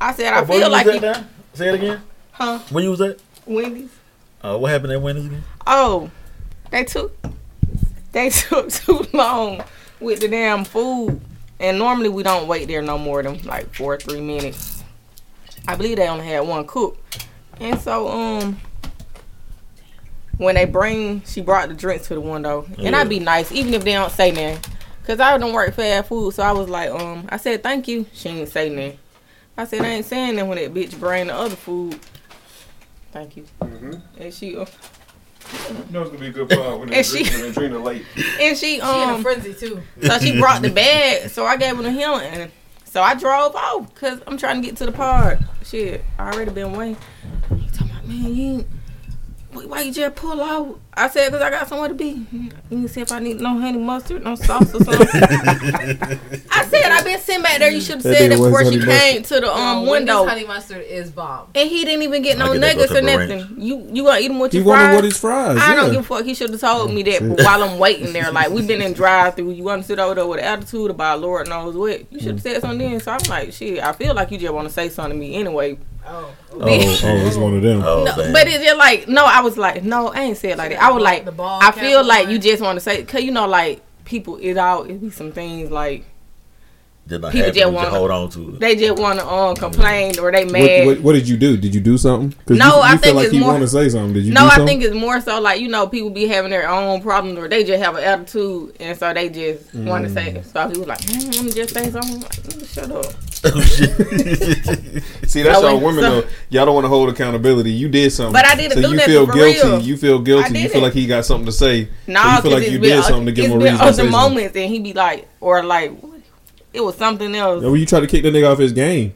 I said I Oh, feel you like you? Say it again. huh? When you was at? Wendy's. Uh, what happened at Wendy's again? Oh, they took they took too long with the damn food. And normally we don't wait there no more than like four or three minutes. I believe they only had one cook. And so um when they bring she brought the drinks to the window. And I'd be nice, even if they don't say nothing. Cause I don't work fast food, so I was like, um, I said thank you. She didn't say nothing. I said I ain't saying that when that bitch bring the other food. Thank you. And she uh, You know it's gonna be a good pod when And she- Adrena late. and she She in a um frenzy too. so she brought the bag, so I gave her the him and so I drove off because I'm trying to get to the park. Shit, I already been waiting. He talking about, man, you ain't, why- why you just pull out? I said, because I got somewhere to be. You can see if I need no honey mustard, no sauce or something. I said, I've been sitting back there. You should have said nigga that was before she honey came to the um Wendy's window. honey mustard is bomb. And he didn't even get no get nuggets or to the nothing. You you gonna eat them with He your wanted fries? what his fries. I don't give a fuck. He should have told me that while I'm waiting there. Like we've been in drive through. You want to sit over there with attitude about Lord knows what? You should have said something then. So I'm like, shit. I feel like you just want to say something to me anyway. Oh, Oh, oh, it's one of them. Oh, oh No, but it's just like no. I was like, no, I ain't said it like that. I was like, The ball I feel like on. you just want to say, cause you know, like people, it all it be some things like Just not people happy, just just wanna- hold on to it. they just want to um complain or they What, mad. what, what did you do? Did you do something? 'Cause No, you, you I feel think like it's you more- want to say something. Did you No, do I think it's more so like you know people be having their own problems or they just have an attitude and so they just want to say. it. So he was like, mm, "Let me just say something." I'm like, "Nigga, shut up." Oh, shit. See, that's I y'all went- women so- though. Y'all don't want to hold accountability. You did something, But I didn't so do you nothing feel for guilty. real. You feel guilty. You feel like he got something to say. Nah, so you feel cause like it's you been, did something to give it's him a reason to other moments and he be like, or like, it was something else. Well, you try to kick the nigga off his game.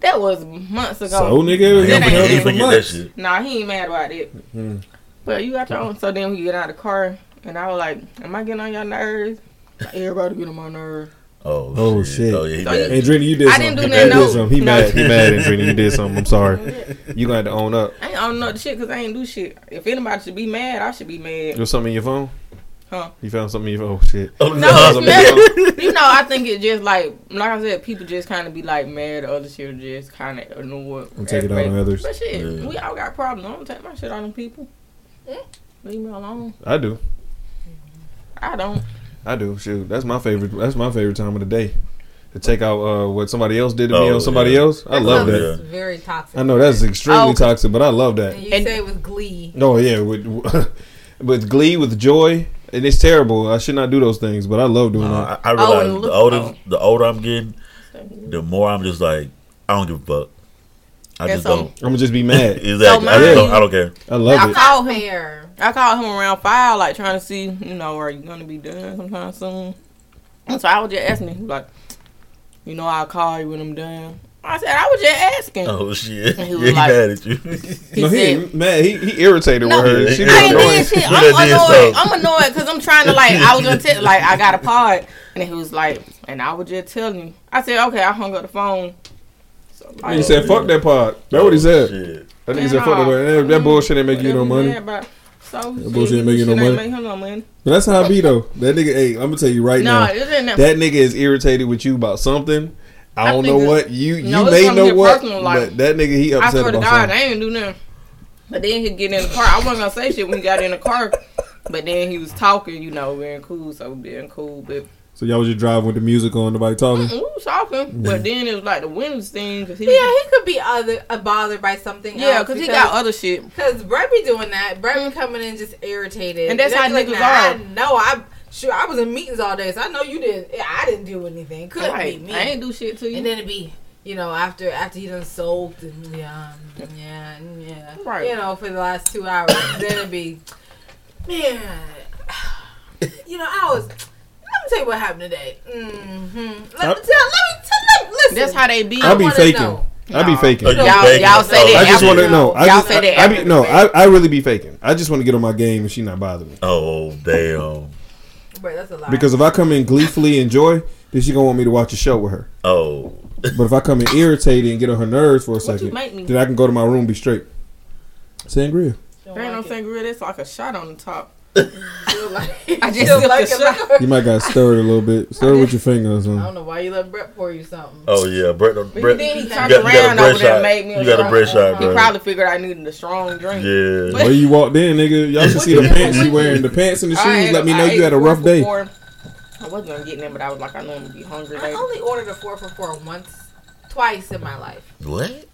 That was months ago. So nigga, That he ain't- held he you for forget that shit. Nah, he ain't mad about it. Hmm. But you got your own. So then we get out of the car and I was like, "Am I getting on your nerves?" Like, Everybody get on my nerves. Oh, Oh, shit. shit. Oh, yeah, he So mad. you- Hey, Drini, you did I something. didn't do He nothing, did no. something. He No. mad. He mad, Adrena. You did something. I'm sorry. You gonna have to own up. I ain't on no shit because I ain't do shit. If anybody should be mad, I should be mad. There's something in your phone. Huh? You found something in your. Oh shit. Oh, No, it's in your phone. never. You know, I think it just like, like I said, people just kind of be like mad. Other shit just kind of annoyed. And take it out on others. But shit, Yeah. we all got problems. I don't take my shit out on them people. Leave me alone. I do. I don't. I do. Shoot, that's my favorite. That's my favorite time of the day. To take out uh, what somebody else did to me Oh, on somebody yeah. else. I love that. Yeah. Very toxic. I know that's extremely Oh. toxic, but I love that. And you And- say it with glee. Oh yeah, with with glee, with joy, and it's terrible. I should not do those things, but I love doing Uh, that. I, I realize and the older oh. the older I'm getting, the more I'm just like I don't give a fuck. I Yeah, just so- don't. I'm gonna just be mad. Exactly. I, mine- just don't I don't care. I love it. I it. called him. I called him around five, like trying to see, you know, are you gonna be done sometime soon? And so I was just asking him, like, you know, I'll call you when I'm done. I said I was just asking. Oh shit! He Yeah, was he like- mad at you. He no, he said, ain't mad. He, he irritated No, with her. She I ain't annoying. did shit. I'm done did annoyed. I'm annoyed because I'm trying to like. I was gonna tell like I got a pod, and he was like, and I was just telling you. I said okay. I hung up the phone. So like, He said, "Fuck that pod." That's what he oh, said. Shit. That nigga Man, said, "Fuck that." nah. That, that bullshit ain't make you no money. mad about. So That bullshit ain't make you no money. Make him no money. But that's how I be though. That nigga, hey, I'm gonna tell you right No, now. it didn't. That nigga is irritated with you about something. I I don't think know what you you No, may know what, but that nigga he I upset swear to about God, something. I ain't do nothing. But then he get in the car. I wasn't gonna say shit when he got in the car. But then he was talking, you know, being cool, so being cool. But So y'all was just driving with the music on, nobody talking. we was talking. But then it was like the Wednesday thing because he, Yeah, he could be other uh, bothered by something. yeah, else because he got other shit. Because Brett be doing that. Brett be coming in just irritated, And that's I how be like, niggas nah, are. I know. I sure I was in meetings all day, so I know you didn't. I didn't do anything. Couldn't Right. be me. I ain't do shit to you. and then it be you know after after he done soaked and yeah yeah yeah Right. you know for the last two hours. then it be man. You know I was. Let me tell you what happened today. Mm-hmm. Let me tell. Let me tell. Let, listen. That's how they be. I be faking. know. I be faking. You Y'all- faking y'all say that I just want to know. I Y'all just, say that I, I be, no, I, I really be faking. I just want to get on my game and she not bothering me. Oh damn! Bro, that's a lie. Because if I come in gleefully and joy, then she gonna want me to watch a show with her. Oh, But if I come in irritated and get on her nerves for a What second, then I can go to my room and be straight. Sangria. Don't There ain't no it. sangria. That's like a shot on the top. Feel like, I just feel like a shot. You might got stirred a little bit. Stir it with your fingers. or I don't know why you let Brett pour you something. Oh yeah, Brett. Brett then he you turned got, you got around a bread over there shot. and made me a You got a bread shot, He probably figured I needed a strong drink. Yeah. Where you walked in, nigga, y'all should see the pants you wearing. The pants and the shoes ate- let me know I you had a rough day. four. I wasn't gonna get them, but I was like, I know I'm gonna be hungry I later. only ordered a four for four once, twice in my life. What?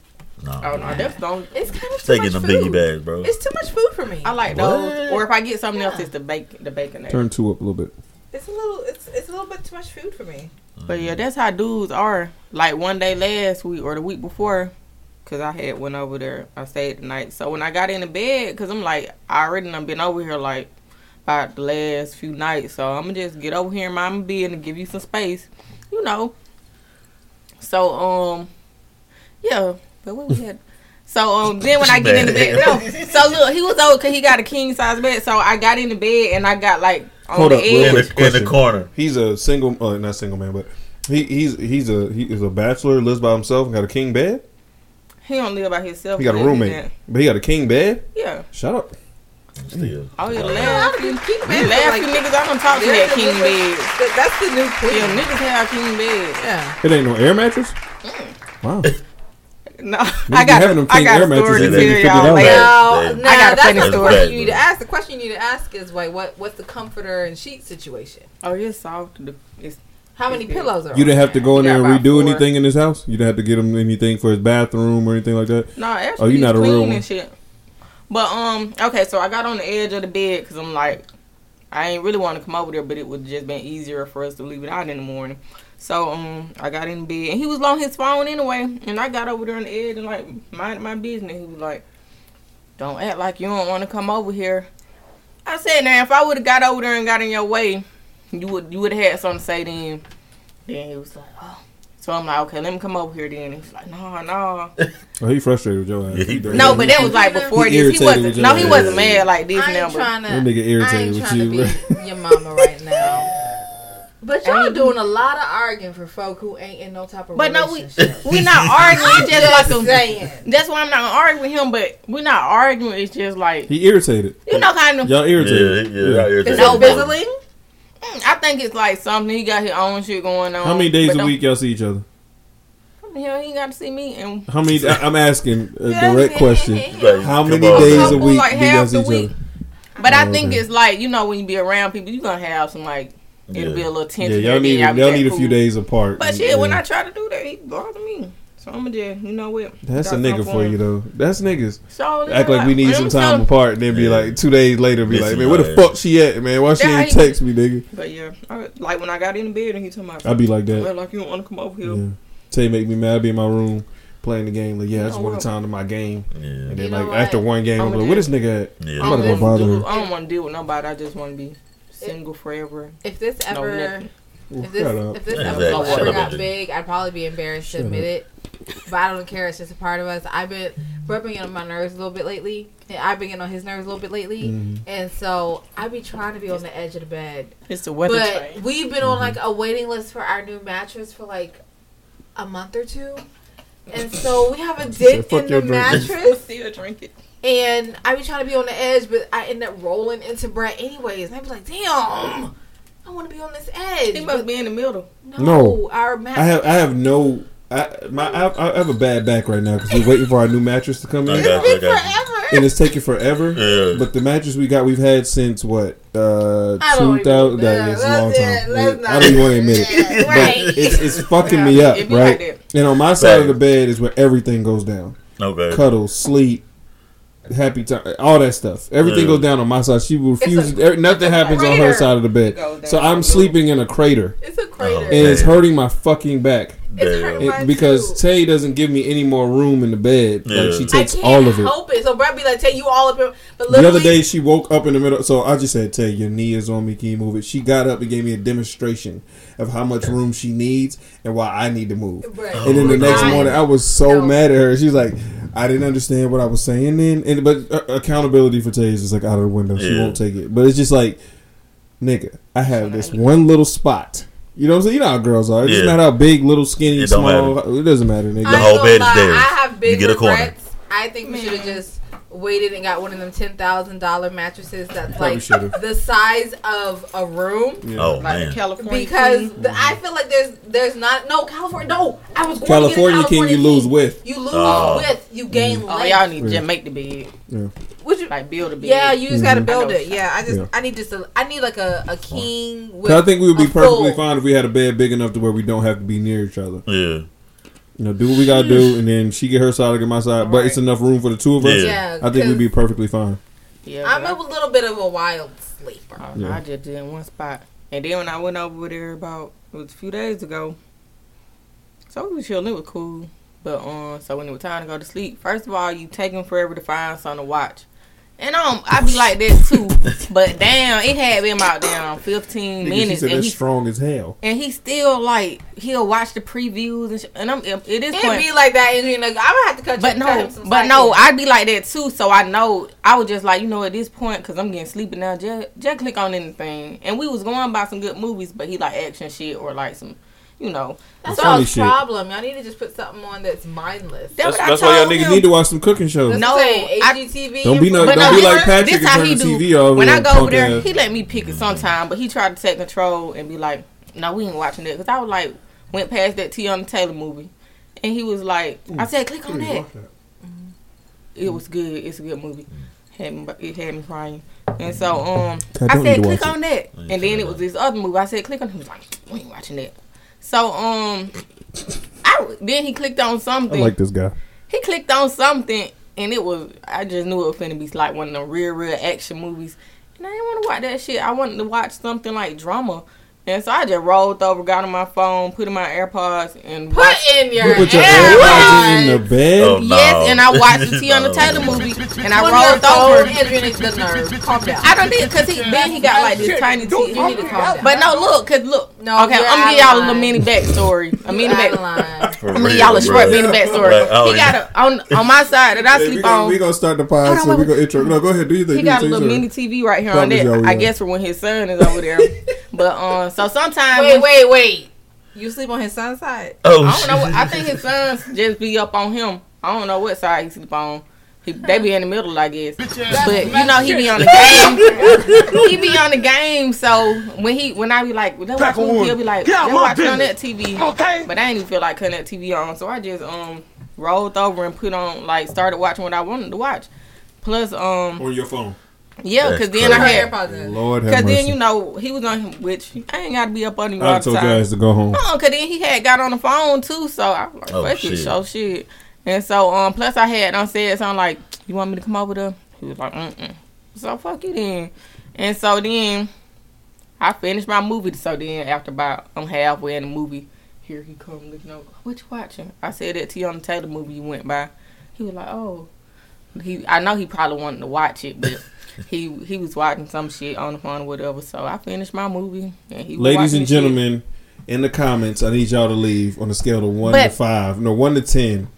No. Oh no, that's the only. It's kind of too Taking much the biggie food. bags, bro. It's too much food for me. I like What? those. Or if I get something else, it's the bacon. The bacon. Turn two up a little bit. It's a little. It's it's a little bit too much food for me. But yeah, that's how dudes are. Like one day last week or the week before, cause I had went over there. I stayed the night. So when I got into bed, cause I'm like, I already done been over here like about the last few nights. So I'm gonna just get over here in my bed and give you some space, you know. So um, yeah. But what we had. So um, then when I get in the bed, no. So look, he was old cause he got a king size bed. So I got in the bed and I got like on Hold the up, real in, edge. the, in the corner. He's a single, uh, not single man, but he, he's he's a he is a bachelor, lives by himself, and got a king bed. He don't live by himself. He got a but roommate, but he got a king bed. Yeah. Shut up. Still. Oh yeah, the Yeah, last I few, mean, king the beds like- niggas I don't talk to that king bed. That's the new queen. Yeah, niggas have king beds. Yeah. It ain't no air mattress. Wow. No, Niggas I got having them I got air a story mattresses to and tell y'all $50. later. Now, They- I got a that's funny the story. question you need to ask. The question you need to ask is like, what what's the comforter and sheet situation? Oh, it's soft. The- It's, How many Yeah. pillows are? You on didn't have to go in there and redo four. anything in his house. You didn't have to get him anything for his bathroom or anything like that. no, actually, Oh, you it's not a clean real and one. shit. But um, okay, so I got on the edge of the bed because I'm like, I ain't really want to come over there, but it would just been easier for us to leave it out in the morning. So um, I got in bed and he was on his phone anyway, and I got over there on the edge and like minded my business. He was like, "Don't act like you don't want to come over here." I said, "Now if I would have got over there and got in your way, you would you would have had something to say then." Then he was like, "Oh." So I'm like, "Okay, let me come over here." Then he's like, "No, no." Oh, he frustrated with your ass. Yeah, he- No, that. but that was like before He this. He wasn't. No, he wasn't mad like this I now. ain't But trying to. That nigga I irritated ain't with trying you. to be your mama right now. But y'all Ain't- doing a lot of arguing for folk who ain't in no type of relationship. But no, we we not arguing. Just like a, saying. that's why I'm not gonna argue with him. But we're not arguing. It's just like He irritated. you know, kind of. Y'all irritated. yeah, yeah. Is irritated. No, it but- fizzling? Mm, I think it's like something. He got his own shit going on. How many days a week y'all see each other? Hell, he got to see me, and How many? I- I'm asking a direct question. Like, How many days a week like do y'all half see the each week. other? but I Oh, think okay. it's like you know when you be around people, you gonna have some like it'll be a Yeah. little Yeah, y'all need y'all be back need a few days apart. But shit, when I try to do that, he bother me. So I'm gonna just you know what? That's a nigga for him. you though. That's niggas. So Act like we need some time apart, and then be Yeah. like two days later, be Miss like, man, where the right. fuck she at, man? Why she Yeah, ain't text me, nigga? But yeah, I, like when I got in the bed and he told me, I'd be like well, that. like you don't want to come over here. Yeah. Tay make me mad. I be in my room playing the game. Like, yeah, I just want to time to my game. Yeah. And then You know like what? after one game, I'm I'ma like, where this nigga at? Yeah. I'm about to go bother do- her. I don't want to deal with nobody. I just want to be single forever. If this ever, nothing. if this, if this Exactly. episode Shut ever up, got big, I'd probably be embarrassed Shut to admit up. it. But I don't care. It's just a part of us. I've been rubbing it on my nerves a little bit lately, and I've been getting on his nerves a little bit lately. Mhm. And so I be trying to be on the edge of the bed. It's the weather But change. we've been on like a waiting list for our new mattress for like a month or two. And so we have a said, dent "Fuck in your the drink." mattress. Still drink it. And I be trying to be on the edge, but I end up rolling into Brett anyways. And I be like, damn, I want to be on this edge. He must but be in the middle. no, No. our mattress. I have I have no. I my I, I have a bad back right now because we're waiting for our new mattress to come in, got you, I forever. and it's taking forever. Yeah. But the mattress we got, we've had since what? Uh, I don't two thousand. even- Yeah, a long time. let's I don't even want to admit it. Right. But it's it's fucking me up, It like right? And on my side of the bed is where everything goes down. Okay. Cuddle, sleep, happy time, all that stuff. Everything Yeah. goes down on my side. She refuses. a- er, nothing it's a happens on her side of the bed. It goes down So I'm sleeping in a crater, It's a crater. Oh, and it's hurting my fucking back. It's It- because too. Tay doesn't give me any more room in the bed. Yeah. Like she I takes can't all of it. help it. So Brett be like, take you all up. here. But The other day she woke up in the middle. So I just said, "Tay, your knee is on me. Can you move it?" She got up and gave me a demonstration of how much room she needs and why I need to move. Brett, And then the next I- morning, I was so No. mad at her. She's like, "I didn't understand what I was saying then." And but uh, accountability for Tay is like out of the window. She Yeah. won't take it. But it's just like, nigga, I have this one little spot. You know what I'm saying? You know how girls are. It doesn't Yeah. matter how big, little, skinny, It don't small. It doesn't matter, nigga. The whole bed is lie, theirs. I have big You get a corner. I think we should have just waited and got one of them ten thousand dollar mattresses that's Probably like should've. the size of a room. Yeah. Oh Like man. California Because King. the, I feel like there's there's not no California no I was going California to get a King, you lose King. with. you lose Oh. with you gain Oh, y'all need to make the bed. Yeah. Which you- Like build a bed. yeah, you just gotta Mhm. build it. Yeah, I just Yeah. I need just a, I need like a, a king. With 'Cause I think we would be perfectly full- fine if we had a bed big enough to where we don't have to be near each other. Yeah. You know, do what we gotta do, and then she get her side, I get my side. But it's enough room for the two of us. Yeah. Yeah, I think we'd be perfectly fine. Yeah. I'm a little bit of a wild sleeper. I, Yeah. I just did in one spot. And then when I went over there about it was a few days ago. So we was chilling, it was cool. But um so when it was time to go to sleep, first of all you taking forever to find something to watch. And um I be like that too. but damn, it had been about damn fifteen Nigga, she minutes said and that's he strong as hell. and he still like he'll watch the previews and, sh- and I'm at this It point be like that, Adriana. I'm gonna have to cut. but you, cut no, him some but slack no. I'd be like that too. So I know I was just like, you know, at this point, because I'm getting sleepy now. Just, just click on anything. And we was going by some good movies, but he like action shit or like some, you know. That's funny y'all's shit. problem. Y'all need to just put something on that's mindless. That That's, that's why y'all niggas him. need to watch some cooking shows. No, what I'm saying, I- HGTV. Don't be no- But don't no, be this- like Patrick this and how he the do. TV over When I go over there, ass. he let me pick it mm. sometime, but he tried to take control and be like, "No, we ain't watching that." Because I was like, went past that Teyana Taylor movie, and he was like, "I said, click on that." Mm-hmm. It was good. It's a good movie. Mm. Had me, it had me crying. And so um, I I, said click watch on that, and then it was this other movie. I said click on. it. He was like, we ain't watching that. So um, I then he clicked on something. I like this guy. he clicked on something, and it was I just knew it was finna be like one of the real real action movies, and I didn't want to watch that shit. I wanted to watch something like drama. And so I just rolled over, got on my phone, put in my AirPods, and Put watched in your, You put your AirPods. AirPods in the bed. Oh, no. Yes, and I watched the Teyana No. Taylor movie, and I rolled your over. phone, Adriana, the nerve. Calm down. I don't need because he then he got like this tiny You need to calm down. But no, look, cause look. No, okay, I'm gonna give y'all a little mini backstory. A You mini out back. of I'm gonna give y'all a short mini backstory. Like, oh, he yeah. got a on on my side that I sleep we gonna, on. we gonna start the pod, so wait, we gonna intro. No, go ahead. Do your thing. He got a little mini TV right here on that. I guess for when his son is over there. but um, so sometimes Wait, wait, wait. You sleep on his son's side? Oh, I don't know. What, I think his sons just be up on him. I don't know what side he sleep on. He, they be in the middle, I guess. But you know, he be on the game. he be on the game. So when he, when I be like, well, watch movie, he'll be like, they watching on that TV. Okay. But I ain't even feel like cutting that TV on. So I just um rolled over and put on like started watching what I wanted to watch. Plus um on your phone. Yeah, because then I had Lord have because then you know he was on him, which I ain't gotta be up on him all I the told time. guys to go home. Oh, cause then he had got on the phone too, so I was like, Oh, fuck it, shit. show shit. And so um, plus I had on said something like, "You want me to come over there?" He was like, "Mm mm." So fuck it then. And so then I finished my movie. So then after about I'm halfway in the movie, here he come looking over. What you watching? I said that to you on the Taylor movie you went by. He was like, "Oh." He, I know he probably wanted to watch it, but he he was watching some shit on the phone or whatever. So I finished my movie, and he Ladies watching and the shit. gentlemen, in the comments, I need y'all to leave on a scale of one to five. No, one to ten.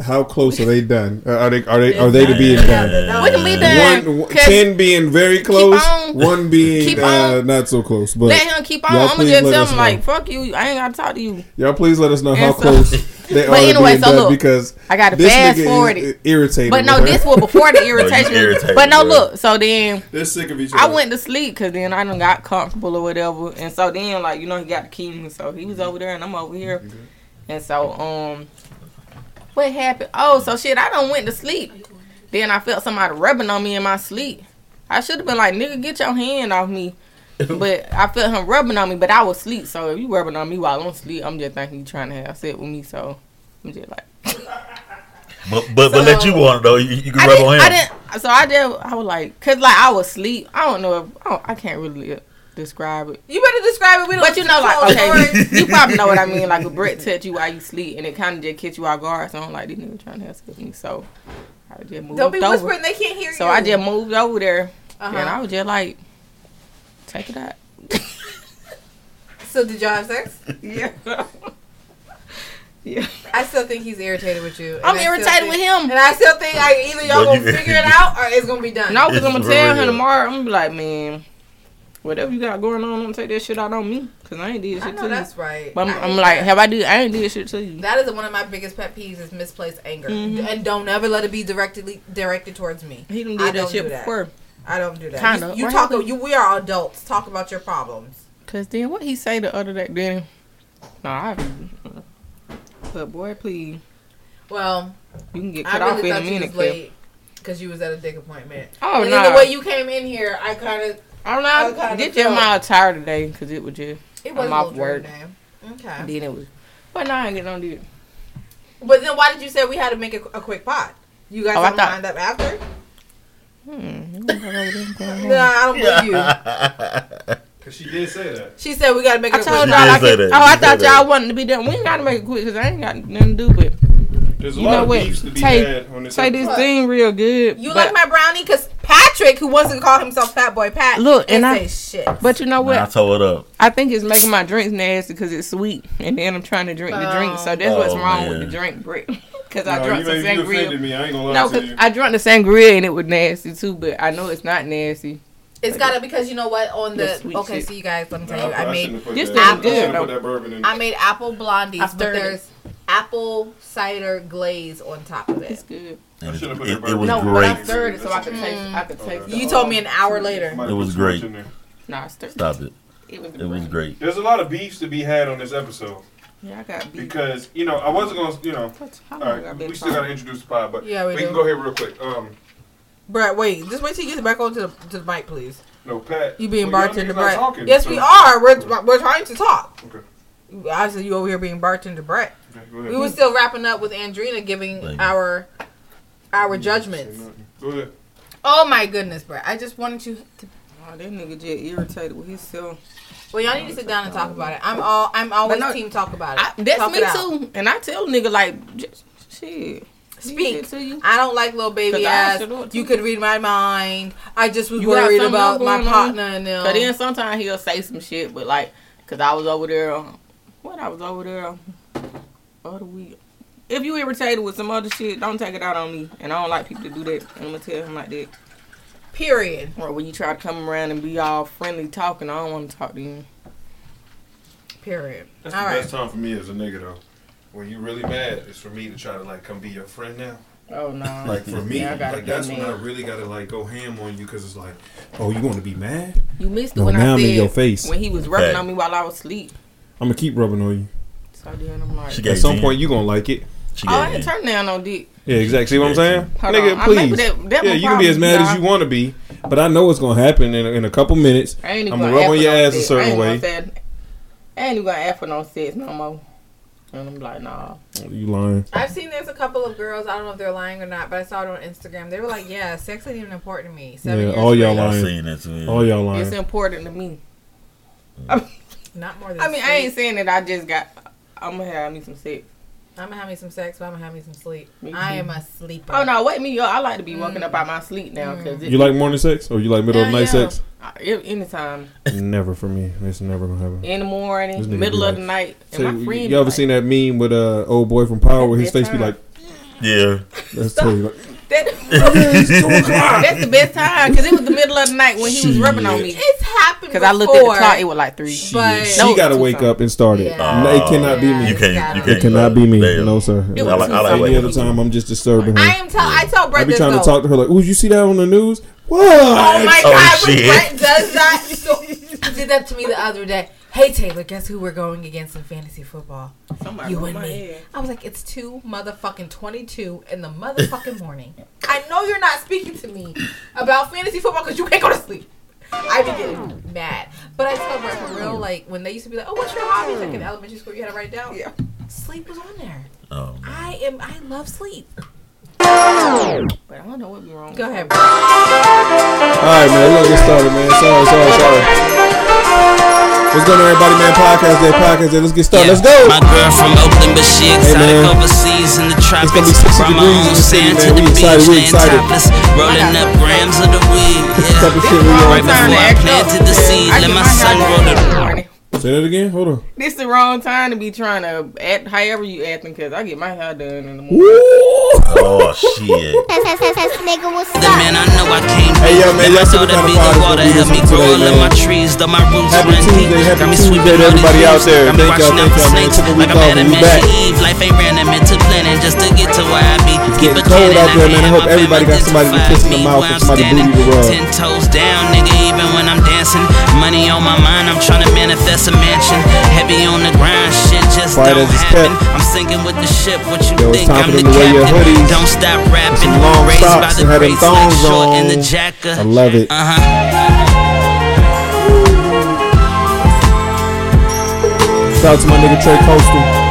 How close are they done? Uh, Are they are they are they to being done? We can be done. One, one- ten being very close, on. one being uh, not so close. But let him keep on. I'm gonna please just tell us him know. like, "Fuck you! I ain't gotta talk to you." y'all please let us know how so- close they are But to anyway, being so done look, because I got to this fast nigga forward it. irritated. But no, with this was before the irritation. irritated, but no, bro. look. So then they're sick of each other. I went to sleep because then I done got comfortable or whatever. And so then, like you know, he got the key, so he was over there and I'm over here. And so um, what happened? Oh, so shit, I don't went to sleep. Then I felt somebody rubbing on me in my sleep. I should have been like, nigga, get your hand off me. But I felt him rubbing on me, but I was asleep. So if you rubbing on me while I'm asleep, I'm just thinking you trying to have sex with me. So I'm just like, But but, but let you want it though. You, you can I rub on him. I didn't. So I did. I was like, cause like I was asleep. I don't know if I, don't, I can't really describe it. You better describe it. We don't But you know, like tell okay, stories. you probably know what I mean. Like a Brett touch you while you sleep, and it kind of just catch you off guard. So I'm like, these niggas trying to have sex with me. So I just moved Don't be over. whispering. They can't hear So you. I just moved over there, Uh-huh. and I was just like, take it out. So did y'all have sex? yeah. yeah. I still think he's irritated with you. I'm I still irritated with him. And I still think like either y'all Well, gonna you- figure it out or it's gonna be done. No, because I'm gonna tell him tomorrow. I'm gonna be like, man, whatever you got going on, don't take that shit out on me, cause I ain't did shit to that's you. right. But I'm, I'm like, that. have I did? I ain't did shit to you. That is one of my biggest pet peeves is misplaced anger, Mhm. and don't ever let it be directly directed towards me. He done I that don't shit do that. before. I don't do that. Kinda. You, you talk. happened? You we are adults. Talk about your problems. Cause then what he say the other day? Then, no, I. But boy, please, Well, you can get cut off really in a minute, was Cliff. late because you was at a dick appointment. Oh and no, then the way you came in here, I kind of I'm I not. kinda Get your felt- mouth tired today, cause it was just. it was I'm a off work. work. Okay. Then it was. But now I ain't getting on it. But then why did you say we had to make a, a quick pot? You guys Oh, I have thought- lined up after? Hmm. No, I don't believe you. Cause she did say that. She said we got to make I it a told y'all I say could, that. Oh, She I thought y'all wanted to be done. We ain't gotta make it quick because I ain't got nothing to do with. There's a You lot know of what? beefs to be Say- on this Say this thing real good. You but, like my brownie? Because Patrick, who wants to call himself Fat Boy Pat, Look, can't and I- say shit. But you know what? Nah, I tore it up. I think it's making my drinks nasty because it's sweet, and then I'm trying to drink the drink. So that's what's Oh, wrong man. with the drink brick. Because I drank you, some made, you offended sangria. me. I ain't gonna lie No, because. I drank the sangria and it was nasty too. But I know it's not nasty. it's got to because you know what on The the okay. shit. So you guys, let me tell you, I shouldn't made have This that- thing I good, shouldn't though. put that bourbon in. I made apple blondies, but stirred it. there's apple cider glaze on top of it. It's it. good. And I it, should've put it, that it was bourbon No, in. but I great. stirred it so I could Mm. taste. I could taste. You told me an hour later. Somebody It was great. in. Nah, I stirred. Stop it. It was. It was great. There's a lot of beefs to be had on this episode Yeah, I got beef. because you know I wasn't gonna you know. How All long I right, been we still gotta introduce the pod, but Yeah, we we can go here real quick. Um, Brett, wait, just wait till you get back onto the to the mic, please. no, Pat. You being well, bartender niggas not Brett? talking, yes, so- we are. We're we're trying to talk. Okay. I said you over here being bartender Brett. Okay, go We were still wrapping up with Andrina giving Thank you. Our our judgments. Go ahead. Oh my goodness, bro! I just wanted you to. Oh, that nigga just irritated with himself. Well, y'all need to sit down and talk about it. I'm all. I'm always no, team talk about it. I, that's Talk me it too. And I tell nigga like, just, shit. Speak. To you. I don't like little baby ass. should do it, You could read my mind. I just was You worried about my going on? partner and them. But then sometimes he'll say some shit, but like, cause I was over there, what I was over there other week. If you irritated with some other shit, don't take it out on me. And I don't like people to do that. And I'm gonna tell him like that. Period. Or when you try to come around and be all friendly talking, I don't want to talk to you. Period. That's All the right. best time for me as a nigga though. When you really mad, it's for me to try to like come be your friend now. Oh no. Like for me, Yeah, I like that's when I really gotta like go ham on you because it's like, oh, you want to be mad? You missed it No, when now I I'm said in your face. when he was rubbing Okay. on me while I was asleep. I'm gonna keep rubbing on you. So then I'm like, She gave At some in. point, you gonna like it. She oh, I gave ain't in. turn down no dick. Yeah, exactly. See what I'm saying, Hold nigga? on. Please. that- that yeah, you can be as mad as y'all. you want to be, but I know it's gonna happen in, in a couple minutes. I ain't even I'm gonna gonna rub on your no ass a certain I ain't way. say- I ain't even gonna ask for no sex no more. And I'm like, nah. You lying? I've seen there's a couple of girls. I don't know if they're lying or not, but I saw it on Instagram. They were like, "Yeah, sex ain't even important to me." Seven Yeah, all y'all later, I lying. seen that too. All y'all lying. It's important to me. not more than. I mean, I ain't saying that I just got. I'm gonna have me some sex. I'm gonna have me some sex, but I'm gonna have me some sleep. Me I am a sleeper. Oh no, wake me up. I like to be woken up out my sleep now because You like morning sex or you like middle of the night yeah. sex? anytime never for me. It's never gonna happen. in the This morning, nigga middle of like- the night. And So, my you, friend, you ever like, seen that meme with uh old boy from Power where his At that face be like, Yeah. "That's totally like, that, That's the best time because it was the middle of the night when he was rubbing on me. It's happened Because I looked at the clock, it was like three. But- she No, gotta wake times. up and start it. Yeah. No, it cannot be me. You can't. You It can't. cannot be me. Damn. No sir. It I like. I like. Any other time, I'm just disturbing her. I am. Tell. I tell I Brett be trying though. to talk to her like, "Ooh, you see that on the news? What? Oh my Oh, god, when shit. Brett does that, so, did that to me the other day. Hey Taylor, guess who we're going against in fantasy football? Somebody You and me. head. I was like, it's two motherfucking twenty-two in the motherfucking morning. I know you're not speaking to me about fantasy football because you can't go to sleep. I be getting mad, but I tell Brett for real, like when they used to be like, "Oh, what's your hobby?" Like in elementary school, you had to write it down. Yeah. Sleep was on there. Oh, man. I am. I love sleep. But I don't know what be wrong. Go ahead. Brett. All right, man. Let's get started, man. Sorry, sorry, sorry. What's going on, everybody, man? Podcast day, podcast day. Let's get started. Let's go. My girl from Oakland, but she exotic man. overseas in the tropics. It's gonna be 60 Brought my degrees in the city, sand man. to the We beach, excited, we excited. topless, rolling up grams of the weed. Type Yeah. of shit we on. Right Turn before to I planted the seed, let my my son hair grow done in the the. morning. Say that again. Hold on. This is the wrong time to be trying to act however you acting because I get my hair done in the morning. Woo! Oh shit. The man I know I can't Hey, yo, man, Never y'all see thought what I'd kind be of the podcast water help me grow today, all of my trees, though my roots Happy run Tuesday, deep. happy Got me Tuesday sweeping to all everybody these out there. Got me Thank y'all, watching thank out for y'all, man. snakes. Took a week Like I'm off, Adam we and back. Eve. Life ain't random, into planning just to get to where I be. Keep getting a cold out there, man. I hope everybody got somebody to kiss in the mouth me and somebody I'm booty to rub. Ten toes down, nigga, even when I'm dancing. Money on my mind, I'm trying to manifest a mansion. Heavy on the grind, shit just Quiet don't happen. I'm sinking with the ship, what you Yo, think? I'm the them to wear your captain. hoodies Don't stop rapping. long Raised by socks the have them greats like short in the on. jacker. I love it. Uh huh. Shout out to my nigga Trey Coastal.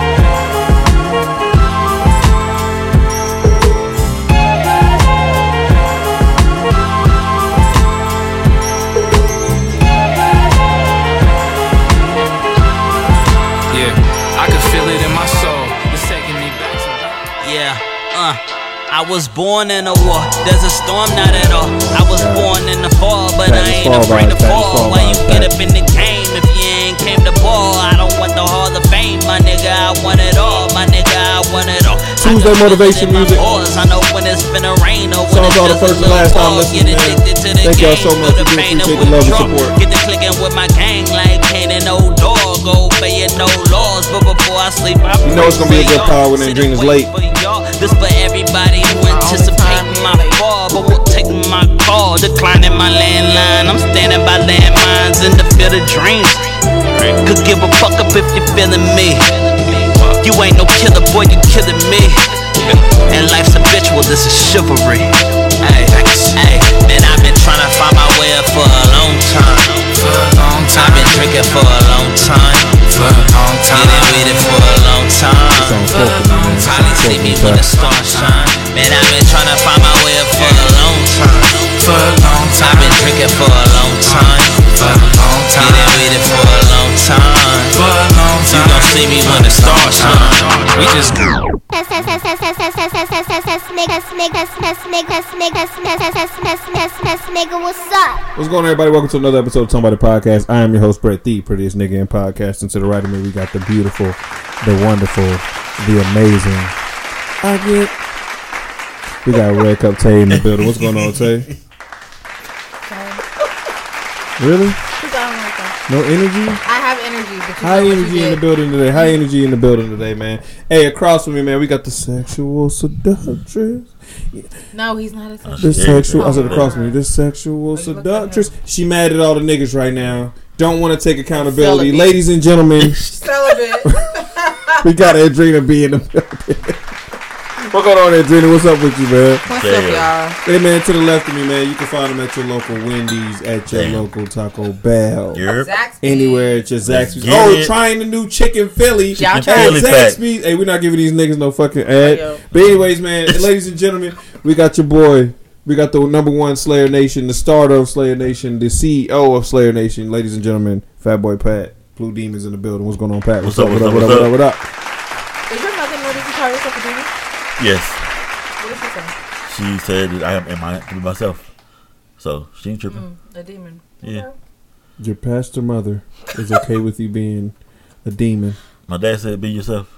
Was born in a war. There's a storm, not at all. I was born in the fall, but I ain't afraid to vibes, that is fall. Why you get up in the game if you ain't came to ball? I don't want the Hall of Fame, my nigga. I want it all, my nigga. I want it all. Tuesday motivation music. pores. I know when it's been a rain or when it's all the first and last time Get man. addicted to the Thank y'all so much. for the We do pain and appreciate the love and support. Get to clicking with my gang like Kane and old dog. Obeying no laws, but before I sleep, I You know it's gonna be a good y'all. when Andrena's late. Anticipating my fall, but will take my call. Declining my landline. I'm standing by landmines in the field of dreams. Could give a fuck up if you're feeling me. You ain't no killer, boy, you killing me. And life's habitual, this is chivalry. Hey, hey, man, I've been trying to find my way up for a long time. for a long I've been drinking for a long time. For a long time. Getting with it for a long time. Sound spoken, man. Probably see me when the stars shine. Man, I've been trying to find my way up for a long time. For a long I've been drinking for a long time. For a long Getting with it for a long time. For a long You time. gon' see me when the stars shine. We just Nigga, what's up? What's going on, everybody? Welcome to another episode of Somebody Podcast. I am your host, Brett, the prettiest nigga in podcast. And to the right of me, we got the beautiful, the wonderful, the amazing. I get. We got Red Cup Tay in the building. What's going on, Tay? Really? No energy? I have energy, High know what you energy in the building today. High energy in the building today, man. Hey, across from me, man, we got the sexual seductress. No, he's not a sexual. The sexual, I said across from me, the sexual you looked at seductress. She mad at all the niggas right now. Don't want to take accountability. Ladies and gentlemen, Celibate. we got Adrena B in the building. What's going on, Adrena? What's up with you, man? What's Yeah. up, y'all? Hey, man, to the left of me, man, you can find them at your local Wendy's, at your Damn. local Taco Bell. You're Anywhere at your Zaxby's. get Oh, it. trying the new chicken Philly. Y'all at try Philly pack. Zaxby's. Hey, we're not giving these niggas no fucking ad. Yo. But anyways, man, ladies and gentlemen, we got your boy. We got the number one Slayer Nation, the starter of Slayer Nation, the CEO of Slayer Nation. Ladies and gentlemen, Fat Boy Pat. Blue Demons in the building. What's going on, Pat? What's up, What what's up? up, What up? what's What up? up? What up? Is your mother know that you call yourself a demon? Yes. What did she say? She said I am, am I to be myself. So she ain't tripping. Mm, a demon. Yeah. Okay. Your pastor mother is okay with you being a demon. My dad said, "Be yourself."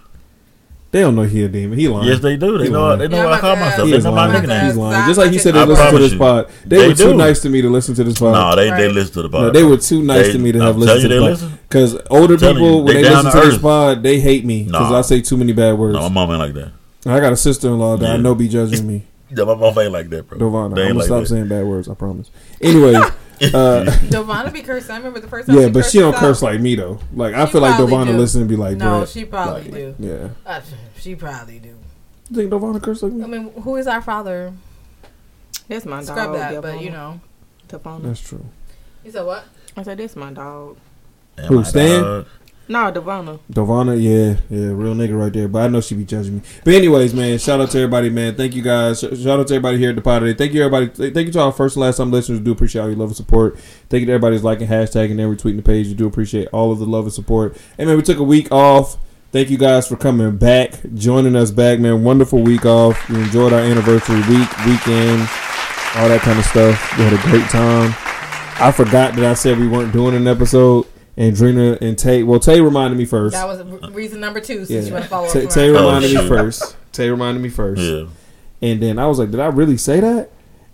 They don't know he a demon. He lying. Yes, they do. They He know. lying. They know Yeah, what I call dad- myself. He They is know my lying. nickname. He's lying. Just like he said, they I listen to promise this pod. They, They were too do. nice to me to listen to this pod. No, they they listen to the No, pod. they were too nice They- to me to I'm have telling listened to they this pod. listen. Because older people, you, when they they listen to to this pod, they hate me because Nah. I say too many bad words. No, my mom ain't like that. I got a sister in law that I Yeah. know be judging me. Yeah, my mom ain't like that, bro. Dovana. They I'm gonna like stop that. saying bad words. I promise. Anyway, uh, Devonna be cursing. I remember the first time. yeah, she but she don't curse like me though. Like I She feel like probably Dovana do. listen and be like, No, Brett, she probably like, do. Yeah, Uh, she probably do. you think Dovana curse like I mean, who is our father? That's my dog. Scrub that, but you know. Devon. That's true. You said what? I said, that's my dog. And Who, Stan? dog- No, Devonna. Dovana, yeah, yeah, real nigga right there. But I know she be judging me. But anyways, man, shout out to everybody, man. Thank you guys. Shout out to everybody here at the pod today. Thank you everybody. Thank you to our first and last time listeners. Do appreciate all your love and support. Thank you to everybody's liking, hashtagging, and retweeting the page. You do appreciate all of the love and support. And man, we took a week off. Thank you guys for coming back, joining us back, man. Wonderful week off. We enjoyed our anniversary week, weekend, all that kind of stuff. We had a great time. I forgot that I said we weren't doing an episode. And Drina and Tay, well, Tay reminded me first. That was reason number two. Since you want to follow Tay, up. Tay from reminded Oh, me first. Tay reminded me first. Yeah. And then I was like, did I really say that?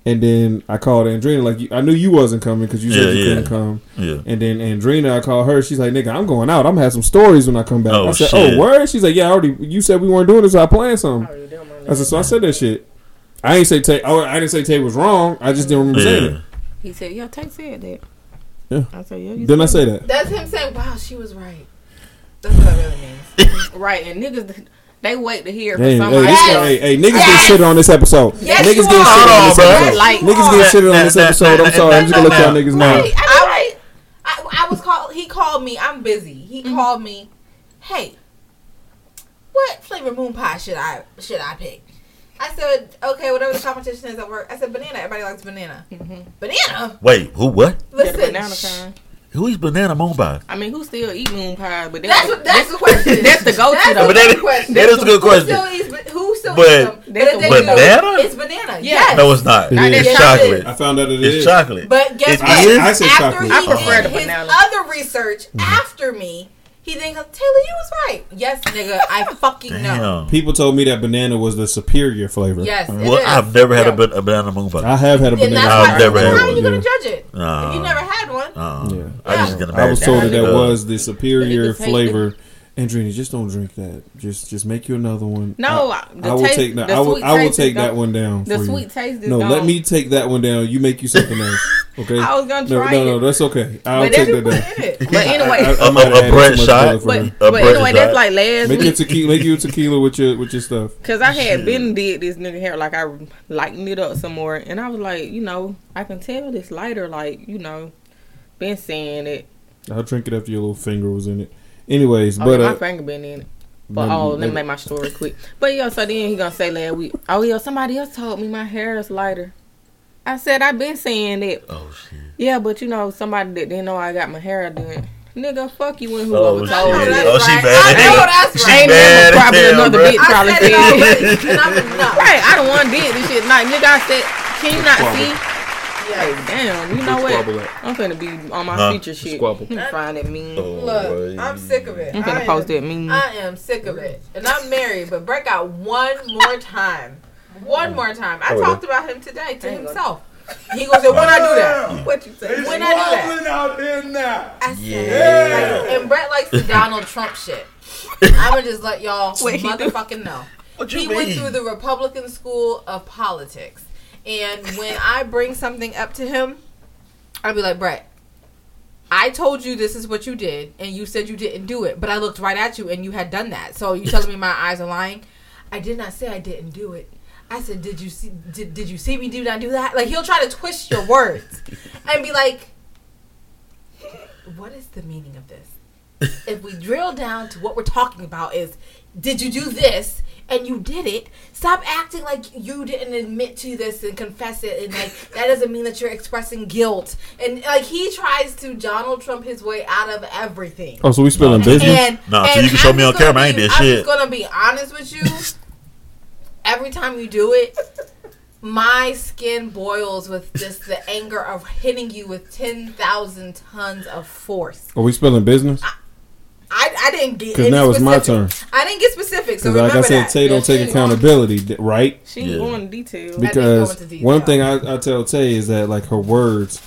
And then I called Andrina like, I knew you wasn't coming because you said Yeah, you yeah. couldn't come. Yeah. And then Andrina, I called her. She's like, nigga, I'm going out. I'm gonna have some stories when I come back. Oh, I said, shit. oh, word? She's like, yeah, I already. You said we weren't doing this. So I planned something. I said, so I said that shit. I ain't say Tay. Oh, I didn't say Tay was wrong. I just didn't remember saying it. He said, "Yeah, Tay said that." Yeah. I said, "Yeah." You Didn't I say that? That's him saying, "Wow, she was right." That's what that really means. right. And niggas, they wait to hear Hey, from hey, somebody. this Yes. hey, hey, niggas Yes. get shit on this episode. Yes, niggas you get shit are. on this Hold on, bro. episode. Like, niggas get shit on this Nah, nah, episode. I'm sorry. I'm just gonna let y'all niggas nah. know. Right. I, I, I was called. He called me. I'm busy. He Mm-hmm. called me. Hey, what flavor moon pie should I should I pick? I said, okay, whatever the competition is at work. I said banana. Everybody likes banana. Mm-hmm. Banana. Wait, who? What? Yeah, Listen, banana kind. Who eats banana moon pie? I mean, who still eat moon pie? But that's that's, what, that's the question. that's the go-to That's though. But the that good question. that is a good Who question. still eats? ba- Who still But- eats them? That's if they a do, banana? It's banana. Yeah. Yes. No, it's not. It Not. It's chocolate. I found out it It's is. chocolate. But guess It what? is? I said after chocolate. he I prefer did the his banana. other research mm-hmm. after me, he then goes, Taylor, you was right. Yes, nigga, I fucking know. Damn. People told me that banana was the superior flavor. Yes, it Well, is. I've never had Yeah. a, ban- a banana moon pie. I have had a And banana. that's I've why. never had How are you one. gonna Yeah. judge it? Nah. If you never had one. Uh, Yeah. I just get I was told that that was the superior But it flavor. Andrina, just don't drink that. Just just make you another one. No, I, the I will taste- take that. the I will. I will take that gone. one down. The for sweet you. taste is No, gone. let me take that one down. You make you something else. Okay. I was gonna no, try no, no, it. that's okay. I'll But take that down. But anyway, I, I, I might have A- a bread shot? but, but bread anyway, that's like last Make you week. tequila. Make you a tequila with your with your stuff. Cause I had been did this nigga hair like I lightened it up some more, and I was like, you know, I can tell this lighter, like you know, been saying it. I'll drink it after your little finger was in it. Anyways, Oh, but yeah, my uh, finger been in it. But maybe- oh, let me make my story quick. But yeah, so then he gonna say last week, oh yeah, somebody else told me my hair is lighter. I said I've been saying that. Oh shit. Yeah, but you know somebody that didn't know I got my hair done. Nigga, fuck you and Oh whoever shit. told you that's that. Oh, she right. mad. I know that's She right. Ain't mad never as probably hell, another bruh. bitch probably said it said and I'm enough. Right, I don't want did this shit. Like nigga, I said, can you not see? Hey, damn, you know what? Squabble? I'm finna be on my Huh? feature shit. Squabble. Let me find that meme. Oh, Look, boy. I'm sick of it. I'm finna I post am- that meme. I am sick of it. And I'm married, but Brett got one more time. One more time. I Oh, talked about him today to I ain't himself. He gonna say, when I do that? What you say? When I do that? out there now. I said, Yeah. like, and Brett likes the Donald Trump shit. I'ma just let y'all Wait, he do? motherfucking know. What you He went through the Republican school of politics. And when I bring something up to him, I'll be like, Brett, I told you this is what you did, and you said you didn't do it, but I looked right at you and you had done that. So you telling me my eyes are lying? I did not say I didn't do it. I said, did you see? Did, did you see me do not do that? Like he'll try to twist your words and be like, what is the meaning of this? If we drill down to what we're talking about is, did you do this and you did it? Stop acting like you didn't admit to this and confess it, and like that doesn't mean that you're expressing guilt. And like he tries to Donald Trump his way out of everything. Oh, so we spilling business? And, Nah, so you can show I'm me on camera, gonna I ain't be- shit. I'm just gonna be honest with you. Every time you do it, my skin boils with just the anger of hitting you with ten thousand tons of force. Are we spilling business? I, I didn't get Because any now it's my turn. I didn't get specific. So Because like I said, that. Tay don't take accountability, th- right? She Yeah. ain't going into detail. didn't go Because into detail. one thing I, I tell Tay is that like her words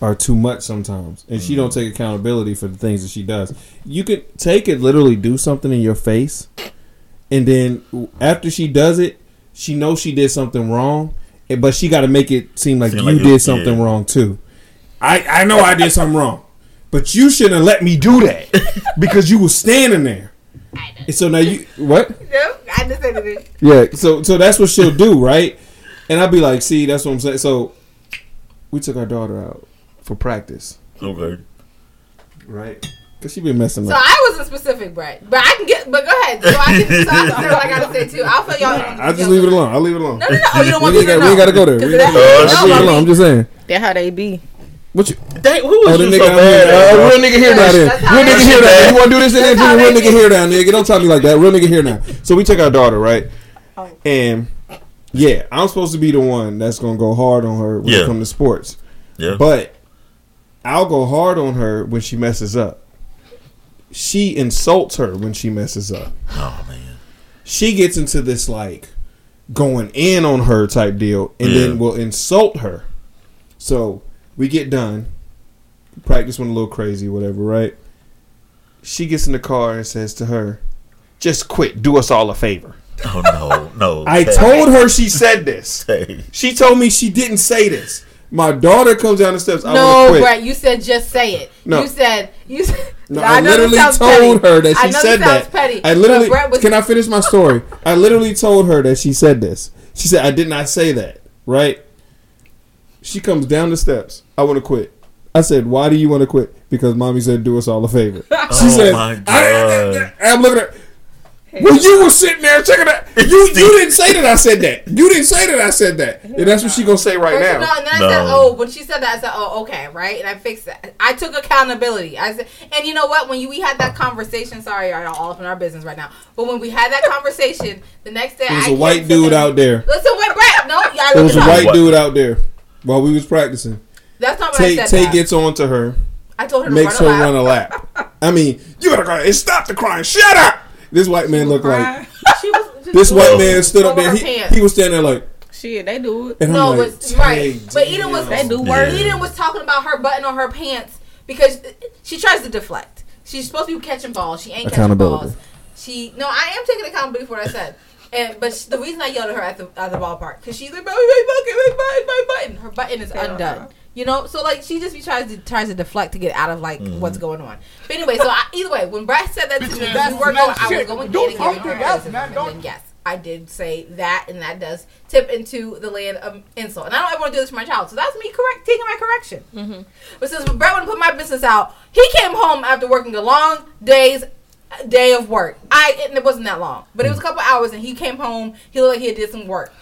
are too much sometimes, and she don't mm-hmm. take accountability for the things that she does. You could take it literally do something in your face, and then after she does it, she knows she did something wrong, but she got to make it seem like Seem you like it- did something yeah. wrong too. I I know I did something wrong, but you shouldn't have let me do that because you were standing there. And so now you what? No, I just said it. Yeah, so so that's what she'll do, right? And I'll be like, see, that's what I'm saying. So we took our daughter out for practice, Okay. right? Because she been messing So up. So I wasn't specific, Brett. But I can get. But go ahead. So I can so I can what I gotta say too. I'll fill y'all. in. I just leave it alone. I'll leave it alone. No, no, no. Oh, you don't want we, me ain't to Got, we gotta go there. We Because ain't that- gotta go there. I'll leave it shit. alone. I'm just saying. That's how they be. What you? Dang, who Oh, was the you nigga so down bad here. Uh, real nigga here now. Then. Real nigga be. here now. You want to do this in there? That's Real nigga be. here now, nigga. Don't talk to me like that. Real nigga here now. So we took our daughter, right? Oh. And yeah, I'm supposed to be the one that's gonna go hard on her when Yeah. it comes to sports. Yeah. But I'll go hard on her when she messes up. She insults her when she messes up. oh man. She gets into this like going in on her type deal, and Yeah. then will insult her. So we get done. Practice went a little crazy, whatever, right? She gets in the car and says to her, "Just quit. Do us all a favor." Oh no, no. I Tay, told her she said this. Tay. She told me she didn't say this. My daughter comes down the steps. I want to No, quit. Brett, you said just say it. No. You said you said. No, I I, know literally told petty. her that I she know said this sounds that. petty, I literally was- can I finish my story? I literally told her that she said this. She said I did not say that. Right? She comes down the steps. I want to quit. I said, "Why do you want to quit?" Because mommy said, "Do us all a favor." She Oh said, my I, God. am looking at. Well, you were sitting there checking that. You you didn't say that I said that. You didn't say that I said that. And that's what she gonna say right First, now. no, and then I No. said, "Oh," when she said that, I said, "Oh, okay, right," and I fixed that. I took accountability. I said, and you know what? When you we had that conversation, sorry, y'all all up in our business right now. But when we had that conversation, the next day, There was I a white dude out there. Listen, wait, Brett. No, y'all There was a white dude out there while we was practicing. That's not what Tay I said. Tay that. gets on to her. I told her to makes run her a run a lap. lap. I mean, you gotta go and stop the crying. Shut up. This white man looked like She was just this white man stood up there. He, he was standing there like, Shit, they do it. and No, I'm like, but right. "Tay, But Eden was. They do Yeah. work. Eden was talking about her button on her pants because she tries to deflect. She's supposed to be catching balls. She ain't catching balls. She no, I am taking accountability for what I said. And but she, the reason I yelled at her at the at the ballpark because she's like, my, my bucket, my button, my button. Her button is Hell undone. no. You know, so like she just be tries to tries to deflect to get out of like what's going on. But anyway, so I, either way, when Brad said that to me, we were going, I was going in and giving her criticism, and then yes, I did say that, and that does tip into the land of insult. And I don't ever want to do this for my child, so that's me correct taking my correction. Mm-hmm. But since Brett wanted to put my business out, he came home after working a long day's day of work. I and it wasn't that long, but it was a couple hours, and he came home. He looked like he had did some work.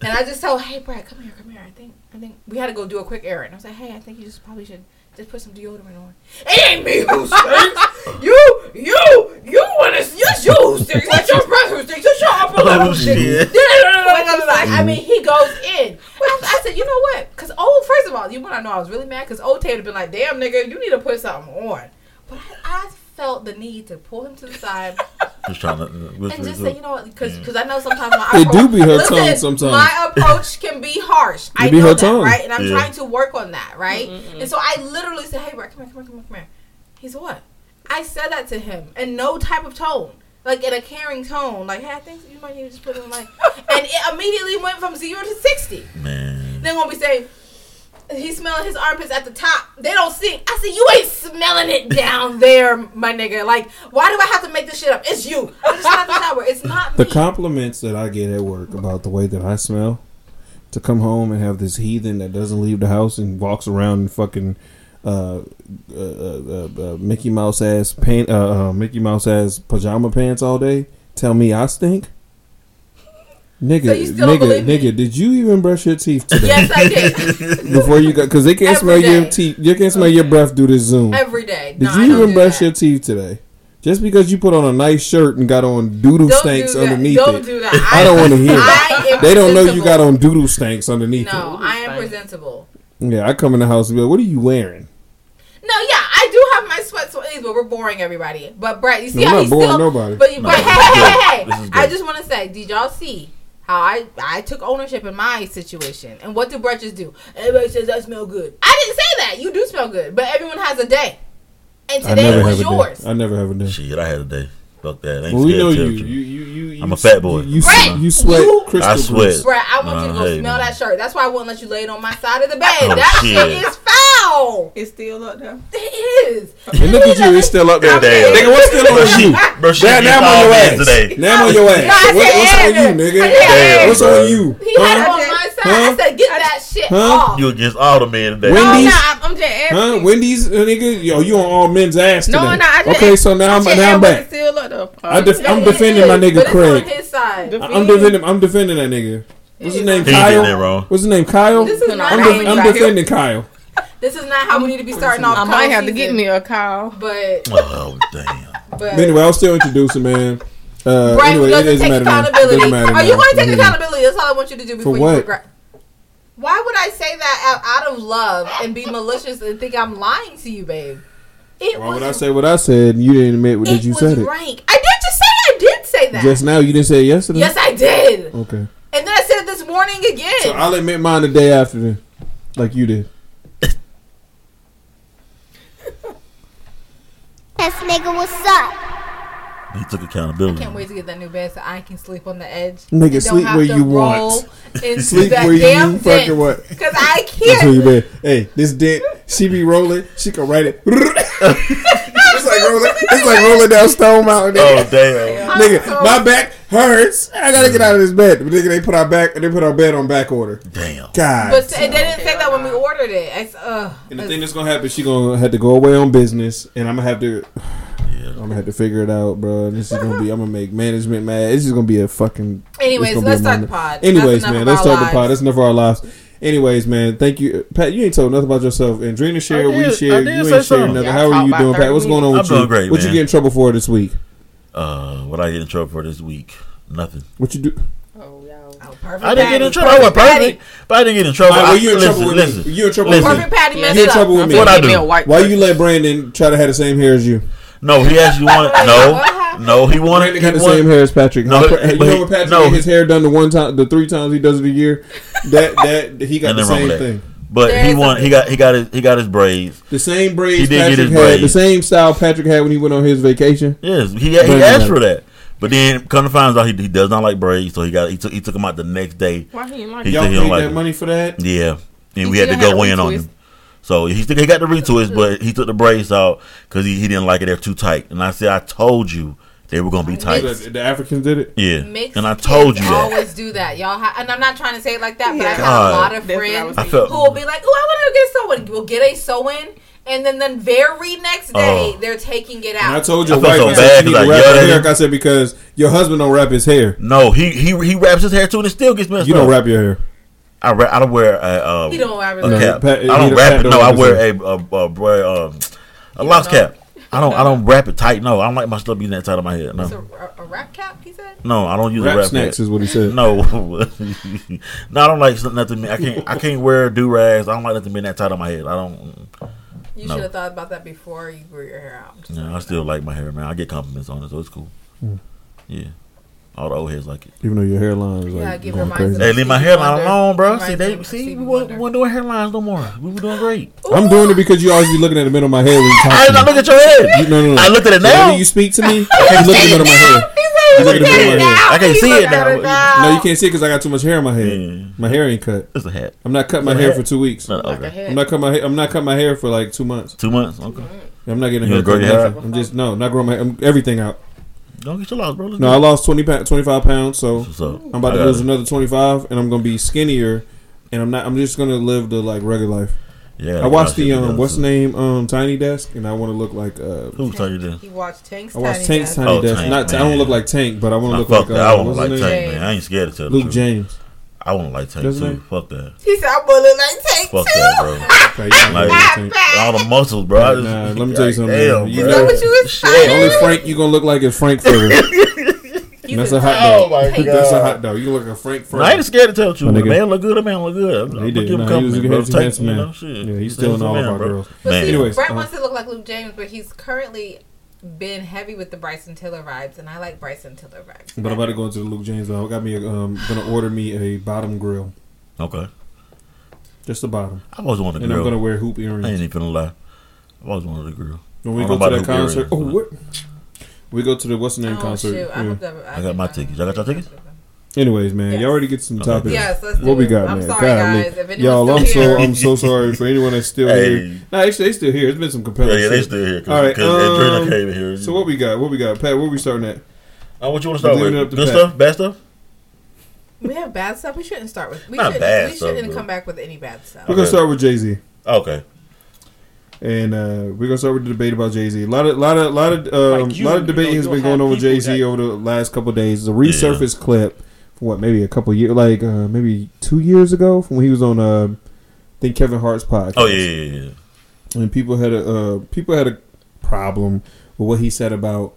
And I just told, hey, Brett, come here, come here. I think, I think we had to go do a quick errand. I was like, hey, I think you just probably should just put some deodorant on. It ain't me oh, who stinks. you, you, you want to, it's you who stinks. It's your breath who stinks. It's your upper lip Oh who stinks. shit. Like, I'm oh, I mean, he goes in. I, I said, you know what? Because old, oh, first of all, you want to know I was really mad because old Tay would have been like, damn, nigga, you need to put something on. But I, I felt the need to pull him to the side Just trying to. Uh, and just say, you know what? Because I know sometimes my It do be her Listen, tongue sometimes. My approach can be harsh. I be know her that, tongue. right? And I'm Yeah. trying to work on that, right? And so I literally said, "Hey, Brett, come here, come here, come here, come here." He said, "What?" I said that to him in no type of tone, like in a caring tone, like, "Hey, I think you might need to just put it on like," and it immediately went from zero to sixty. man. Then when we say he's smelling his armpits at the top, they don't see. I said, "You ain't smelling it down there, my nigga. Like, why do I have to make this shit up? It's you. I just got the shower. It's not The compliments that I get at work about the way that I smell, to come home and have this heathen that doesn't leave the house and walks around in fucking uh, uh, uh, uh, Mickey Mouse ass pant, uh, uh, Mickey Mouse ass pajama pants all day, tell me I stink. Nigga, So you nigga, nigga, did you even brush your teeth today yes, I did. before you got? Because they can't Every smell your teeth. You can't smell your breath through this Zoom. Every day. Did No, you don't even brush that. your teeth today? Just because you put on a nice shirt and got on doodle Don't stanks do underneath don't it. do that. I don't want to hear it. They don't know you got on doodle stanks underneath No, I am presentable. Yeah, I come in the house and be like, "What are you wearing?" No, yeah, I do have my sweat sweaties, but we're boring everybody. But Brett, you see No, how he's boring still. nobody. But, No, but hey, this hey, hey, hey! I just want to say, did y'all see how I I took ownership in my situation? And what do Brett just do? Everybody says I smell good. I didn't say that. You do smell good, but everyone has a day, and I today never was have a yours. day. I never have a day. Shit, I had a day. Fuck that. I ain't Well, we know you. You, you, you, you. I'm a fat boy. You, Brett, you sweat crystal I sweat. grease. Brett, I want you to go hey, smell man. that shirt. That's why I wouldn't let you lay it on my side of the bed. Oh, that shit. shit. is foul. It's still up there. It is. And look at you, it's still up there. Damn. Nigga, what's still Bro, on you? bro, she Now, gets now I'm on your ass. today. Now I'm on your No, ass. What, what's on you, nigga? I said Aaron, What's bro. on you? He had it on my side. Huh? I said, get that shit Huh? off. You against all the men today. No, Wendy's? no, I'm, I'm just asking. Huh? Wendy's, uh, nigga? Yo, you on all men's ass today. No, no, I just Okay, so now I'm, now I'm back. Still up there. I def- I'm It defending my nigga Craig. on his side. I'm defending. I'm defending that nigga. What's his name? He did that Kyle. wrong. What's his name? Kyle. This is not I'm, how de- I'm defending Kyle. This is not how we need to be starting off. I might cold have to get me a Kyle, But, Oh damn. but But anyway, I'll still introduce him, man. Uh, Brett anyway, it doesn't doesn't take matter accountability. doesn't matter Are you going to take Mhm. accountability? That's all I want you to do before what? you regret. Why would I say that out, out of love and be malicious and think I'm lying to you, babe? It Why would I say what I said and you didn't admit that it you was said it? rank. I did just say I did say that. Just now, you didn't say it yesterday. yes, I did. Okay. And then I said it this morning again. So I'll admit mine the day after, then, like you did. Yes, nigga, what's up? He took accountability. I can't wait to get that new bed so I can sleep on the edge. Nigga, and sleep where you roll want. into Sleep that where you damn fucking dent. want. Cause I That's where can't. you been. Hey, this dent, she be rolling. She can write it. it's like rolling. It's like rolling down Stone Mountain. Oh Nigga, damn! nigga my back hurts. I gotta get out of this bed. But nigga, they put our back. They put our bed on back order. Damn. God. But they didn't say that when we ordered it. I, s- uh, and the thing that's gonna happen, she gonna have to go away on business, and I'm gonna have to. I'm gonna have to figure it out, bro. This is gonna be. I'm gonna make management mad. This is gonna be a fucking. Anyways, it's gonna be let's a start the pod. Anyways, That's man, let's talk start the lives. pod. That's enough of our lives. Anyways, man, thank you, Pat. You ain't told nothing about yourself. And Drina shared, we did- I shared. You ain't shared something. nothing. Y'all How are you doing, Pat? What's going on I'm with doing you? great, what you man. get in trouble for this week? Uh, what I get in trouble for this week? Nothing. What you do? Oh, y'all. Perfect I didn't get in patty. trouble. I was Perfect perfect, but I didn't get in trouble. All right, well, I- you in listen, trouble with listen, me. You in trouble listen. with me. Perfect patty Yeah, messed You in trouble with me? What I do? Why you let Brandon try to have the same hair as you? No, he actually wanted. What No, no, he wanted. Brandon He got the wanted same hair as Patrick. No, How- but you he- know when Patrick no. his hair done the one time, the three times he does it a year. That that he got the wrong same with that. thing. But There's he want. He got. He got his. He got his braids. The same braids He did get Patrick his had, the same style Patrick had when he went on his vacation. Yes, he, he Brandon asked for that. But then, come to find out, he, he does not like braids, so he got he took he took him out the next day. Why he ain't like He Y'all he paid like that it. money for that? Yeah, and He we had to go had in on him. So he still he got the retwist, but he took the braids out because he, he didn't like it. They're too tight. And I said, I told you they were gonna be tight. The, the Africans did it. Yeah, Mixed and I told you kids that. always do that, y'all. Ha- and I'm not trying to say it like that, but I've a lot of That's what I friends I felt who will be like, "Oh, I want to get sewing." We'll get a sewing, and then the very next oh. day Oh. they're taking it And I told your I felt wife so I bad said you need 'cause to I wrap yelled her at hair. him. I said because your husband don't wrap his hair. no, he he he wraps his hair too, and it still gets messed up. You up. don't wrap your hair. I wrap, I don't wear a, um, He don't wrap a hair. cap. Pat- I don't don't- wrap it. No, I wear hair. a a, a, wear, um, a You lost cap. I don't I don't wrap it tight. No, I don't like my stuff being that tight on my head. No, a, a, a wrap cap, he said. no, I don't use a wrap snacks cap. is what he said. No, no, I don't like nothing. I can't. I can't wear do rags. I don't like nothing being that tight on my head. I don't. You No. should have thought about that before you grew your hair out. I'm Yeah, I still you like my hair, man. I get compliments on it, so it's cool. Mm. Yeah, all the old heads like it. Even though your hairline is Yeah, like give going crazy. Hey, leave my hairline Wonder. alone, bro. See, they see we weren't, Wonder. weren't doing hairlines no more. We were doing great. I'm doing it because you always be looking at the middle of my hair when you talk I did not look at your head. You- no, no, no. I looked at it So now. Whenever you speak to me, you look at the middle of my hair. You look at the middle of my hair. I can't see it now. No, you can't see it because I got too much hair on my head. Yeah. My hair ain't cut. It's a hat. I'm not cutting my hair for two weeks. No, okay. I'm not cutting my hair. I'm not cutting my hair for like two months. Two months. Okay. I'm not getting a You hair. gonna grow your hair I'm just no, not growing my I'm, everything out. Don't get your loss, bro. Let's No, do I lost 20 pa- 25 pounds, so I'm about I to lose it. another 25, and I'm gonna be skinnier. And I'm not. I'm just gonna live the like regular life. Yeah, I watched the um, what's the name um, Tiny Desk, and I want to look like uh, too. Who told you? He watched Tank's I watched Tiny Tank's Desk. Tiny Oh, Desk. Tank, Not I don't look like Tank, but I want to look like uh, I want what's to like? Tank, man. I ain't scared to tell the Luke truth. James. I want to like Tank That's too. name? Fuck that. He said, "I'm gonna look like Tank Fuck too." that, bro. Okay, you don't Like, look like Tank. all the muscles, bro. I just, Nah, let me tell you something, Damn, man. You bro. know- what you was Shit. Only Frank you gonna look like is Frank Furter. You That's a hot dog. Oh my Tank- That's a hot dog. You look like a Frank Furter. I ain't scared to tell the truth. My Man, look good. That man look good. I'm He did. Give him Nah, he was a compliment, bro. handsome, Take- handsome you man. know, shit. Yeah, he's He's a stealing handsome all of our bro. girls. But Man. see, Anyways, Brett uh, wants to look like Luke James, but he's currently been heavy with the Bryson Tiller vibes, and I like Bryson Tiller vibes. But I'm about to go into the Luke James. I got me. A, um, gonna order me a bottom grill, Okay. just the bottom, I always wanted to and I'm gonna wear hoop earrings. I ain't even gonna lie. I always wanted to grill. When we go don't to that about hoop concert, oh what? We go to the what's the name Oh, concert? shoot. I, hope that, I got my tickets. Y'all got your tickets? Anyways, man, Yes. y'all already get some topics. Yes, let's do What we got, I'm man? sorry, Golly. guys. If anyone's Y'all, I'm still so here, I'm so sorry for anyone that's still Hey. here. Nah, actually, they still here. It's been some Yeah, compelling. yeah, they still here. Cause, All right, Adrena um, came in here. So what we got? What we got? Pat, where we starting at? Uh, what you want to start Leave up with? Good Pat. stuff? Bad stuff? we have bad stuff. We shouldn't start with. We Not shouldn't, bad we shouldn't bro. come back with any bad stuff. We're gonna start with Jay Z, Okay. and uh, we're gonna start with the debate about Jay Z. A lot of, lot of, lot of, um, Like you, lot of debate has been going on with Jay Z over the last couple days. The resurfaced clip, for what maybe a couple years, like uh, maybe two years ago, from when he was on, uh, I think Kevin Hart's podcast. Oh, yeah, yeah, yeah. and people had a uh, people had a problem with what he said about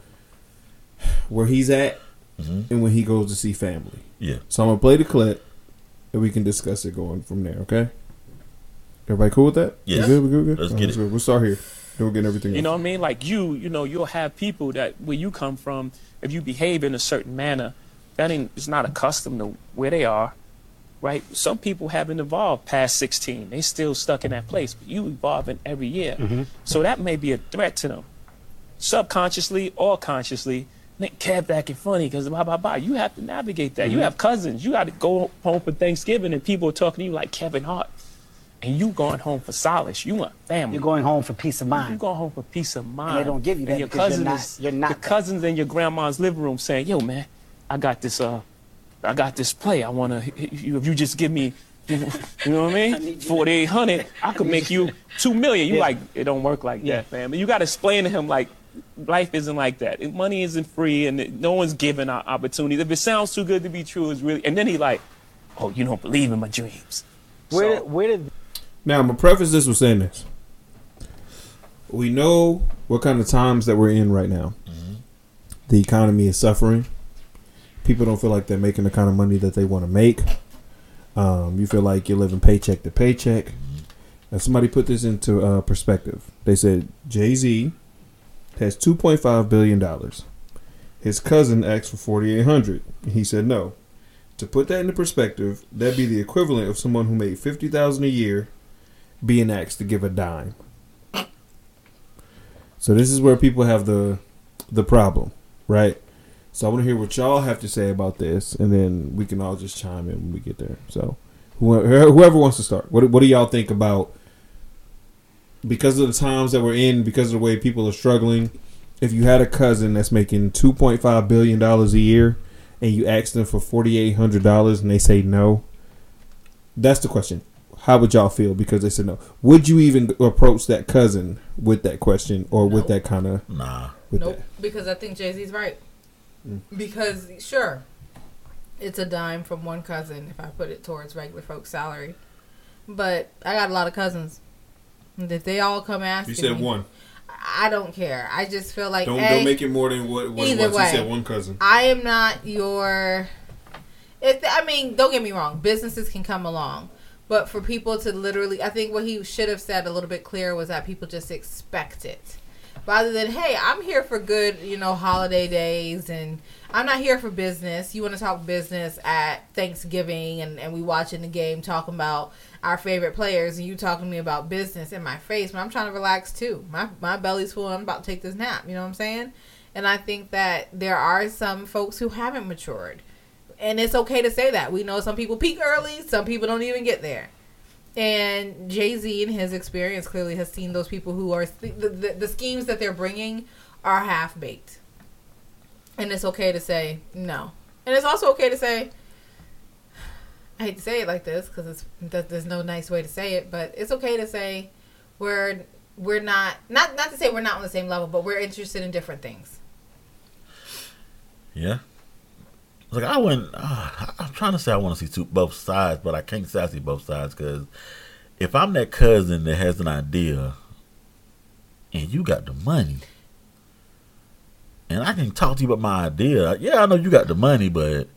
where he's at hmm and when he goes to see family. Yeah. So I'm gonna play the clip, and we can discuss it going from there. Okay. Everybody cool with that? Yeah. We good? We good? We good? Let's All get right, it. good. We'll start here. Then we'll get everything. You else. know what I mean? Like you, you know, you'll have people that where you come from, if you behave in a certain manner, that ain't it's not accustomed to where they are. right? Some people haven't evolved past 16. They still stuck in that place. But you evolving every year. Mm-hmm. So that may be a threat to them. Subconsciously or consciously, Nick Kev acting funny because blah, blah, blah. You have to navigate that. You Mhm. have cousins. You got to go home for Thanksgiving and people are talking to you like Kevin Hart. And you going home for solace. You want family. You're going home for peace of mind. You're going home for peace of mind. they don't give you And that your because you're not- is, you're not Your cousins in your grandma's living room saying, "Yo, man, I got this. Uh, I got this play. I wanna. If you just give me, you know what I mean? Forty eight hundred, I could make you two million. You Yeah. like it? Don't work like that, man. But you got to explain to him like." Life isn't like that. Money isn't free, and it- no one's giving out opportunities. If it sounds too good to be true, it's really. And then he like, "Oh, you don't believe in my dreams." Where did, where did Now I'm gonna preface this with saying this. We know what kind of times that we're in right now. The economy is suffering. People don't feel like they're making the kind of money that they want to make. Um, you feel like you're living paycheck to paycheck. And somebody put this into uh, perspective. They said Jay Z has 2.5 billion dollars. His cousin asked for 4,800. He said no. To put that into perspective, that'd be the equivalent of someone who made 50,000 a year being asked to give a dime. So this is where people have the the problem, right? So I want to hear what y'all have to say about this, and then we can all just chime in when we get there. So whoever, whoever wants to start, what what do y'all think about because of the times that we're in, because of the way people are struggling? If you had a cousin that's making two point five billion dollars a year, and you ask them for forty eight hundred dollars, and they say no, that's the question. How would y'all feel because they said no? Would you even approach that cousin with that question or with that kind of nah? With nope, because I think Jay Z's right. Mm. Because sure, it's a dime from one cousin if I put it towards regular folks' salary, but I got a lot of cousins. If they all come asking, You said me, one. I don't care. I just feel like Don't A, don't make it more than what, what it either was. way, He said one cousin. I am not your. If I mean, don't get me wrong. Businesses can come along, but for people to literally, I think what he should have said a little bit clearer was that people just expect it, rather than hey, I'm here for good, you know, holiday days, and I'm not here for business. You want to talk business at Thanksgiving, and and we watching the game, talking about our favorite players, and you talking to me about business in my face, but I'm trying to relax too. My my belly's full. I'm about to take this nap. You know what I'm saying? And I think that there are some folks who haven't matured. And it's okay to say that. We know some people peak early, some people don't even get there. And Jay Z, in his experience, clearly has seen those people who are the, the, the schemes that they're bringing are half baked. And it's okay to say no. And it's also okay to say, I hate to say it like this because it's there's no nice way to say it, but it's okay to say we're we're not not not to say we're not on the same level, but we're interested in different things. Yeah. Like I wouldn't. Uh, I'm trying to say I want to see two, both sides, but I can't say I see both sides because if I'm that cousin that has an idea and you got the money, and I can talk to you about my idea, yeah, I know you got the money, but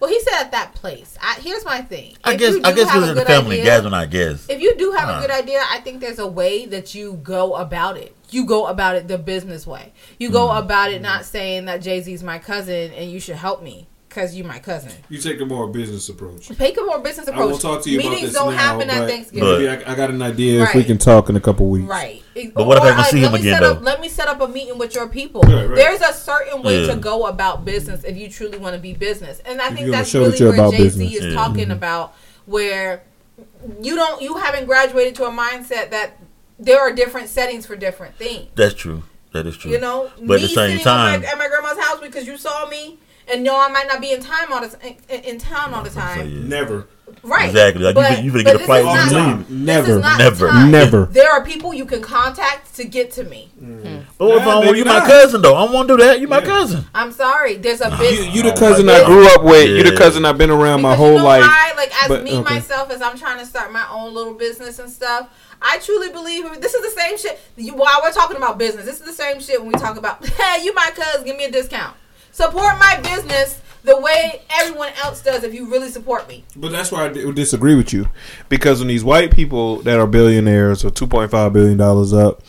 Well, he said at that place. I, here's my thing. I If guess I guess because a the family idea- gathering, I guess. If you do have Uh. a good idea, I think there's a way that you go about it. You go about it the business way. You go Mm. about it not saying that Jay Z's my cousin and you should help me because you're my cousin. You take a more business approach. Take a more business approach. I approach. will talk to you Meetings about this don't now, happen at but Thanksgiving. maybe I, I got an idea if we can talk in a couple weeks. Right. But what if I Or, can like, see let him me again, set up- though? let me set up a meeting with your people. Right, right. There's a certain way Yeah. to go about business if you truly want to be business, and I If think that's show really that you're where about Jay Z business. is Yeah. talking Mhm. about, where you don't, you haven't graduated to a mindset that there are different settings for different things. That's true. That is true. You know, but at the same time, at, my, at my grandma's house because you saw me, and no, I might not be in time all the in, in town all the time. Never. Right. Exactly. Like, you But- fin- you finna get a this flight is when you not- leave. Never. Never. time. Never. There are people you can contact to get to me. But what if Nah, I'm maybe you my cousin though? I want to do that. You my cousin. I'm sorry. There's a You, business. you the Oh, cousin my I grew up with. You the cousin I've been around my whole you know life. why? Like as But, me okay. myself, as I'm trying to start my own little business and stuff, I truly believe this is the same shit. You, while we're talking about business, this is the same shit when we talk about, hey, you my cousin, give me a discount. Support my business the way everyone else does if you really support me. But that's why I disagree with you, because when these white people that are billionaires or two point five billion dollars up,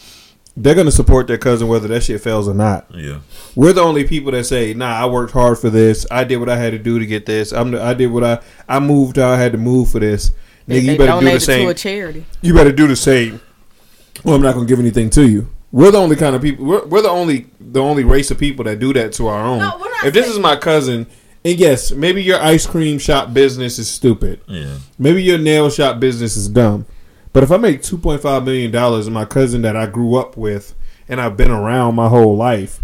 they're gonna support their cousin whether that shit fails or not. Yeah. We're the only people that say, "Nah, I worked hard for this. I did what I had to do to get this. I'm the, I did what I I moved how I had to move for this." They, Nigga, they you better do the donated to same. a charity. You better do the same. Well, I'm not gonna give anything to you. We're the only kind of people. We're, we're the only the only race of people that do that to our own. No, we're not if this saying- is my cousin, and yes, maybe your ice cream shop business is stupid. Yeah. Maybe your nail shop business is dumb. But if I make two point five million dollars and my cousin that I grew up with and I've been around my whole life,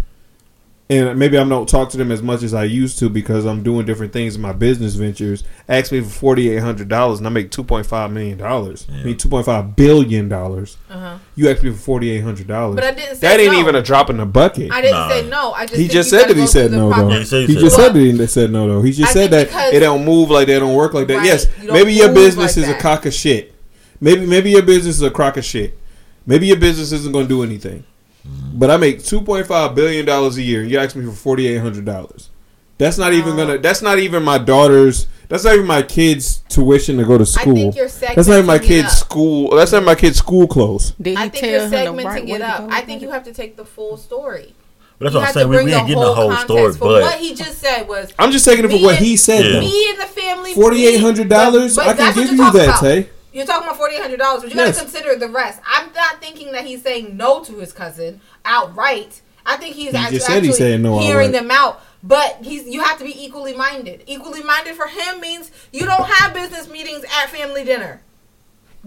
and maybe I don't talk to them as much as I used to because I'm doing different things in my business ventures, ask me for forty eight hundred dollars and I make two point five million dollars. I mean two point five billion dollars. Uh-huh. You asked me for forty eight hundred dollars. But I didn't say that ain't no. even a drop in the bucket. I didn't Nah. say no. I just He just said that he said no though. Yeah, he he He just no. said that he said no though. He just I said that it don't move like that, don't work like that. Right. Yes, You maybe your business like is a cock of shit. Maybe maybe your business is a crock of shit. Maybe your business isn't going to do anything. But I make two point five billion dollars a year, and you ask me for forty eight hundred dollars. That's not even gonna. That's not even my daughter's. That's not even my kids' tuition to go to I school. think you're That's not even my kids' up. school. That's not my kids' school clothes. Did he I think you're segmenting right it up. I think you have to take the full story. But that's You what I'm saying. We, bring we the ain't getting the whole story, but what he just said was, I'm just taking it for what and- he said. Yeah. me and the family. Forty eight hundred dollars. I can that's give you're you talking that, about. Tay. You're talking about forty eight hundred dollars, but you Yes. gotta consider the rest. I'm not thinking that he's saying no to his cousin outright. I think he's He actually, actually saying no hearing them out. But he's you have to be equally minded. Equally minded for him means you don't have business meetings at family dinner.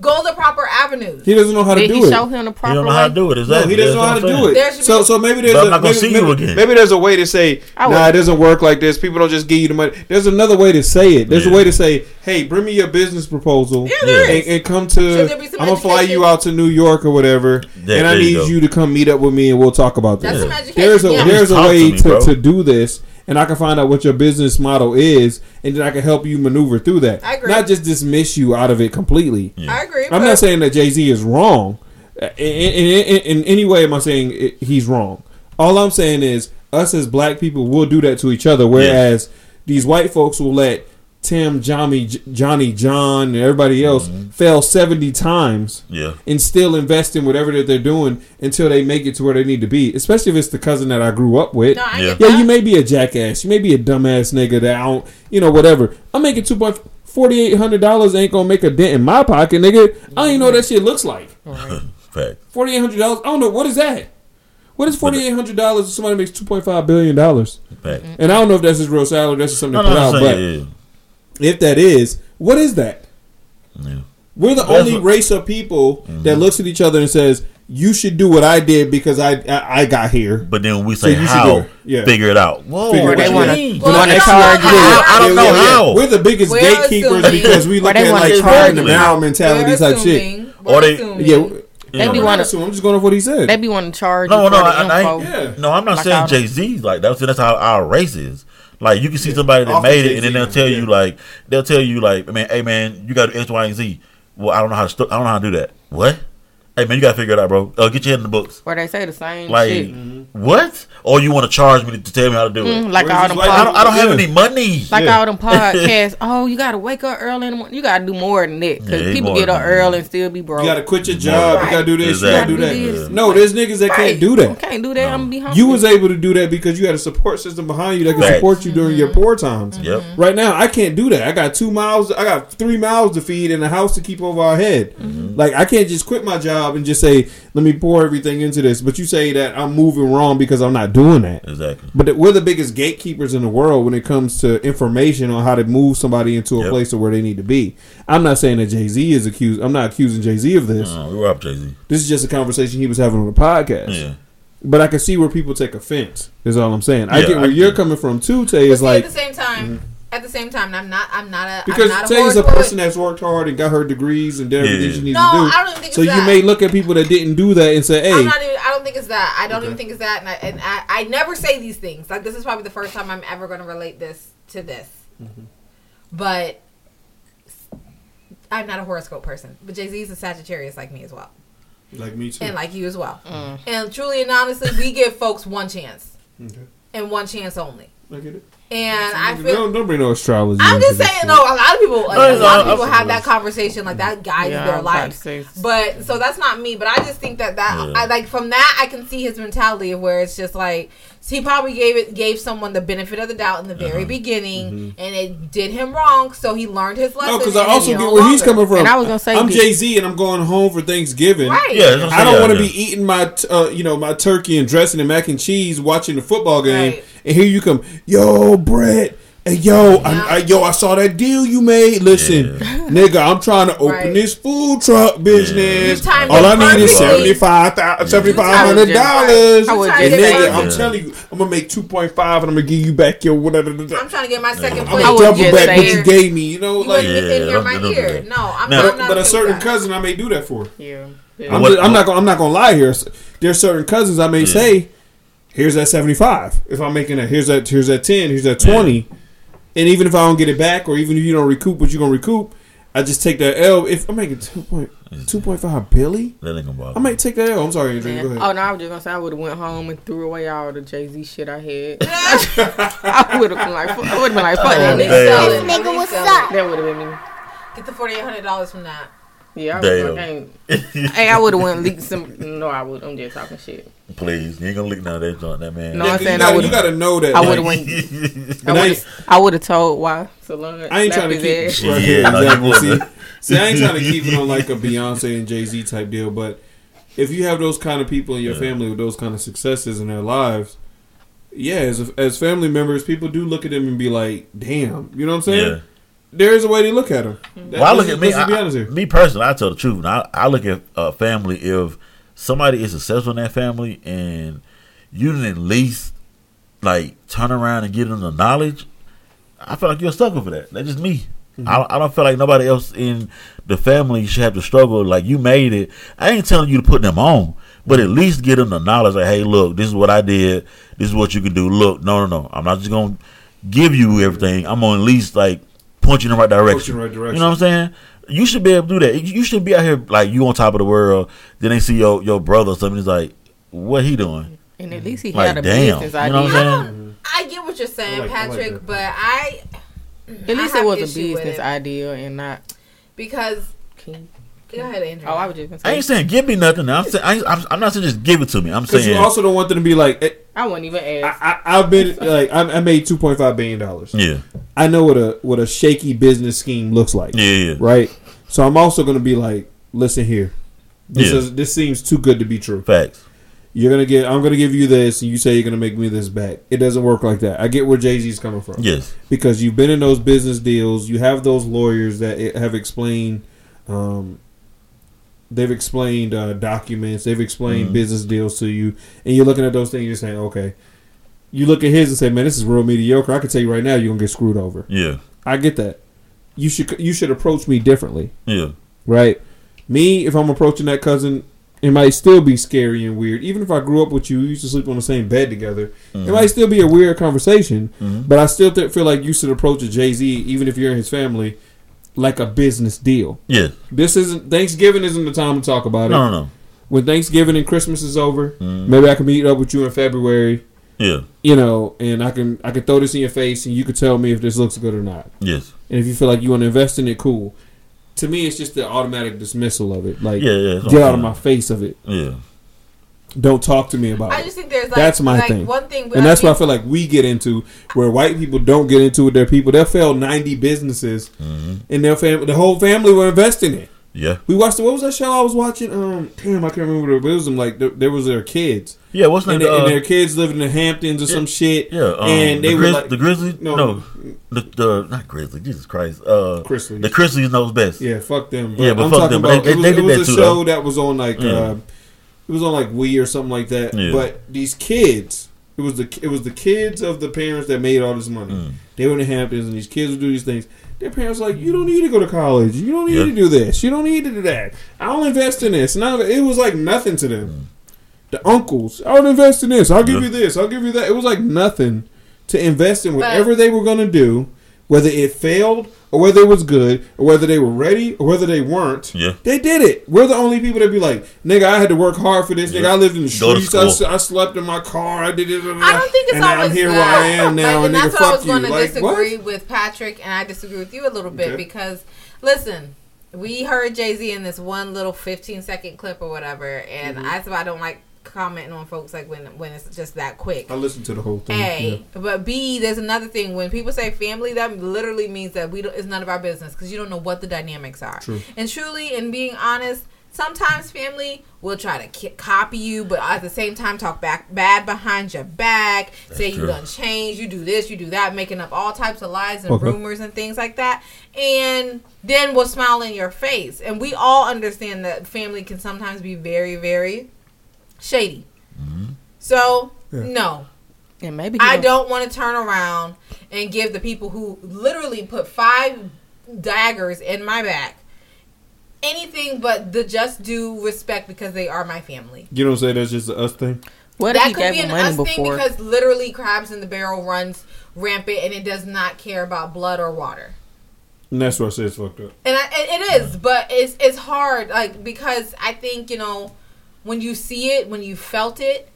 Go the proper avenues. He doesn't know how to Did do he it. show him the he proper don't know how to way? do it. No, he doesn't know how to do it. There should be- So, so maybe there's But I'm a not gonna maybe, see you maybe, again. maybe there's a way to say, I nah, would- it doesn't work like this. People don't just give you the money. There's another way to say it. There's a Yeah. way to say, hey, bring me your business proposal Yeah, there and, is. and come Should to. there be I'm gonna fly education? you out to New York or whatever, Yeah, and I there you need go. you to come meet up with me and we'll talk about That's this. some education. There's a yeah. there's a Talk to way me, to, bro. to do this, and I can find out what your business model is, and then I can help you maneuver through that. I agree. Not just dismiss you out of it completely. I agree. I'm not saying that Jay Z is wrong. In, in, in, in any way, am I saying it, he's wrong? All I'm saying is, us as black people will do that to each other, whereas these white folks will let Tim, Johnny, Johnny, John, and everybody else mm-hmm. fail 70 times Yeah. and still invest in whatever that they're doing until they make it to where they need to be. Especially if it's the cousin that I grew up with. No, I Yeah. Yeah, you may be a jackass. You may be a dumbass nigga that I don't, you know, whatever. I'm making two point forty eight hundred dollars ain't gonna make a dent in my pocket, nigga. I don't even know what that shit looks like. Fact. Forty eight hundred dollars. I don't know what is that. What is forty eight hundred dollars if somebody makes two point five billion dollars? Fact. And I don't know if that's his real salary. That's just something No, to put I'm out. saying, But if that is, what is that? yeah. yeah. We're the That's only what- Mm-hmm. race of people that looks at each other and says, "You should do what I did because I I, I got here." But then we say you should do how, it. Yeah. figure it out. Whoa, Figure what it you out. wanna- mean? They want to Well, charge you. I- I don't know Yeah, yeah. how. We're the biggest We're gatekeepers assuming- because we look at like charge charging you. now mentality We're type shit. assuming- Or we're they- assuming- Yeah, They be wanna- assuming. I'm just going off what he said. They be wanting to charge No, you no, the I, I. Yeah. no. I'm not Like saying Jay Z like that's that's how our race is. Like you can see somebody that Off made it, and then they'll tell yeah. you like they'll tell you like, man, hey man, you got to X, Y, and Z. Well, I don't know how to st- I don't know how to do that. What? Hey man, you gotta figure it out, bro. Uh, get your head in the books. Where they say the same Like shit. What? Or you want to charge me to, to tell me how to do it? Mm, like all this them white I don't. I don't have any money. Like Yeah. all them podcasts. oh, you gotta wake up early in the morning. You gotta do more than that because Yeah, people get up early and still be broke. You got to quit your job. You got to do this. Exactly. You got to do that. This. No, there's niggas that can't do You that. can't do that. I'm gonna be hungry. You was able to do that because you had a support system behind you that can Facts. support you during your mm-hmm. poor times. Yep. Mm-hmm. Right now, I can't do that. I got two miles. I got three miles to feed and a house to keep over our head. Mm-hmm. Like I can't just quit my job and just say, "Let me pour everything into this." But you say that I'm moving wrong because I'm not doing that. Exactly. But that we're the biggest gatekeepers in the world when it comes to information on how to move somebody into a Yep. place to where they need to be. I'm not saying that Jay Z is accused. I'm not accusing Jay Z of this. We were up Jay Z. This is just a conversation he was having on the podcast. Yeah. But I can see where people take offense. Is all I'm saying. I get where I you're get- coming from too. Tay But is like at the same time, mm-hmm. At the same time, I'm not. I'm not a. because I'm not Tay is a person that's worked hard and got her degrees and did everything Yeah. she needs No, to do. I don't think so it's you that. may look at people that didn't do that and say, "Hey, I'm not even. I don't think it's that. I don't Okay. even think it's that. And, I, and I, I never say these things. Like this is probably the first time I'm ever going to relate this to this. Mm-hmm. But I'm not a horoscope person. But Jay Z is a Sagittarius like me as well, like me too." and like you as well. And truly and honestly, we give folks one chance Okay. and one chance only. I get it. And I feel Don't, don't bring no astrology. I'm just saying, shit. no. A lot of people, like, No, a lot of people have that conversation, like that guides Yeah, their I'm life. But so that's not me. But I just think that that Yeah. I like from that I can see his mentality of where it's just like he probably gave it gave someone the benefit of the doubt in the very Uh-huh. beginning, and it did him wrong. So he learned his lesson. No, because I also it's get no where he's longer. coming from. And I was gonna say I'm Jay Z, and I'm going home for Thanksgiving. Right. Yeah, I'm I don't want to yeah. be eating my, t- uh, you know, my turkey and dressing and mac and cheese, watching the football game, Right. and here you come, yo, Brett. Hey, yo, I, I, yo, I saw that deal you made. Listen, nigga, I'm trying to open Right. this food truck business. You timed All I need is perfectly. seventy five thousand, seventy five I dollars. And nigga, I'm Yeah. telling you, I'm gonna make two point five, and I'm gonna give you back your whatever. I'm trying to get my second I'm gonna would double back what you gave me. You know, You like. wouldn't get in here don't- my don't do ear. that. No, I'm Now- not. But, I'm not but a certain that. cousin I may do that for. Yeah. I'm, What- just- I'm not gonna I'm not gonna lie here. There's certain cousins I may say, here's that 75. If I'm making that, here's that here's that 10, here's that 20. And even if I don't get it back, or even if you don't recoup what you're gonna recoup, I just take that L. If I'm making 2.2.5 Billy, That ain't gonna bother. I might take that L. I'm sorry, Andrew. Go ahead. Oh no, I was just gonna say I would have went home and threw away all the Jay Z shit I had. I would have been like, fuck- I would have been like, fuck oh, that nigga. Damn. This it. nigga They was sell up. That would have been me. Get the forty eight hundred dollars from that. Yeah, I was Damn. like, hey, I would have went and leaked some. No, I would. I'm just talking shit. Please, you ain't gonna lick none of that joint, that man. No, Yeah, I'm 'cause saying you, gotta, would you gotta know that. I would have went. I I would have. I would have told why Solange. I ain't trying to slapped keep his right, Yeah, no. See, see, I ain't trying to keep it on like a Beyonce and Jay Z type deal, but if you have those kind of people in your Yeah. family with those kind of successes in their lives, yeah, as as family members, people do look at them and be like, "Damn," you know what I'm saying? Yeah. There is a way they look at them. Well, I look at me. Let's be I, honest here. me personally, I tell the truth. I, I look at a family. If somebody is successful in that family, and you didn't at least like turn around and give them the knowledge, I feel like you're a sucker for that. That's just me. Mm-hmm. I, I don't feel like nobody else in the family should have to struggle. Like you made it. I ain't telling you to put them on, but at least give them the knowledge. Like, hey, look, this is what I did. This is what you can do. Look, no, no, no. I'm not just gonna give you everything. I'm gonna at least like point you in the right direction. in the right direction. You know what I'm saying? You should be able to do that. You should be out here like you on top of the world. Then they see your your brother or something. It's like, what he doing? And at least he Like, had a damn. business You know what I'm saying? don't. I get what you're saying, like- I like Patrick, but I. At least I it was a issue with business it idea and not. because. Go ahead, Andrew. Oh, I was just gonna I ain't saying give me nothing. I'm saying I ain't, I'm, I'm not saying just give it to me. I'm Because saying you also don't want them to be like, eh, I wouldn't even I, ask. I, I've been like, I, I made two point five billion dollars. yeah, I know what a what a shaky business scheme looks like. yeah, yeah. right? So I'm also going to be like, listen here, this Yeah. is this seems too good to be true. Facts. You're gonna get, I'm gonna give you this, and you say you're gonna make me this back. It doesn't work like that. I get where Jay Z's coming from. Yes. because you've been in those business deals. You have those lawyers that have explained. Um, they've explained uh, documents. They've explained Mhm. business deals to you, and you're looking at those things. You're saying, okay. You look at his and say, man, this is real mediocre. I can tell you right now, you're gonna get screwed over. Yeah. I get that. You should you should approach me differently. Yeah. Right. Me, if I'm approaching that cousin, it might still be scary and weird. Even if I grew up with you, we used to sleep on the same bed together. It might still be a weird conversation, Mhm. but I still th- feel like you should approach a Jay Z, even if you're in his family, like a business deal. Yeah. This isn't Thanksgiving isn't the time to talk about it. No, no. When Thanksgiving and Christmas is over, Mhm. maybe I can meet up with you in February. Yeah. You know, and I can I can throw this in your face, and you can tell me if this looks good or not. Yes. And if you feel like you want to invest in it, cool. To me, it's just the automatic dismissal of it. Like, Yeah, yeah, get out of my face of it. Yeah. Don't talk to me about I it. just think there's like that's my like thing. one thing, and that's what I feel like we get into, where white people don't get into with their people. They'll fail ninety businesses, Mm-hmm. and their family, the whole family were investing in it. Yeah. We watched. What was that show I was watching? Um, damn, I can't remember. What it was them like there, there was their kids. Yeah, what's the and, name, their- and uh, their kids living in the Hamptons or some shit. Yeah. Um, and they the, were like the Chrisleys. No. No. The, the not Chrisley. Jesus Christ. Uh, Chrisleys. The Chrisleys knows best. Yeah, fuck them. Yeah, but I'm fuck talking them. About they- it was, they it was that a too, show though. that was on like Yeah. uh, it was on like Wii or something like that. Yeah. But these kids, it was the it was the kids of the parents that made all this money. Mm. They were in the Hamptons, and these kids would do these things. Their parents were like, you don't need to go to college. You don't need Yeah. to do this. You don't need to do that. I'll invest in this. None of it. It was like nothing to them. Mm. The uncles, I'll invest in this. I'll give Yeah. you this. I'll give you that. It was like nothing to invest in But- whatever they were gonna do. Whether it failed or whether it was good or whether they were ready or whether they weren't. Yeah. They did it. We're the only people that be like, nigga, I had to work hard for this. Nigga, I lived in the Go streets. I, school. s- I slept in my car. I did it. I don't think it's and now always I'm here that. where I am now. Like, and and nigga, that's what I was going to Like, what? disagree with Patrick, and I disagree with you a little bit Okay. because, listen, we heard Jay Z in this one little 15 second clip or whatever, and Mm-hmm. that's why I don't like commenting on folks like when when it's just that quick. I listened to the whole thing. A, but B, there's another thing. When people say family, that literally means that we don't, it's none of our business because you don't know what the dynamics are. True. And truly, and being honest, sometimes family will try to ki- copy you, but at the same time talk back bad behind your back, say you done changed, you do this, you do that, making up all types of lies and Okay. rumors and things like that, and then will smile in your face. And we all understand that family can sometimes be very, very shady. Mm-hmm. So Yeah. no, And maybe I don't- don't want to turn around and give the people who literally put five daggers in my back anything but the just due respect because they are my family. You don't say that's just a us thing? What that could be an money us thing because literally crabs in the barrel runs rampant and it does not care about blood or water. And that's what I said it's fucked up. And I, it it is, but it's it's hard, like because I think you know when you see it, when you felt it,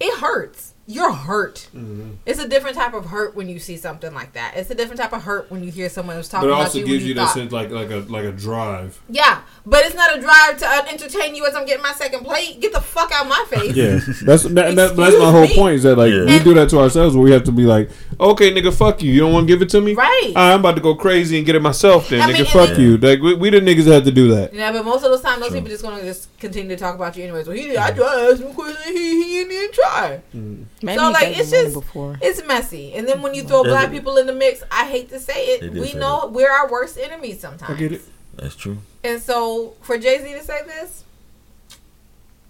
it hurts. You're hurt. Mm-hmm. It's a different type of hurt when you see something like that. It's a different type of hurt when you hear someone who's talking But it also you. gives when you that sense like like a like a drive. yeah, but it's not a drive to uh, entertain you as I'm getting my second plate. Get the fuck out my face. Yeah, that's that, that, that's my whole me. point. Is that like Yeah. we do that to ourselves, where we have to be like, okay, nigga, fuck you. You don't want to give it to me, Right. All right, I'm about to go crazy and get it myself. Then, I nigga, mean, fuck then- you. Like we, we the niggas that had to do that. Yeah, but most of the time, those people just gonna just continue to talk about you anyways. Well, he, I mm. tried to ask him a question, he, he didn't even try. Mm. Maybe so he like, gave it's him money just before. it's messy. And then when you throw Does black people in the mix, I hate to say it, They we say know we're our worst enemies sometimes. I get it. That's true. And so for Jay Z to say this,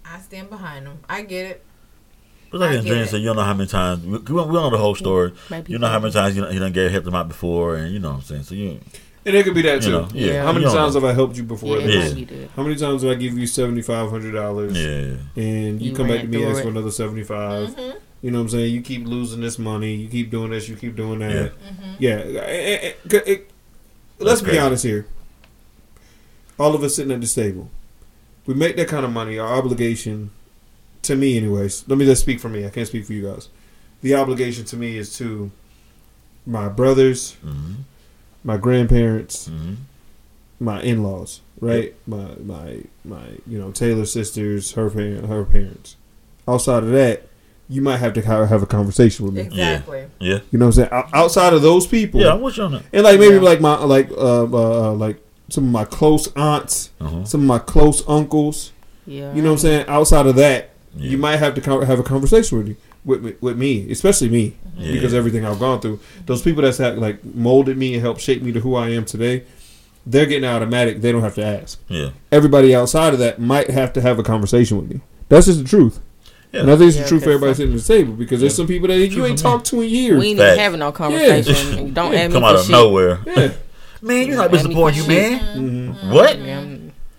I stand behind him. I get it. But like I in get Dream it. said, you don't know how many times we, we don't know the whole story. Maybe You know how many times you know, he done gave helped him out before, and you know what I'm saying. So you, And it could be that You too. know, yeah. How many times know. have I helped you before? Yeah, this? it Yeah. might be that. How many times did I give you seventy five hundred dollars? yeah, And you, You come back to me through ask for another seventy You know what I'm saying? You keep losing this money. You keep doing this. You keep doing that. Yeah. Eh, eh, eh, eh, Let's That's be honest here. All of us sitting at this table, we make that kind of money. Our obligation, to me, anyways. Let me just speak for me. I can't speak for you guys. The obligation to me is to my brothers, hmm my grandparents, hmm my in-laws, right? My my my you know Taylor sisters, her parent, her parents. Outside of that, you might have to have a conversation with me. Exactly. yeah, You know what I'm saying? Outside of those people, yeah. I'm with you on that. and like maybe Yeah. like my like uh, uh uh, like some of my close aunts, Uh-huh. some of my close uncles. Yeah. You know what I'm saying? Outside of that, Yeah. you might have to have a conversation with you. With, with, with me, especially me, Yeah. because everything I've gone through, those people that's had, like molded me and helped shape me to who I am today, they're getting automatic. They don't have to ask Yeah, everybody outside of that might have to have a conversation with me. That's just the truth. yeah. And I think it's Yeah, the truth for everybody some- sitting at the table because there's some people that you ain't for talked to in years. we ain't Facts. even having no conversation. Don't add me Come out of shit. nowhere. Yeah. Man, you're not Let me disappointing you, finish. man. Mhm. What?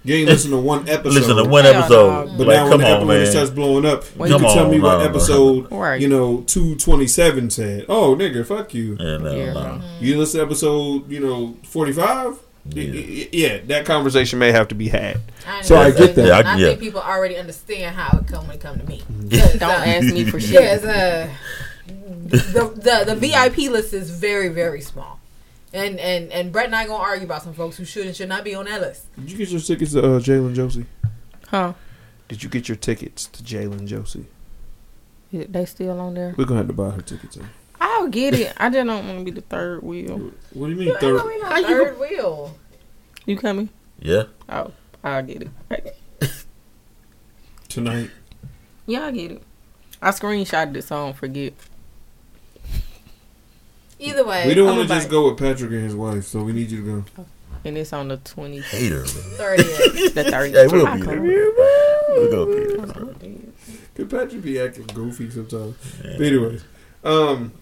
Yeah, You ain't listen to one episode. Listen to one episode. no. But like, now when, come the, on, when it man. starts blowing up, Well, you Come can tell me what no, no. episode, Right. you know, 227 said. Oh, nigga, fuck you. Yeah, no, Yeah. no. You listen to episode, you know, 45? Yeah. Yeah. yeah, that conversation may have to be had. I So I get that. Yeah, I- And I yeah. think people already understand how it come when it come to me. Don't uh, ask me for shit. Yes, uh, the, the the VIP list is very very small, and and and Brett and I gonna argue about some folks who should and should not be on that list. Did you get your tickets to uh, Jalen Josie? Huh? Did you get your tickets to Jalen Josie? Yeah, They still on there? We're going to have to buy her tickets. eh? I'll get it. I just don't want to be the third wheel. What do you mean, You ain't third? gonna be How my you- third wheel. You coming? Yeah. Oh, I'll get it. Tonight? Yeah, I get it. I screenshotted it so I don't forget. Either way, We don't want to just go with Patrick and his wife, so we need you to go. And it's on the 20th. Hater. thirtieth. The 30th. Hey, we'll I be come. there. We'll go get it. Could Patrick be acting goofy sometimes? Yeah. But anyways, um,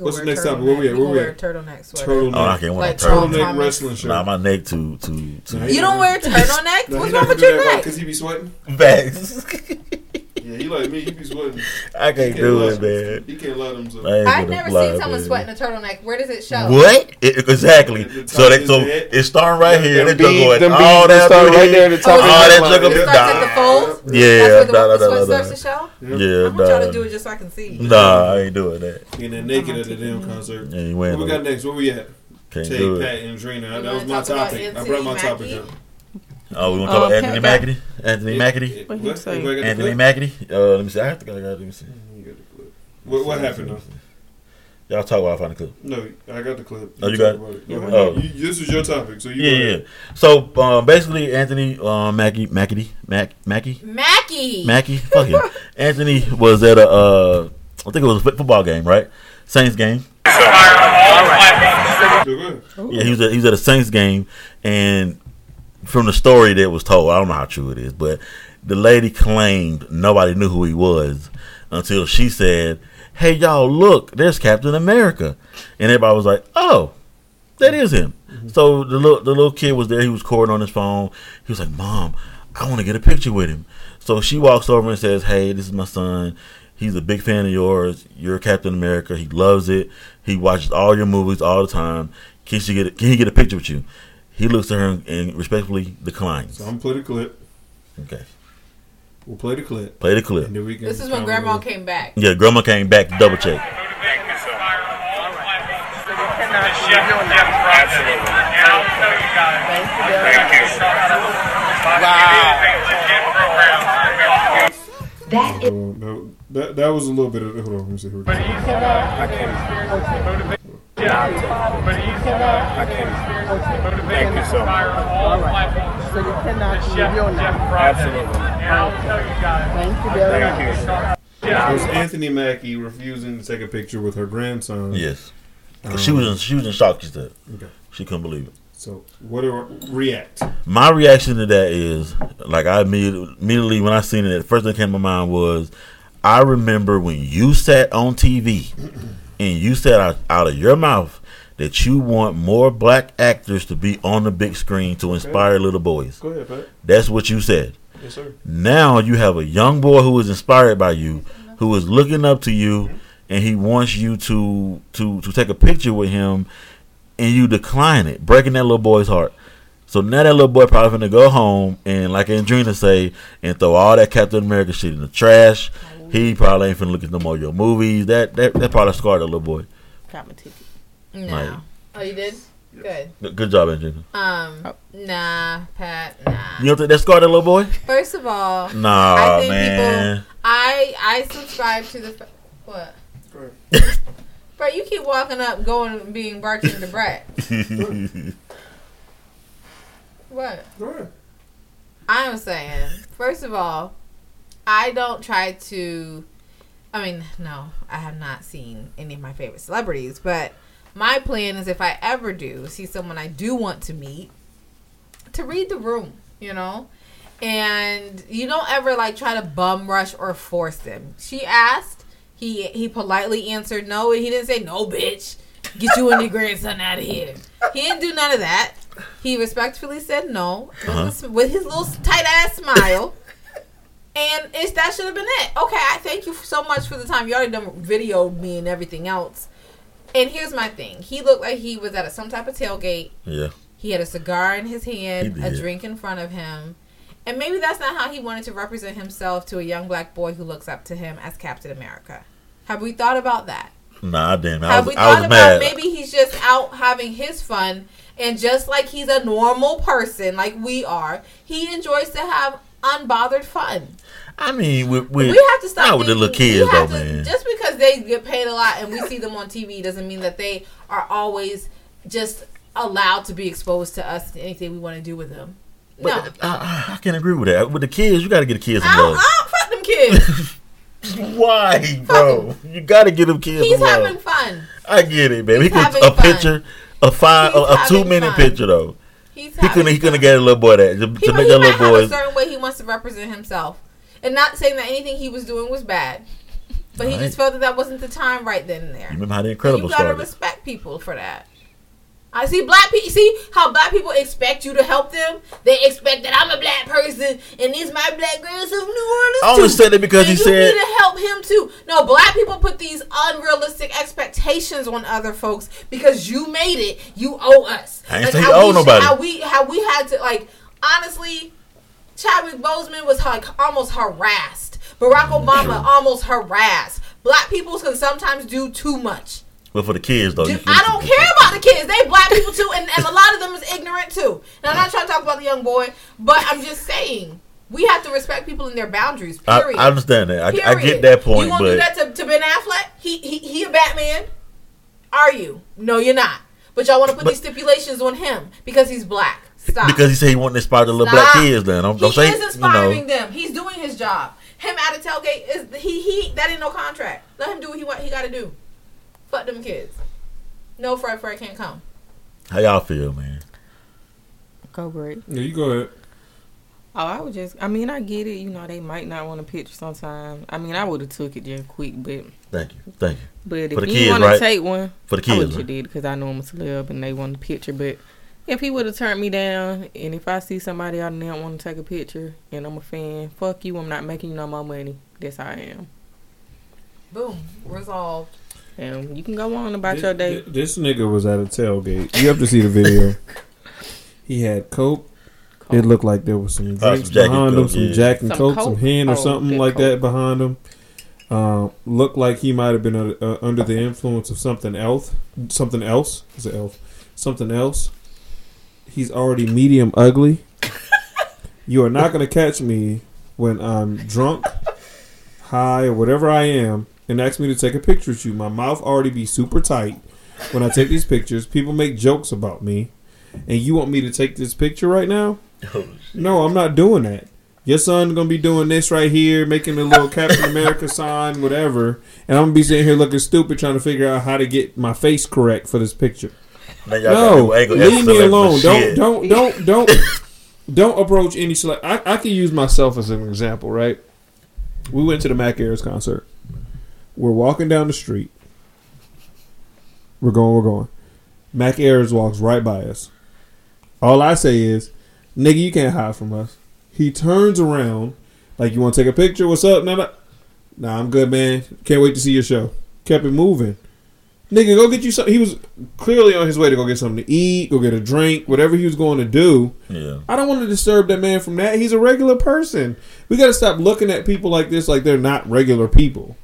What's the next topic? Where we at? Where we at? turtleneck sweater. turtleneck, Oh, I can't wear Like no turtle. Tom turtleneck wrestling shirt. Nah, my neck too, too, too. You don't wear turtleneck? No, What's wrong with your neck? Because he be sweating. Bags. Yeah, he like me. He be sweating. I can't He do it, him- man. He can't let him. I ain't I've never lie, seen someone man. sweat in a turtleneck. Where does it show? What? It, exactly. The So they so is it's starting right Them- here. them They just beads- going them all that start right there at the top Oh, of all that line. sugar It be starts the folds. Yeah, That's where the, nah, nah, sweat nah, starts to show. Yeah, I want y'all to do it just so I can see. Nah, I ain't doing that. Getting naked at the damn concert. What we got next? Where we at? Can't Tay, do Pat, and Drina. You That was my topic. I brought my topic up. Oh, we want to talk about Anthony Pat- Mackie? Anthony Mackie? What he What? say? Everybody got the Anthony clip? Mackie? Uh, let me see. I have to go. Let me see. Got the clip. What, what happened though? Y'all talk while I find the clip. No, I got the clip. Oh, you got it? talk about Yeah, Go. Oh. You- this is your topic, so you Yeah, yeah. So um, basically, Anthony um, Mackie, Mackie, Mac, Mackie, Mackie. Mackie, fuck him. Anthony was at a, uh, I think it was a football game, right? Saints game. Yeah. Yeah, he was at, he was at a Saints game, and from the story that was told, I don't know how true it is, but the lady claimed nobody knew who he was until she said, "Hey, y'all, look, there's Captain America," and everybody was like, "Oh, that is him." Mm-hmm. So the little the little kid was there. He was recording on his phone. He was like, "Mom, I want to get a picture with him." So she walks over and says, "Hey, this is my son." He's a big fan of yours. You're Captain America. He loves it. He watches all your movies all the time. Can she get? A, can he get a picture with you? He looks at her and, and respectfully declines. So I'm gonna play the clip. Okay, We'll play the clip, play the clip. and then we can. This is when Grandma on came back. Yeah, Grandma came back to double check. That is Uh, that that was a little bit of. Hold on, let me see. Here we go. Thank you so much. So you cannot be real now. Absolutely. Thank you very much. Thank you. It was Anthony Mackie refusing to take a picture with her grandson. Yes, 'Cause she was in, she was in shock. She said Okay. she couldn't believe it. So what do react? My reaction to that is like I immediately, immediately when I seen it, the first thing that came to my mind was I remember when you sat on TV and you said out, out of your mouth that you want more black actors to be on the big screen to inspire little boys. Go ahead, Pat. That's what you said. Yes, sir. Now you have a young boy who is inspired by you, who is looking up to you, and he wants you to to to take a picture with him, and you decline it, breaking that little boy's heart. So now that little boy probably gonna go home and like Andrina say, and throw all that Captain America shit in the trash. He probably ain't finna look at no more of your movies. That that that probably scarred that little boy. Got my ticket. No. Like- oh, you did? Good. Good, good job, Andrina. Um, Oh. nah, Pat, nah. You don't think that scarred that little boy? First of all, Nah, I think man. people. I I subscribe to the what. Bro, you keep walking up, going and being bartender Brett. What? Go ahead. I'm saying, first of all, I don't try to. I mean, no, I have not seen any of my favorite celebrities, but my plan is if I ever do see someone I do want to meet, to read the room, you know? And you don't ever like try to bum rush or force them. She asked, he he politely answered no, and he didn't say no, bitch. Get you and your grandson out of here. He didn't do none of that. He respectfully said no Uh-huh. his, with his little tight ass smile. And it's that should have been it. Okay, I thank you so much for the time. You already done videoed me and everything else. And here's my thing. He looked like he was at a, some type of tailgate. yeah. He had a cigar in his hand, a drink in front of him. And maybe that's not how he wanted to represent himself to a young black boy who looks up to him as Captain America. Have we thought about that? Nah, damn. I Have was, we I thought about mad. maybe he's just out having his fun and just like he's a normal person like we are, he enjoys to have unbothered fun. I mean, with, with, we have to stop not with the little kids though, to- man. Just because they get paid a lot and we see them on TV doesn't mean that they are always just allowed to be exposed to us to anything we want to do with them. No, But I, I, I can't agree with that. With the kids, you got to get the kids involved. I don't. I don't fuck them kids. Why, bro? You got to get them kids He's love. having fun. I get it, man. He's He could a fun. picture, a five, a, a two minute fun. picture though. He's He couldn't. He couldn't get a little boy that to, He, to he make that little have a boy. certain way he wants to represent himself, and not saying that anything he was doing was bad, but he Right. just felt that that wasn't the time right then and there. You remember how the And Incredibles you gotta started? respect people for that. I see black people. See how black people expect you to help them. They expect that I'm a black person and these my black girls from New Orleans. I only said it because and he you said- need to help him too. No, black people put these unrealistic expectations on other folks because you made it. You owe us. I ain't say how you owe should- nobody. How we how we had to like honestly. Chadwick Boseman was like almost harassed. Barack Obama almost harassed. Black people can sometimes do too much. But for the kids though, Dude, I don't care about the kids. They black people too, and, and a lot of them is ignorant too. And I'm not trying to talk about the young boy, but I'm just saying we have to respect people in their boundaries. I, Period. I understand that. I, I get that point, You gonna but do that to, to Ben Affleck? He, he he a Batman? Are you? No, you're not. But y'all want to put these stipulations on him because he's black. Stop. because he said he wanted to inspire the little black kids. Then don't, he don't say is you inspiring know. them. He's doing his job. Him out of tailgate is he he that ain't no contract. Let him do what he want. He got to do. Fuck them kids. No, Fred Fred can't come. How y'all feel, man? Go great. Yeah, you go ahead. Oh, I would just. I mean, I get it. You know, they might not want a picture sometimes. I mean, I would have took it just quick, but Thank you, thank you. but if For the he kids, want to take one, For the kids, I would kids, have right? did because I know I'm a celeb and they want a picture. But if he would have turned me down, and if I see somebody out there and want to take a picture, and I'm a fan, fuck you. I'm not making you no more money. That's how I am. Boom. Resolved. And you can go on about This, your day. this nigga was at a tailgate. You have to see the video. he had coke. It looked like there was some drinks some behind him, Coke, some yeah. Jack and Some Coke, some Coke? hen or Oh, something that like Coke. that behind him. Uh, looked like he might have been uh, uh, under the influence of something else. Something else. Is it elf? Something else. He's already medium ugly. you are not going to catch me when I'm drunk, high, or whatever I am, and ask me to take a picture with you. My mouth already be super tight when I take these pictures. People make jokes about me, and you want me to take this picture right now? Oh, no, I'm not doing that. Your son gonna be doing this right here, making a little Captain America sign, whatever, and I'm gonna be sitting here looking stupid trying to figure out how to get my face correct for this picture. Now y'all No, angle leave me alone. Don't don't don't don't don't approach any select. I I can use myself as an example, right? We went to the Mac Ayres concert. We're walking down the street. We're going. We're going. Mac Ayres walks right by us. All I say is, "Nigga, you can't hide from us." He turns around, like, "You want to take a picture? What's up?" Nah, nah, nah, I'm good, man. Can't wait to see your show. Kept it moving. Nigga, go get you some. He was clearly on his way to go get something to eat, go get a drink, whatever he was going to do. Yeah. I don't want to disturb that man from that. He's a regular person. We got to stop looking at people like this like they're not regular people.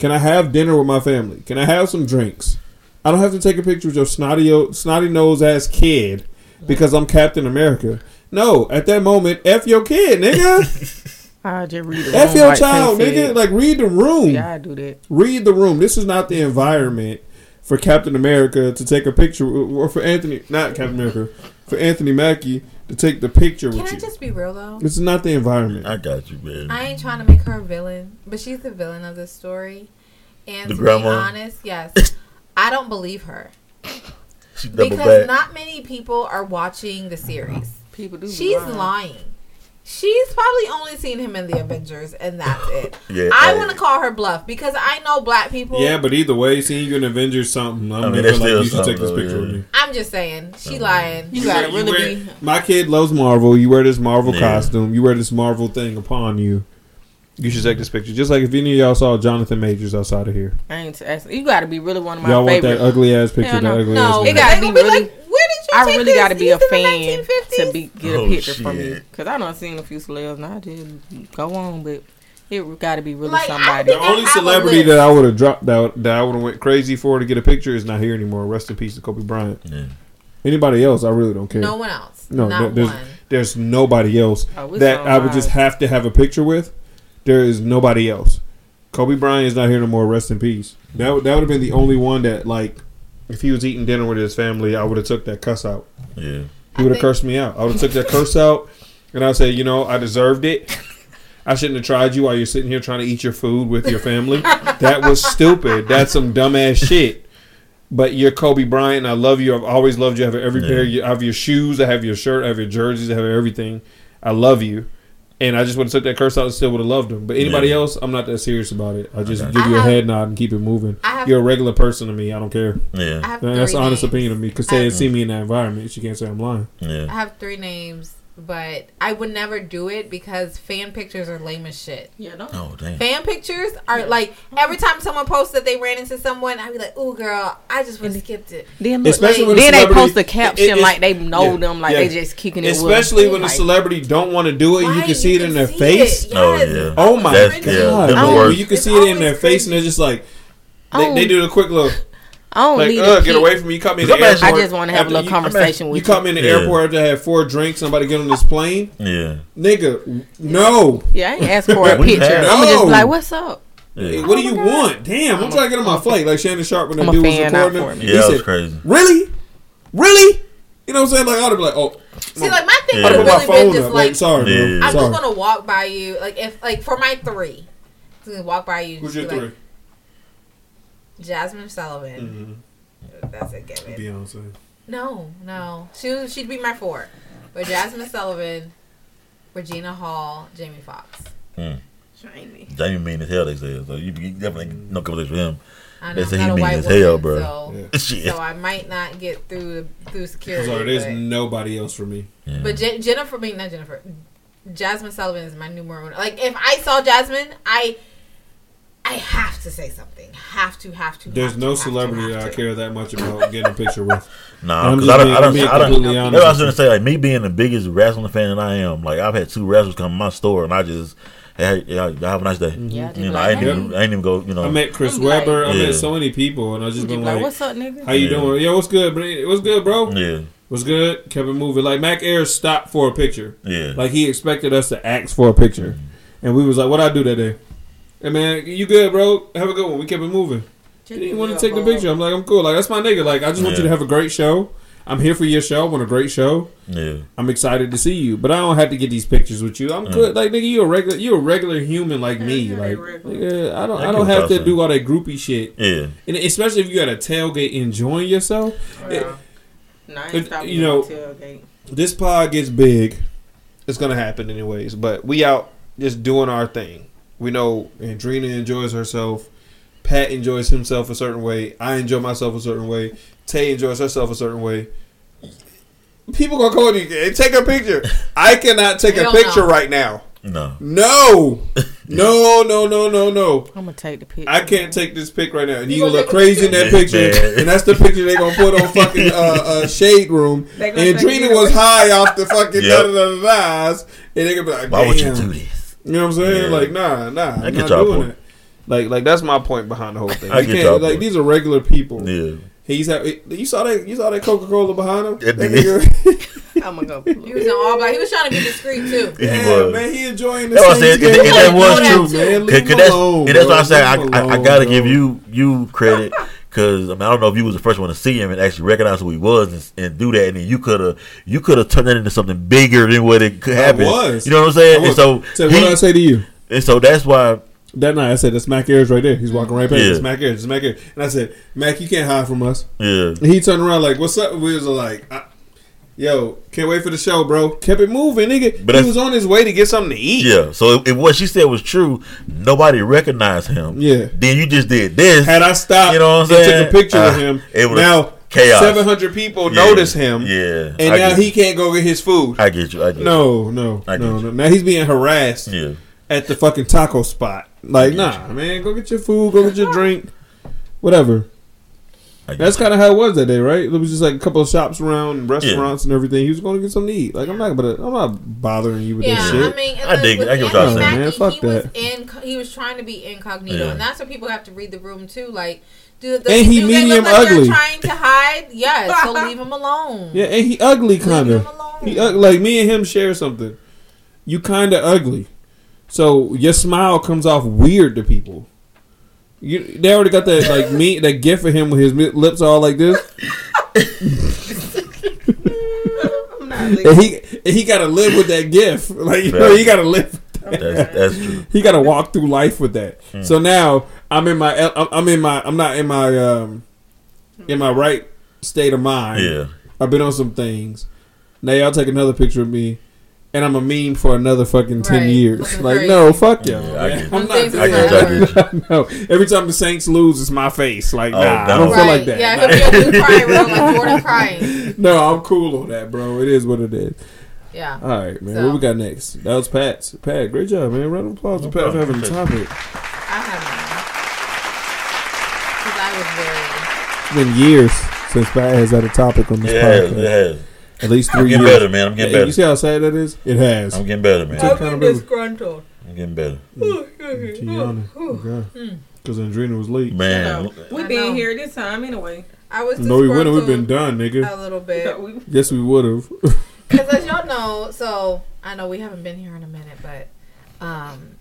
Can I have dinner with my family? Can I have some drinks? I don't have to take a picture with your snotty, snotty nose ass kid because I'm Captain America. No, at that moment, f your kid, nigga. I just read the f room your like child, nigga. Like read the room. Yeah, I do that. Read the room. This is not the environment for Captain America to take a picture, or for Anthony, not Captain America, for Anthony Mackie to take the picture Can with I you. just be real though? This is not the environment. I got you, man. I ain't trying to make her a villain, but she's the villain of this story. And The to grandma? be honest, yes, I don't believe her She double because back. not many people are watching the series. People do. be She's lying. Lying. She's probably only seen him in the Avengers, and that's it. Yeah, I hey. want to call her bluff because I know black people. Yeah, but either way, seeing you in Avengers something, I'm I mean, never like you should take this picture with yeah. me. I'm just saying, she uh, lying. You gotta You really wear- be. My kid loves Marvel. You wear this Marvel Yeah. costume. You wear this Marvel thing upon you. You should take this picture. Just like if any of y'all saw Jonathan Majors outside of here. I ain't asking. You got to be really one of my Y'all want favorite. that ugly ass picture, Hell that no. ugly No, ass It got to be really. like, Where did you I really got to be a fan to be get a Oh, picture from you. Cause I don't seen a few celebs. Now I just go on, but it got to be really Like, somebody. The only I have a celebrity list. that I would have dropped that, that I would have went crazy for to get a picture is not here anymore. Rest in peace to Kobe Bryant. Yeah. Anybody else, I really don't care. No one else. No, not there's, one. there's nobody else Oh, that I would just have to have a picture with. There is nobody else. Kobe Bryant is not here no more. Rest in peace. That would- that would have been the only one that like, if he was eating dinner with his family, I would have took that cuss out. Yeah. He would have cursed me out. I would have took that curse out, and I'd say, you know, I deserved it. I shouldn't have tried you while you're sitting here trying to eat your food with your family. that was stupid. That's some dumbass shit. But you're Kobe Bryant. And I love you. I've always loved you. I have every Yeah. pair. of your- I have your shoes. I have your shirt. I have your jerseys. I have everything. I love you. And I just would have took that curse out and still would have loved him. But anybody Yeah. else, I'm not that serious about it. I just Okay. give you I a have- head nod and keep it moving. Have- You're a regular person to me. I don't care. Yeah. That's three the honest names. opinion of me. Because say see me in that environment, she can't say I'm lying. Yeah, I have three names, but I would never do it because fan pictures are lame as shit. Yeah, don't. Oh damn. Fan pictures are like every time someone posts that they ran into someone, I'd be like, "Ooh, girl, I just would have skipped it." Then look, Especially like, when then they post a caption it- it's- like they know yeah, them, like yeah. they just kicking it. with them. Especially when a Like, celebrity don't want to do it, you can see it in their face. it. Oh, yeah. Oh my That's- god! yeah, man. them the you can It's see it in always their face, and they're just like they, they oh. do the quick look, I don't like, need "Uh, a get pic. away from me." You caught me in the I'm airport. I just want to have a little you- I'm conversation You with caught me in the Yeah. airport after I had four drinks. Somebody get on this plane, Yeah. nigga. No, Yeah, I ain't ask for a picture. have- I'm just No. like, what's up? Yeah. what do you want? Damn, I'm trying to get on my flight. Like Shannon Sharpe when I'm that a dude was recording. for him, me. he Yeah, that said, crazy. "Really, really." You know what I'm saying? Like I'd be like, "Oh, See, like my thing Yeah. I would put have really been just up." like, Like, sorry. Yeah. I'm Sorry. just gonna walk by you. Like if like for my three, I'm gonna walk by you. Who's your be three? Like, Jazmine Sullivan. Mm-hmm. That's a given. Beyonce. No, no, she was- she'd be my four. But Jazmine Sullivan, Regina Hall, Jamie Foxx. Mm. Jamie. Jamie mean as hell. They say so. You, you definitely no conversation with him. I They know, say I'm he not mean white as woman, hell, bro. So, Shit. so I might not get through through security. sorry, there's but- nobody else for me. Yeah. But Je- Jennifer, I mean not Jennifer, Jazmine Sullivan is my numero uno. Like if I saw Jazmine, I, I have to say something. Have to, have to. There's have no to, have to, celebrity have that I care that much about getting a picture with. Nah, I'm because I don't, being- I don't, I'm being I don't, completely I was gonna say like me being the biggest wrestling fan that I am. Like I've had two wrestlers come to my store and I just, hey, yeah, y'all have a nice day. Yeah, I you know, like, I ain't hey. even, I ain't even go. You know, I met Chris I'm like- Webber. I Yeah. met so many people, and I just been like, like, what's up, nigga? "How you Yeah. doing? Yo, what's good, bro? What's good, bro? yeah, What's good?" Kept it moving. Like Mac Ayres stopped for a picture. yeah, Like he expected us to ask for a picture, and we was like, "What I do that day?" Hey man, you good, bro? Have a good one. We kept it moving. He didn't want to take the picture. I'm like, I'm cool. Like that's my nigga. Like I just want you to have a great show. I'm here for your show. I want a great show. yeah. I'm excited to see you, but I don't have to get these pictures with you. Mm. I'm good. Like nigga, you a regular, you a regular human like me. Like nigga, I don't, I I don't have to do all that groupie shit. Yeah, And especially if you got a tailgate enjoying yourself. It- Nah, I It- you know- tailgate. this pod gets big, it's gonna happen anyways. But we out just doing our thing. We know Andrina enjoys herself. Pat enjoys himself a certain way. I enjoy myself a certain way. Tay enjoys herself a certain way. People gonna call you and take a picture. I cannot take a picture no. right now. no, No, no, no, no, no, no. I'm gonna take the picture. I can't take this pic right now. And you You gonna gonna look crazy in that picture? picture, Man. and that's the picture they gonna put on fucking uh, uh, shade room. They And Drina was high off the fucking Yep. da da da da's, and they gonna be like, why would you do this? You know what I'm saying? Yeah. Like, nah, nah, I I'm get not y'all doing point. it. Like, like that's my point behind the whole thing. I You get can't- y'all like point. these are regular people. Yeah, He's ha- you saw that you saw that Coca Cola behind him. It That did. nigga- I'm gonna go. He was in all black. He was trying to be discreet too. He yeah, was. man, he enjoying the That's what I said. Saints And, that was true. too. Man, Cause, leave 'cause him that's, alone, that's bro. why I say I, I, I gotta bro. give you you credit because I mean I don't know if you was the first one to see him and actually recognize who he was and, and do that, and then you could have you could have turned that into something bigger than what it could happen. was. You know what I'm saying? And so So what did I he, say to you? and so that's why That night, I said, "That's Mac Ayres right there. He's walking right past. Yeah. It's Mac Ayres. It's Mac Ayres." And I said, "Mac, you can't hide from us." yeah And he turned around like, "What's up?" We was like, I, "Yo, can't wait for the show, bro." Kept it moving, nigga. But he was on his way to get something to eat. yeah. So if, if what she said was true, nobody recognized him. Yeah. Then you just did this. Had I stopped, You know what I'm saying? took a picture Uh, with him, it would've- now chaos. seven hundred people Yeah. notice him, Yeah. and I now he can't go get his food. I get you. I get you. no, no, I no, get no. Now he's being harassed. Yeah. at the fucking taco spot. Like, nah, man, go get your food, go get your drink, whatever. I get That's kind of how it was that day, right? It was just like a couple of shops around, and restaurants and everything. He was going to get something to eat. Like I'm not gonna, I'm not bothering you with Yeah, this shit. I mean, I then dig it. I get what y'all saying. Man, fuck he was that. in. He was trying to be incognito, Yeah. and that's what people have to read the room too. Like, do, the, And he do they medium look like ugly. Trying to hide. Yes, so leave him alone. Yeah, and he ugly kind of. He ug- like me and him share something. You kind of ugly, so your smile comes off weird to people. You, they already got that like me that gift of him with his mi- lips all like this, and he and he got to live with that gift. Like you know, he got to live. That's that's true. He got to walk through life with that. Hmm. So now I'm in my I'm- I'm in my I'm not in my um in my right state of mind. Yeah. I've been on some things. Now y'all take another picture of me, and I'm a meme for another fucking ten Right. years. Like, crazy. no, fuck y'all. Yeah, I man. get- I'm not Things I get you, I that. no, every time the Saints lose, it's my face. Like, Oh, nah, I no. don't feel Right. like that. Yeah, he'll be up there crying, real like Jordan crying. no, I'm cool on that, bro. It is what it is. Yeah. All right, man. So- What we got next? That was Pat's. Pat, great job, man. Round of applause to No Pat for having the topic. I have mine. Because I was very. It's been years since Pat has had a topic on this It has, podcast. it has. At least I'm three getting years. better, man. I'm getting Hey, better. You see how sad that is? It has. I'm getting better, man. Take accountability. disgruntled. I'm getting better. Tiana. Okay. Because Andrina was late. Man, We I been here this time anyway. I was No, we wouldn't. We've been done, nigga. a little bit. Yes, we would have. Because as y'all know, so I know we haven't been here in a minute, but um,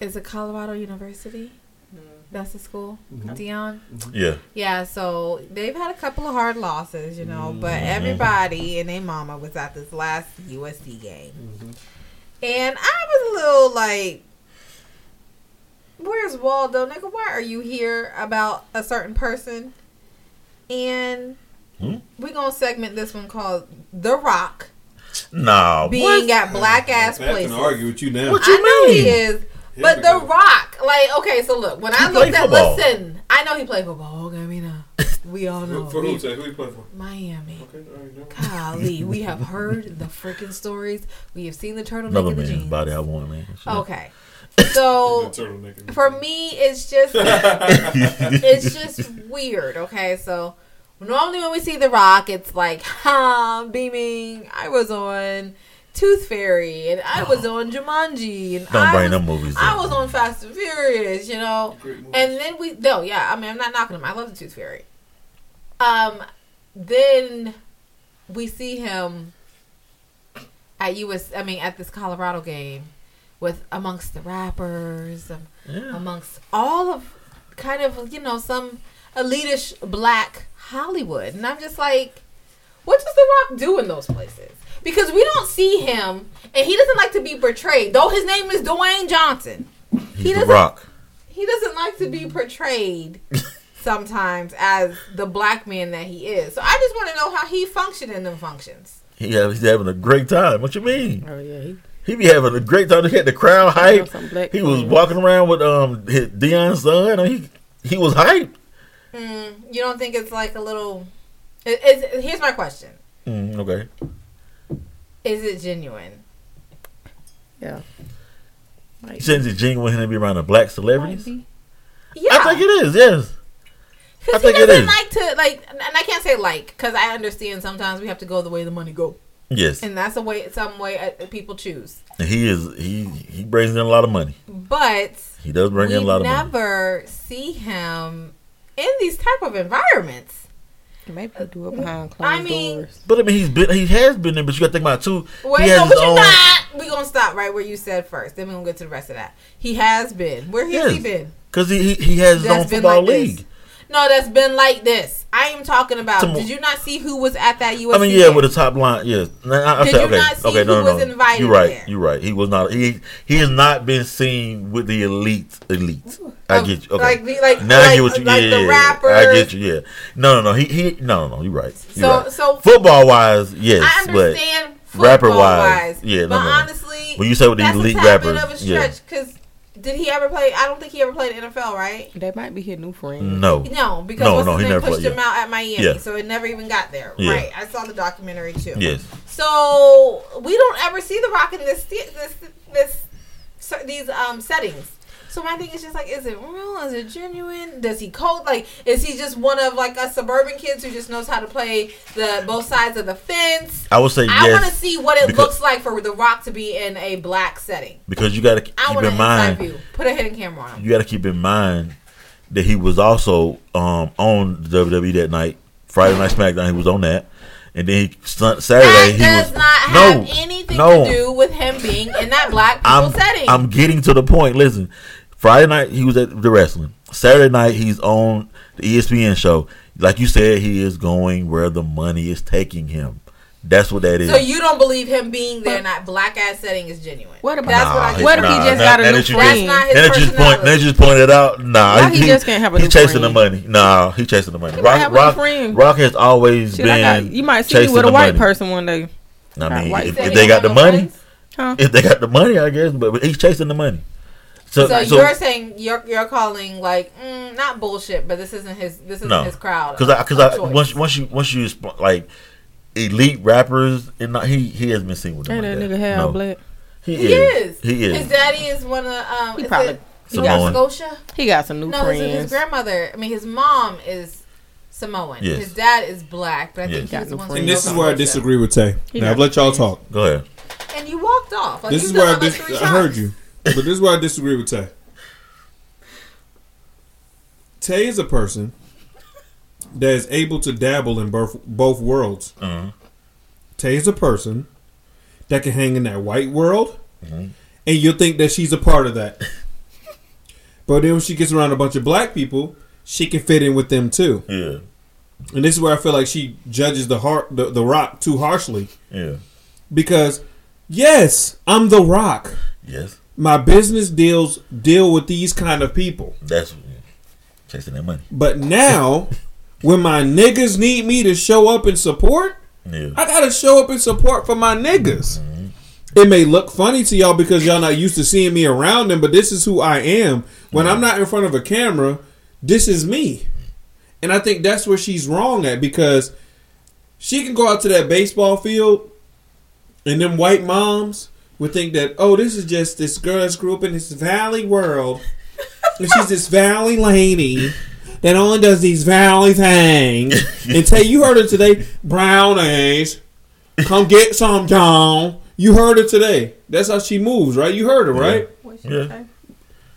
is it Colorado University? That's the school, mm-hmm. Deion. Mm-hmm. yeah. Yeah, so they've had a couple of hard losses, you know, but mm-hmm. everybody and their mama was at this last USC game, and I was a little like, "Where's Waldo, nigga? Why are you here about a certain person?" And Hmm? we're gonna segment this one called "The Rock." No. being what? at black ass Pat places. can argue with you now. What I you know mean? he is. But The Rock, like, okay, so look, when I He looked at, football. listen, I know he played football. Okay, we know. We all know. For who, Tay? Who you play for? Miami. Okay, all right, no. Golly, we have heard the freaking stories. We have seen the turtleneck Another and the man's jeans. body I want, man. Shit. Okay. So for me, it's just it's just weird. Okay, so normally when we see The Rock, it's like, huh, beaming. I was on Tooth Fairy, and I was on Jumanji, and Don't I bring was, them movies I was on Fast and Furious, you know. And then we no, yeah, I mean I'm not knocking him. I love the Tooth Fairy. Um then we see him at US I mean at this Colorado game with amongst the rappers, um, Yeah. amongst all of kind of, you know, some elitish black Hollywood. And I'm just like, what does The Rock do in those places? Because we don't see him and he doesn't like to be portrayed. Though his name is Dwayne Johnson. He's he doesn't- rock. He doesn't like to be portrayed sometimes as the black man that he is. So I just want to know how he functioned in them functions. He have, he's having a great time. What you mean? Oh yeah, he, He be having a great time. He had the crowd hype. He was walking around with um his Deion's son. He he was hyped. Mm, you don't think it's like a little? Is, is, here's my question: Mm, okay. Is it genuine? yeah. He says it's genuine him to be around the black celebrities. Yeah, I think it is. Yes. I Because he think it doesn't is. like to like, and I can't say like, because I understand sometimes we have to go the way the money go, Yes. and that's a way, some way uh, people choose. He is he he brings in a lot of money. But He does bring in a lot of money. never see him in these type of environments. Maybe he do it behind closed I mean, doors. But I mean, he's been he has been there. But you got to think about it, too. Wait, he has no, but you're own. not. We gonna stop right where you said first. Then we gonna get to the rest of that. He has been. Where has he been? Because he, he he has his own been football like this. No, that's been like this. I am talking about. Some- did you not see who was at that USC? I mean, yeah, game? with the top line, yes. I- I Did said, you okay, not see okay, no, who no, was invited You're right. there? You're right. He was not. He he has not been seen with the elite. Elite. I Of- get you. Okay. like the- like- now I like- get what you. like yeah, the rappers. I get you. Yeah. No, no, no. He he. No, no, no. You're right. You're So- right. so- football wise, yes. I understand But rapper football-wise, yeah. No, but no, no. honestly, when you say with the elite a tad bit rappers, of a yeah. Because did he ever play? I don't think he ever played in NFL, right? That might be his new friend. No. No, because No, no, he never pushed played, him yeah. out at Miami, Yeah. so it never even got there. Yeah. Right? I saw the documentary too. Yes. So we don't ever see the Rock in this the- this this these um settings. So my thing is just like, is it real? Is it genuine? Does he code like? Is he just one of like us suburban kids who just knows how to play the both sides of the fence? I would say I yes. want to see what it looks like for the Rock to be in a black setting. because you got to keep in mind. view. Put a hidden camera on you got to keep in mind that he was also um, on WWE that night, Friday Night SmackDown. He was on that, and then he Saturday That he does was not have no anything no. to do with him being in that black people I'm setting. I'm getting to the point. Listen, Friday night he was at the wrestling. Saturday night he's on the ESPN show. Like you said, he is going where the money is taking him. That's what that is. so you don't believe him being there in that black ass setting is genuine? What about That's Nah, what I he- what if he nah, just nah, got a new friend? just- That's not his now that just point, personality. now that you just pointed out, nah, Why he just can't have a he new chasing the money. Nah, he chasing the money. He might Rock, have a Rock, friend. Rock has always Shit, been. got, you might see me with a white money. person one day. I mean, if, if they got the money. Huh? If they got the money, I guess. But, but he's chasing the money. So, So, so, you're saying you're you're calling like mm, not bullshit, but this isn't his this isn't no, his crowd. Because I, because I once once you once you expl- like elite rappers, and not, he he has been seen with them. Ain't like that that. nigga hair No. black? He, he is. is. He is. His daddy is one of um. He probably it he Samoan. got, Scotia. he got some new No, his, friends. his grandmother. I mean, his mom is Samoan. Yes. His dad is black, but I think Yes. he was the one. friends. And this is where I disagree with Tay. He Now I've let y'all talk. Go ahead. And you walked off. Like, This is where I, got like dis- I heard you, but this is where I disagree with Tay. Tay is a person that is able to dabble in both both worlds. Uh-huh. Tay is a person that can hang in that white world, Mm-hmm. and you'll think that she's a part of that. but then when she gets around a bunch of black people, she can fit in with them too. Yeah. And this is where I feel like she judges the heart, the, the Rock, too harshly. Yeah. Because, yes, I'm the Rock. Yes. My business deals deal with these kind of people. That's chasing that money. But now, when my niggas need me to show up and support, Yeah. I gotta show up and support for my niggas. Mm-hmm. It may look funny to y'all because y'all not used to seeing me around them, but this is who I am. When I'm mm-hmm. not in front of a camera, this is me. And I think that's where she's wrong at because she can go out to that baseball field and them white moms would think that, oh, this is just this girl that's grew up in this valley world. and she's this valley lady that only does these valley things. and tell you heard it today, brownies. Come get some, John. You heard it today. That's how she moves, right? You heard her, right? Yeah.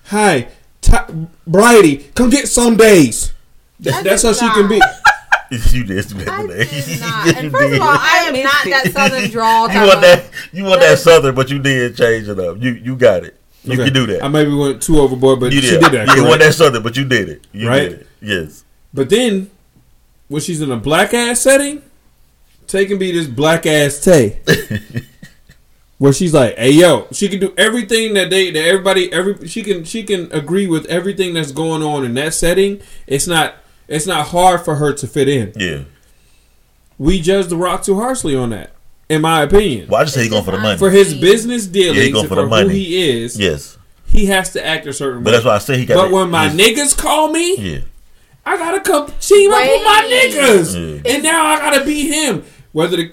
Hi, Ty Brighty, come get some days. Th- I that's how did she can be. you did I better than did not. And first of all, I am not that southern drawl. You want that? You want that southern, but you did change it up. You you got it. You Okay. can do that. I maybe went too overboard, but you she did. did that. You want that southern, but you did it. You Right? did it. Yes. But then, when she's in a black ass setting, Tay can be this black ass Tay. Where she's like, "Hey yo," she can do everything that they, that everybody, every she can, she can agree with everything that's going on in that setting. It's not, it's not hard for her to fit in. Yeah. We judge The Rock too harshly on that, in my opinion. Well, I just say he's going for the money. For his business dealings, Yeah, he going for for, the money. who he is, yes. he has to act a certain But way. that's why I say he got. But the- when my niggas call me, Yeah. I gotta come team up with my niggas, Yeah. and now I gotta be him. Whether the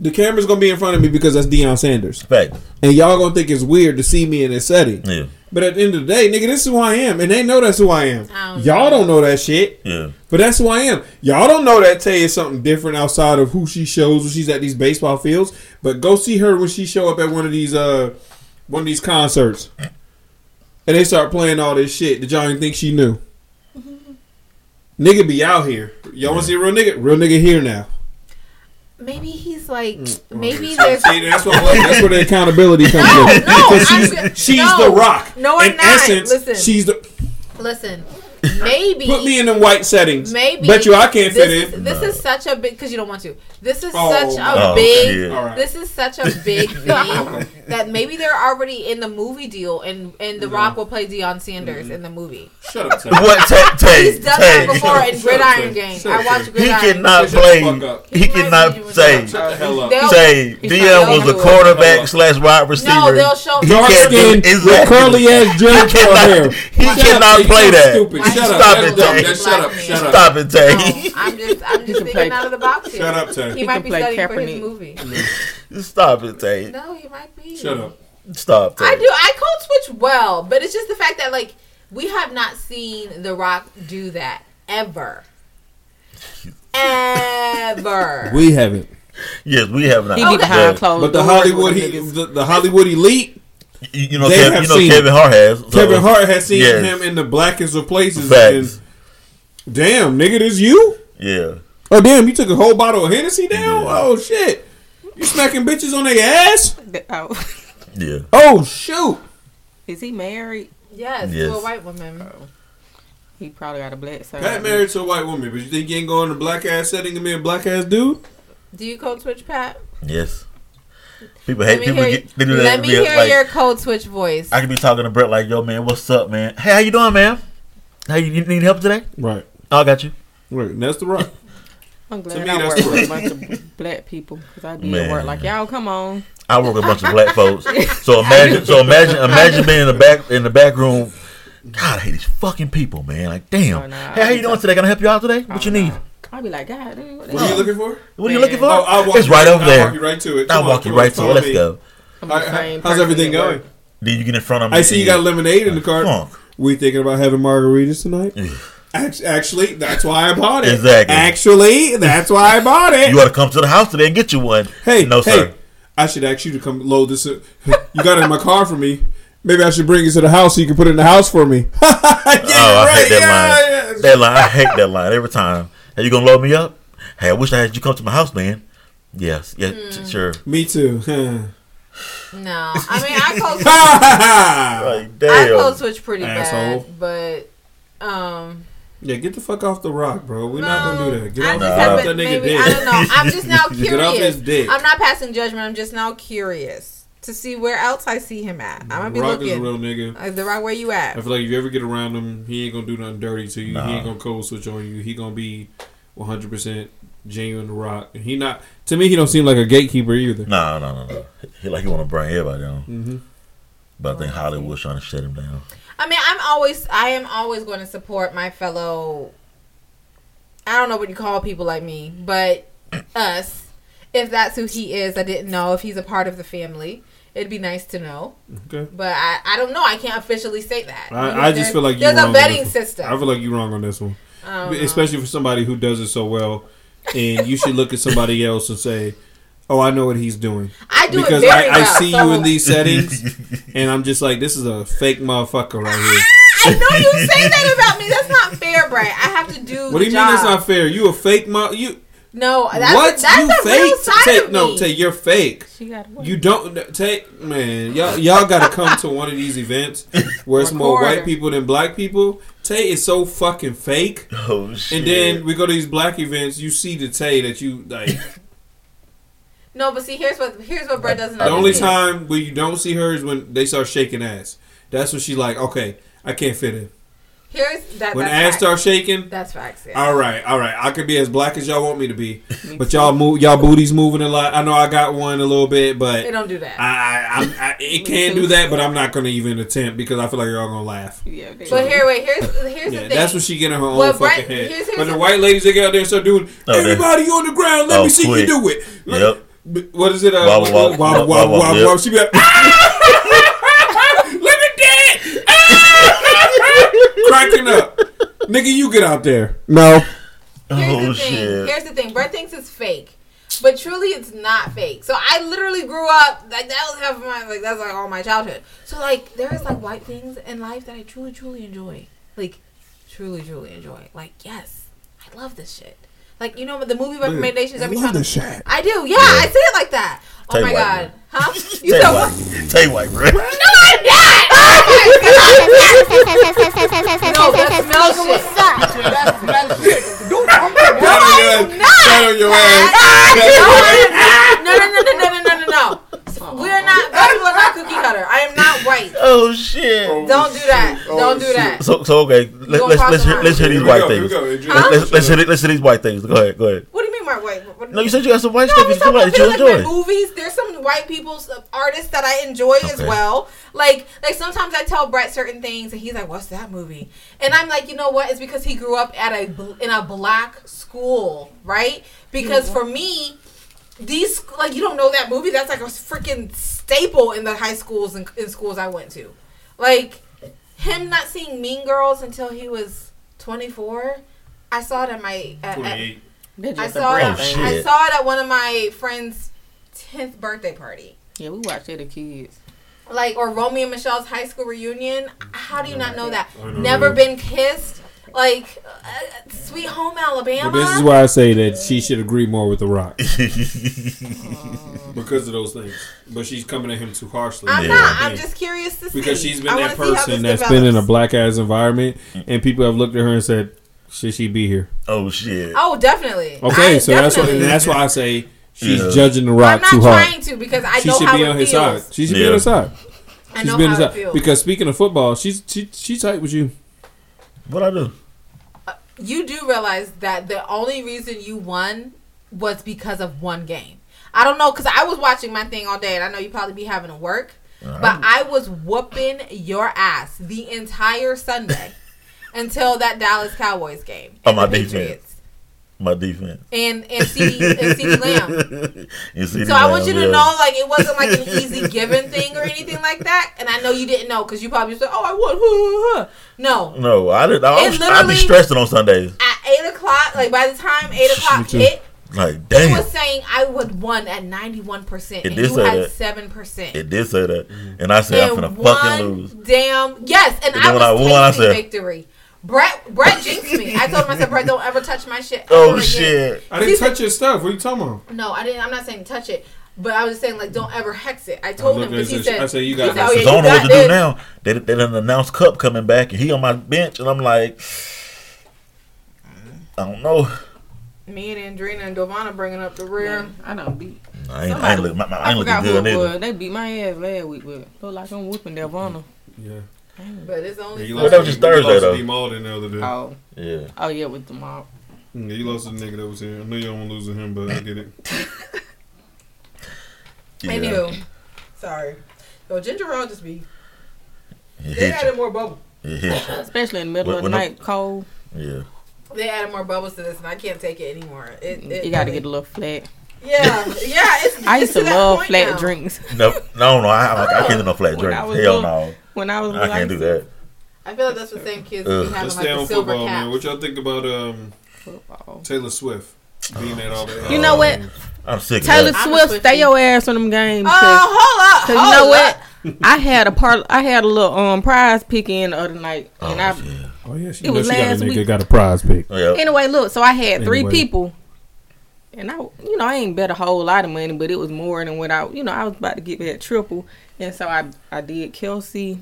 the camera's gonna be in front of me because that's Deion Sanders, Fact. and y'all gonna think it's weird to see me in this setting. Yeah. But at the end of the day, nigga, this is who I am, and they know that's who I am. I don't Y'all don't know that shit. Yeah. But that's who I am. Y'all don't know that Tay is something different outside of who she shows when she's at these baseball fields. But go see her when she show up at one of these uh one of these concerts. And they start playing all this shit that y'all didn't think she knew. Nigga be out here. Y'all wanna see a real nigga? Real nigga here now. Maybe he's like, Mm. maybe there's. See, that's, what, that's where the accountability comes No, in. no, Because I'm she's, she's No. the rock. No, I'm in not. essence, Listen. she's the Listen, maybe. put me in the white settings. Maybe. Bet you I can't this fit is, in. This is such a big because you don't want to. This is Oh, such a oh, big. yeah. This is such a big thing that maybe they're already in the movie deal, and and The Rock will play Deion Sanders in the movie. Shut up, Tay. What? Tay, Tay, He's done Tay. that before in Gridiron Tay. Gang. Shut I up, watched Tay. He cannot play. He He cannot say. Shut the hell up. They'll- Say He's Deion was a quarterback slash wide receiver. No, they'll show. He Dark skin with curly ass He cannot- hair. he cannot play that. Stupid. Why Shut up. Stop it, dumb. Tay. That's- Shut up. Shut up. Stop it, Tay. No, I'm just, I'm just thinking play- out of the box here. Shut up, Tay. He, He might be play studying for his Kaepernick. movie. Stop it, Tay. No, he might be. Shut up. Stop, Tay. I do. I code switch well, but it's just the fact that like we have not seen The Rock do that ever, ever. We haven't. Yes, we have not. He be Okay. behind closed But the doors Hollywood, with he, them the, the Hollywood elite, You, you know, They Kev, have you know seen Kevin Hart has. so- Kevin uh, Hart has seen Yes. him in the blackest of places. Facts. And, damn, nigga, this you? Yeah. Oh, damn, you took a whole bottle of Hennessy down? Yeah. Oh, shit. You smacking bitches on their ass? Oh, Yeah. Oh, shoot. is he married? yes, Yes. to a white woman. Oh. He probably got a black side. Pat married to a white woman, but you think you ain't going to black ass setting and be a black ass dude? Do you code switch, Pat? Yes. People hate people. hear, Get, they do that. let me hear like, your code switch voice. I could be talking to Brett like, "Yo, man, what's up, man? Hey, how you doing, man? How you, you need help today? Right. Oh, I got you. Right. That's the rock. I'm To me, I work the with a bunch of black people because I be Man. at work like y'all. Come on. I work with a bunch of black folks. So imagine, so imagine, imagine being in the back in the back room. God, I hate these fucking people, man. Like, damn. Oh, nah, hey, how you doing today? Can I help you out today? What you need? I be like, God, dude, what, What are you looking for? What are you looking for? Oh, I'll walk it's you right over there. I'll walk you right to it. I'll walk on, you right to it. Let's me. go. I'm the How- same how's everything going? work. Then you get in front of me. I see you got lemonade in the cart. Funk. We thinking about having margaritas tonight? Actually, that's why I bought it. Exactly. Actually, that's why I bought it. You got to come to the house today and get you one. Hey, no, hey, sir. I should ask you to come load this. up. You got it in my car for me. Maybe I should bring it to the house so you can put it in the house for me. oh, I right, hate that yeah, line. That line, I hate that line every time. Hey, you gonna load me up? Hey, I wish I had you come to my house, man. Yes, yeah, Hmm. t- sure. Me too. No, I mean I code Like, I damn. code switch pretty Asshole. bad, but um, yeah, get the fuck off the rock, bro. We're not gonna do that. Get I off, just get off haven't- that nigga maybe, dick. I don't know. I'm just now curious. Get off his dick. I'm not passing judgment. I'm just now curious to see where else I see him at. I'm gonna be Rock is a looking. real nigga. Uh, the right where you at? I feel like if you ever get around him, he ain't gonna do nothing dirty to you. Nah. He ain't gonna cold switch on you. He gonna be 100 percent genuine to rock. And he not to me. He don't seem like a gatekeeper either. No, no, no, no. He like he want to bring everybody on. Mm-hmm. But I think Hollywood's trying to shut him down. I mean, I'm always, I am always going to support my fellow. I don't know what you call people like me, but us. If that's who he is, I didn't know if he's a part of the family. It'd be nice to know, Okay. but I, I don't know. I can't officially say that. I, I Because just feel like you there's wrong a on vetting this one. system. I feel like you're wrong on this one, I know. especially for somebody who does it so well. And you should look at somebody else and say, "Oh, I know what he's doing." I do it because very I, I well, see you in these settings, and I'm just like, "This is a fake motherfucker right here." Ah, I know you say that about me. That's not fair, Brett. I have to do. What do you the mean that's not fair? You a fake mo? You No, that's what? that's you a fake? real side Tay, of no, me. Tay, you're fake. She got work. You don't take man. Y'all y'all got to come to one of these events where it's more white people than black people. Tay is so fucking fake. Oh shit! And then we go to these black events. You see the Tay that you like. No, but see, here's what here's what Brett doesn't know. the only time where you don't see her is when they start shaking ass. That's when she's like, okay, I can't fit in. Here's that. When ass facts. starts shaking, That's facts. Yeah. all right, all right, I could be as black as y'all want me to be, but y'all move, y'all booties moving a lot. I know I got one a little bit, but They don't do that. I, I, I, I it can do that, but I'm not gonna even attempt because I feel like y'all gonna laugh. Yeah, they- But here, wait. Here's here's Yeah, the thing. that's what she get in her own Well, fucking Brett, head. here's- here's but the the- white ladies they get out there and start doing Oh, everybody on the ground. Let Oh, me see quick. you do it. Let- Yep. What is it? Uh, Wobble, wobble, wobble, wobble, wobble, wobble, yep. wobble. She be like, "Ah!" look at that, Ah! Cracking up. Nigga, you get out there. No. Here's Oh the thing. shit! Here's the thing. Brett thinks it's fake, but truly, it's not fake. So I literally grew up like that was half of my like that's like all my childhood. So like there's like white things in life that I truly, truly enjoy. Like truly, truly enjoy. Like yes, I love this shit. Like you know the movie recommendations every time. shit. I do. Yeah, I say it like that. Oh Tay my white, god. man. Huh? You Tay said white, what? Tay white, bro. No, I'm not no, that smells shit. That. Dude, I'm on no, no, No, no, no, no, no, no, no, no. We are not. Black people are not cookie cutter. I am not white. Oh shit! Don't do that. Oh, Don't do that. So, so okay. Let, let's let's hear, let's hear these white things. Let's, let's hear these white things. Go ahead. Go ahead. What do you mean, white? white? What, No, you said you got some white No, stuff I'm you just talking like about that you people like enjoy. movies. There's some white people's uh, artists that I enjoy as well. Like, like sometimes I tell Brett certain things, and he's like, "What's that movie?" And I'm like, you know what? It's because he grew up at a in a black school, right? Because for me, these like you don't know that movie. That's like a freaking staple in the high schools and in schools I went to. Like him not seeing Mean Girls until he was 24. I saw it at my at, at, 28. They're I saw it. brand Oh. I saw it at one of my friends' tenth birthday party. Yeah, we watched it as kids. Like or Romy and Michele's high school reunion. How do you not know that? I know Never been kissed. Like uh, Sweet Home Alabama. But this is why I say that she should agree more with The Rock because of those things. But she's coming at him too harshly. I'm Yeah. not. I'm just curious to see. because she's been I that wanna see how person this that's been in a black ass environment, and people have looked at her and said, "Should she be here?" Oh shit! Oh, definitely. Okay, I so that's why that's why I say she's Yeah. judging The rock too hard. I'm not trying to because I she know should how be it on his feels. side. She should be on his side. I She's know been on how his it side feels. because speaking of football, she's she she tight with you. What I do? Uh, you do realize that the only reason you won was because of one game. I don't know because I was watching my thing all day, and I know you probably be having to work, uh-huh. but I was whooping your ass the entire Sunday until that Dallas Cowboys game. On and my defense. My defense. And and CeeDee and CeeDee Lamb. You see So I want you to know, like, it wasn't like an easy given thing or anything like that. And I know you didn't know because you probably said, "Oh, I won." No, No, I didn't. I, was, I literally- be stressing on Sundays. at eight o'clock, like by the time eight o'clock hit, Like, it damn. was saying I would won at ninety one percent, It and did you say had that. seven percent. It did say that, and I said I'm gonna fucking lose. Damn yes, and, And I when I was won, I said- victory. Brett Brett jinxed me. I told him I said, Brett, don't ever touch my shit. Oh ever again." shit! I didn't touch your stuff. What are you talking about? No, I didn't. I'm not saying touch it, but I was saying like don't ever hex it. I told I him because he said I said, you he got said, this. oh, yeah, Cause I don't know what got to do now. They they done announced Cup coming back, and he on my bench, and I'm like, I don't know. Me and Andrina and Dovana bringing up the rear. I don't beat. I ain't, I ain't, look, my, my, I I ain't forgot looking who good it was. They beat my ass last week, but look like I'm whooping Delvana. Yeah. Mm. But it's only you Well, that was just Thursday, though. to D Malden the other day. Oh, Yeah. oh yeah, with the mob. Yeah, you lost the nigga that was here. I know you don't want to lose to him, but I get it. Yeah. Anywho, sorry. Yo, ginger ale just be. It They added you. more bubble. It hit you. Especially in the middle When- of the when I- night, cold. Yeah. They added more bubbles to this, and I can't take it anymore. It, it You got to really- get a little flat. Yeah, yeah. It's, I it's used to that love flat now. drinks. No, no, no. I, I, I can't do no flat When drink. I was Hell little- no. When I was I little, can't do that. I feel like that's the same kids Ugh. who be having Let's like stay the on silver football, man. caps. What y'all think about um Taylor Swift being at all the You know what? I'm sick of Taylor that. I'm a Swift, stay Swiftie. your ass on them games. Oh, Cause, hold up! 'cause hold you know up. what? I had a part. I had a little um prize pick in the other night, Oh, and I. yeah. Oh yeah, she, It know was she got a last nigga week. got a prize pick. Oh, yeah. Anyway, look. So I had three Anyway. people, and I, you know, I ain't bet a whole lot of money, but it was more than what I, you know, I was about to get that triple, and so I, I did Kelce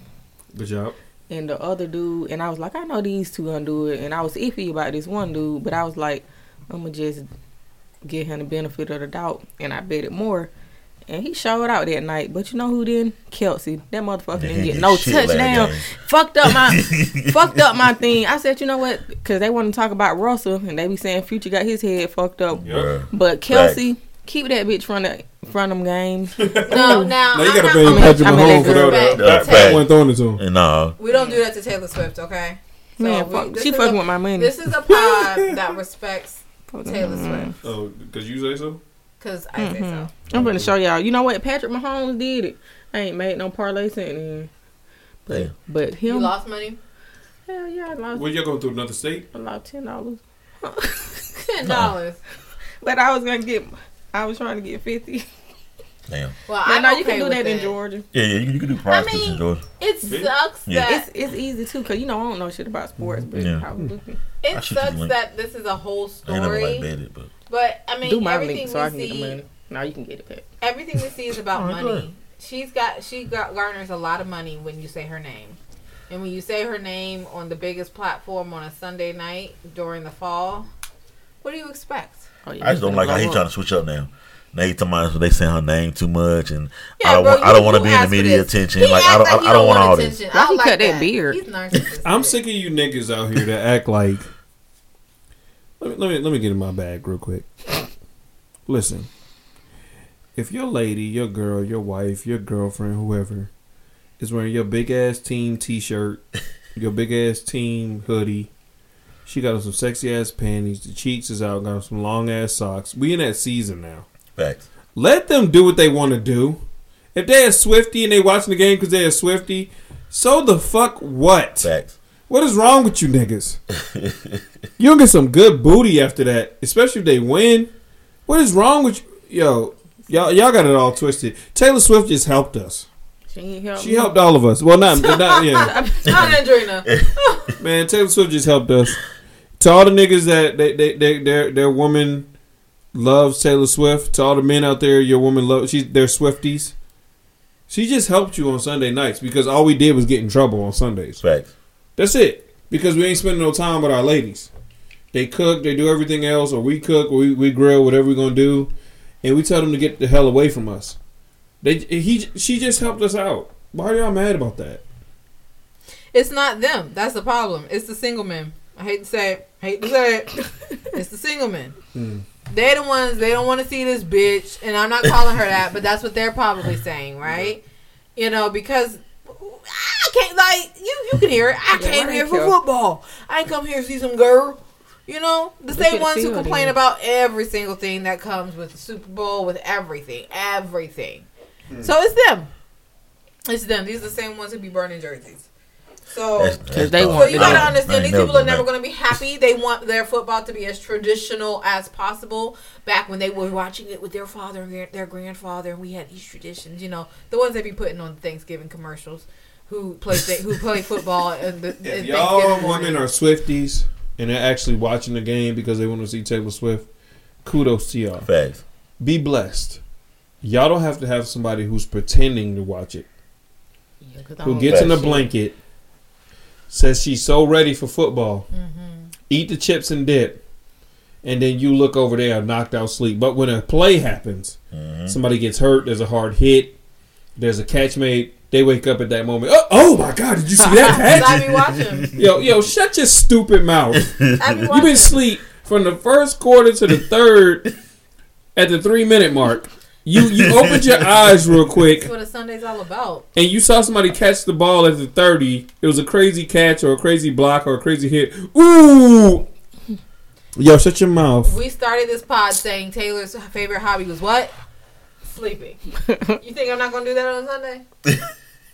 Good job. and the other dude, and I was like, I know these two gonna do it, and I was iffy about this one dude, but I was like, I'm gonna just give him the benefit of the doubt, and I bet it more. And he showed out that night, but you know who didn't? Kelce. That motherfucker didn't get no touchdown. Fucked up my, fucked up my thing. I said, you know what? Because they want to talk about Russell, and they be saying Future got his head fucked up. Bruh. But Kelce, keep that bitch from the from them games. No, now Now you I'm gotta not pay gonna- Patrick Mahomes for that. do That, that. that one throwing it to him. No. We don't do that to Taylor Swift, okay? So Man, fuck, this she fucking a- with my money. This is a pod that respects Taylor. Swift Oh, because you say so? because I say mm-hmm. so. I'm gonna show y'all. You know what? Patrick Mahomes did it. I ain't made no parlay since then. But Yeah. but You lost money. hell yeah, I lost. Well, you going through another state? I lost ten dollars. Ten dollars. But I was gonna get. I was trying to get fifty. Damn. Well, I know you can do with that in Georgia. Yeah, yeah. You, you can do PrizePicks mean, in Georgia. It sucks Yeah. that It's it's easy too, cause you know I don't know shit about sports, but Yeah. I was looking. It sucks that this is a whole I ain't never like story. bet it, but But I mean, Do my everything link so I we can get the see, money. Now you can get it back. everything we see is about Alright, money. good. She's got she got garners a lot of money when you say her name, and when you say her name on the biggest platform on a Sunday night during the fall, what do you expect? Oh, yeah, I just don't like how gonna he blow trying to switch up now. Now he talking about they saying her name too much, and Yeah, I don't bro, want I don't want to be in the media this. attention. He Like I don't I, I don't want all this. Why I he don't cut like that beard? He's. I'm sick of you niggas out here that act like. Let me, let me let me get in my bag real quick. Listen, if your lady, your girl, your wife, your girlfriend, whoever, is wearing your big ass team T-shirt, your big ass team hoodie, she got on some sexy ass panties, the cheeks is out, got on some long ass socks. We in that season now. Facts. Let them do what they want to do. If they a Swiftie and they watching the game because they a Swiftie, so the fuck what? Facts. What is wrong with you niggas? you don't get some good booty after that, especially if they win. What is wrong with you? Yo, y'all, y'all got it all twisted. Taylor Swift just helped us. She ain't help She helped all of us. Well, not, not yeah. Not Andrina. Man, Taylor Swift just helped us. To all the niggas that they, they, they their their woman loves Taylor Swift. To all the men out there, your woman loves she's they're Swifties. She just helped you on Sunday nights because all we did was get in trouble on Sundays. Right. That's it. Because we ain't spending no time with our ladies. They cook, they do everything else, or we cook, or we, we grill, whatever we're gonna do, and we tell them to get the hell away from us. They he she just helped us out. Why are y'all mad about that? It's not them. That's the problem. It's the single men. I hate to say it. Hate to say it, it's the single men. Mm. They're the ones they don't want to see this bitch, and I'm not calling her that, but that's what they're probably saying, right? You know, because I can't like you. You can hear it. I Yeah, came right, here for football. I ain't come here to see some girl. You know, the Look same ones who complain then. about every single thing that comes with the Super Bowl, with everything, everything. So it's them. It's them. These are the same ones who be burning jerseys. So Because they want so you the gotta dog. understand these people are never never gonna be happy. They want their football to be as traditional as possible. Back when they were watching it with their father and their- their grandfather, and we had these traditions. You know, the ones they be putting on Thanksgiving commercials, who play who play football and the If and y'all Thanksgiving women morning. are Swifties and they're actually watching the game because they want to see Taylor Swift, kudos to y'all. Facts. Be blessed. Y'all don't have to have somebody who's pretending to watch it. Yeah, 'cause I Who gets in the Facts. blanket, says she's so ready for football, Mm-hmm. eat the chips and dip, and then you look over there knocked out sleep. But when a play happens, Mhm. somebody gets hurt, there's a hard hit, there's a catch made, they wake up at that moment. Oh, oh my God, did you see that I catch? be watching. yo, yo, shut your stupid mouth. I be You've been sleep from the first quarter to the third at the three minute mark. You you opened your eyes real quick That's what a Sunday's all about. and you saw somebody catch the ball at the 30. It was a crazy catch or a crazy block or a crazy hit. Ooh! Yo, shut your mouth. We started this pod saying Taylor's favorite hobby was what? Sleeping. you think I'm not gonna do that on Sunday?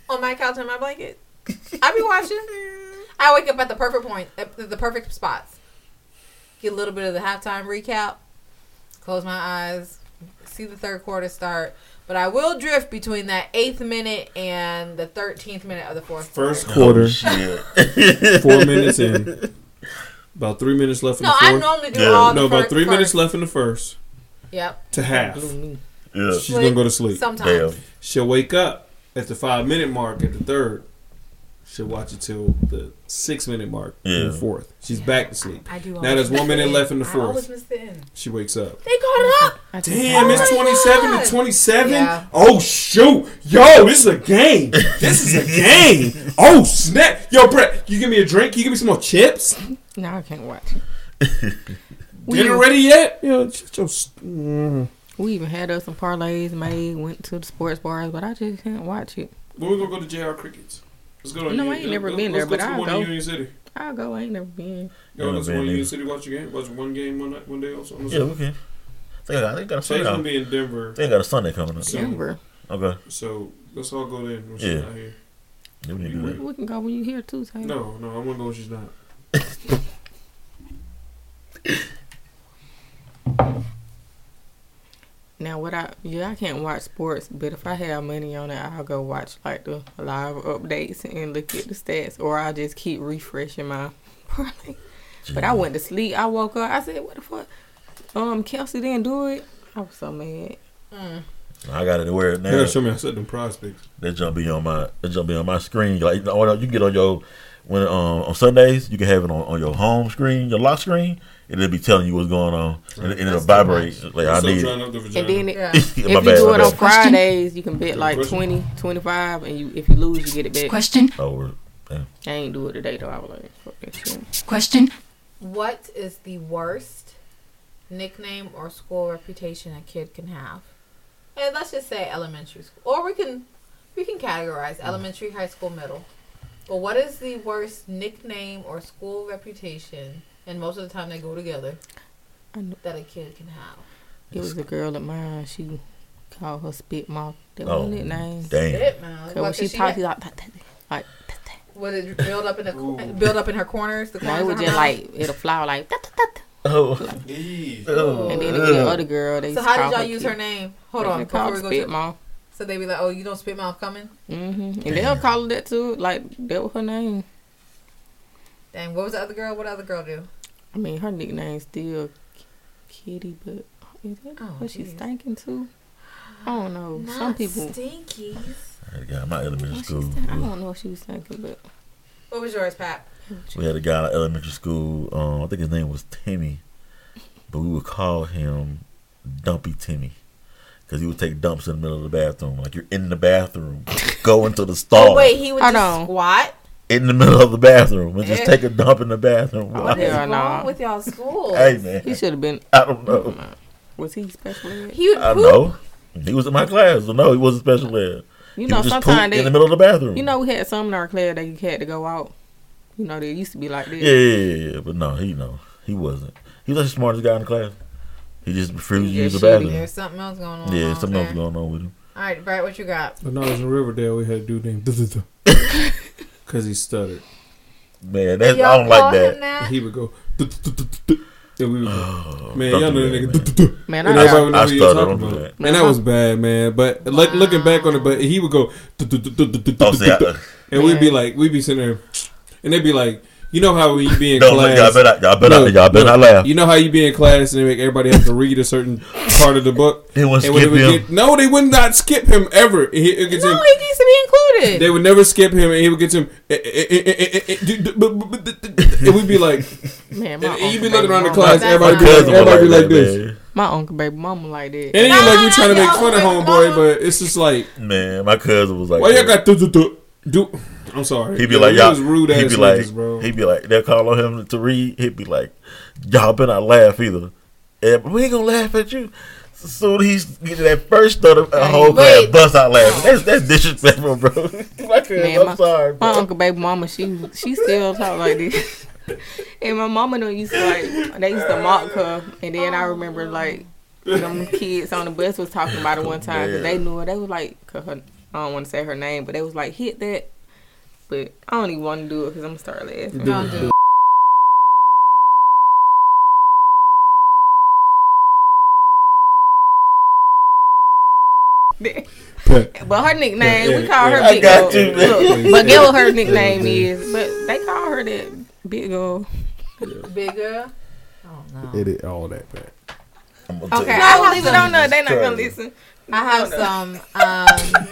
on my couch and my blanket? I be watching. I wake up at the perfect point, at the perfect spots. Get a little bit of the halftime recap. Close my eyes. See the third quarter start. But I will drift between that eighth minute and the thirteenth minute of the fourth. First quarter. quarter, Oh, four minutes in. About three minutes left in No, the I normally do Yeah. all the no, about first- three minutes left in the first Yep. to half. Yeah. She's gonna go to sleep. Sometimes. Damn. She'll wake up at the five minute mark at the third. She'll watch it till the six minute mark in Yeah. the fourth. She's back to sleep. I do. Now always there's one minute left in end. the I always fourth. miss the end. She wakes up. They caught it up. I Damn, Oh it's 27 God. to 27? Yeah. Oh, shoot. Yo, this is a game. This is a game. Oh, snap. Yo, Brett, you give me a drink? You give me some more chips? No, I can't watch. it. We Dinner even- ready yet? Yo, shut your... mm. We even had us some parlays made, went to the sports bars, but I just can't watch it. When we gonna go to JR Crickets? Let's go to No, I Union- ain't never let's- been let's there, go but to I'll one go. Union City. I'll go. I ain't never been. Yo, Never let's been go to Union. City, watch a game. Watch one game one night, one day also. Yeah, we can. I think I got, I think I got a Sunday. gonna I be in Denver, think I got a Sunday coming up. So- Denver. Okay. so let's all go there when she's Yeah. not here. Yeah, we We, we can go when you here too, Taylor. No, no, I wanna go when she's not. Now, what I yeah, I can't watch sports, but if I have money on it, I'll go watch like the live updates and look at the stats, or I'll just keep refreshing my parlay. But I went to sleep. I woke up. I said, "What the fuck?" Um, Kelce didn't do it. I was so mad. I got it where You now. gotta show me I said them prospects. That jump be on my that jump be on my screen. Like or you can get on your when um on Sundays you can have it on, on your home screen, your lock screen, and it'll be telling you what's going on, and, and it'll That's too vibrate. much. Like I Still need. it. the. And then it, Yeah. my if you bad, do it on. Fridays, you can bet like Question? 20, 25, and you if you lose, you get it back. Question. Oh, we're- I ain't do it today though. I was like, fuck that shit. Question. What is the worst nickname or school reputation a kid can have? And let's just say elementary school, or we can we can categorize mm. elementary, high school, middle. But what is the worst nickname or school reputation? And most of the time they go together. I know. That a kid can have. It was a girl of mine. She called her spit mouth. That Oh, was her nickname. damn. It, man. Cause What, she she talked, she like, that, that, like would it build up in the co- build up in her corners? The no, it was just mouth? like it'll flower like that, that, that. Oh, Eee. oh, And then it the other girl. They So how did y'all her use Kid. her name? Hold They on, before called we go spit to. mouth. So they be like, "Oh, you don't spit mouth coming." Mm-hmm. And they'll call her that too. Like that was her name. Dang, what was the other girl? What other girl do? I mean, her nickname's still Kitty, but is that Oh, what she's jeez. thinking too? I don't know. Some Not people. stinkies. I had a guy in my elementary What she school. think- I don't know what she was thinking, but What was yours, Pat? We had a guy in elementary school. Um, I think his name was Timmy, but we would call him Dumpy Timmy because he would take dumps in the middle of the bathroom. Like you're in the bathroom, go into the stall. Oh wait, he would Hold just on. squat. In the middle of the bathroom and just take a dump in the bathroom. Oh, what is wrong nah. with y'all schools? hey man, He should have been. I don't know. Was he special ed? He would I poop. know. He was in my class. So no, he wasn't special ed. You He know, sometimes they in the middle of the bathroom. You know, we had some in our class that you had to go out. You know, they used to be like this. Yeah, yeah, yeah, yeah. But no, he no, he wasn't. He was the smartest guy in the class. He just refused to use the shitty. bathroom. There's something else going on. Yeah, on something there. else going on with him. All right, Brett, what you got? When I was in Riverdale, we had a dude named because he stuttered. Man, that's, Y'all I don't like call him that. that? He would go. And we would go, oh, man, y'all know do that that, nigga. Man, And I everybody would know I who you talking about. that. Man, that was bad, man. But like looking back on it, but he would go, Oh, see, I, and we'd be like, we'd be sitting there, and they'd be like, you know how you be in no, class, y'all better, y'all better, No, y'all better no. not laugh. You know how you be in class and they make everybody have to read a certain part of the book. They wouldn't And skip would him. get- no, they would not skip him ever. He, it gets No, him- he needs to be included. they would never skip him, and he would get to him. eh, eh, eh, eh, eh, eh, And we'd be like, man, my and you'd be looking around the class, everybody be like, everybody be like like this. My uncle baby mama like that. And then you like we trying to make fun of No, homeboy, but it's just like, Man, my cousin was like, why y'all got do do do do? I'm sorry. He'd be Yo, like, he y'all. was rude he'd ass be like, niggas, bro. he'd be like, they'll call on him to read. He'd be like, y'all better not laugh either. And we ain't gonna laugh at you. So soon he's get that first stutter, a whole class Wait. bust out laughing. That's that's disrespectful, bro. my cousin, Man, I'm my- sorry, My uncle baby mama, she she still talk like this. and my mama don't used to like they used to mock her, and then I remember like them kids on the bus was talking about it one time because they knew her. They was like, 'cause her, I don't want to say her name, but they was like, hit that. But I don't even want to do it because I'm gonna start laughing. Don't do it. But her nickname, Yeah, we call her yeah, I Big got Girl. you. Look, but get what her nickname is. But they call her that Big Girl. Bigger. Oh no. Edit all that back. I'm gonna tell Okay, you. I No, have leave it some- on there. They not gonna listen. I have some. Um,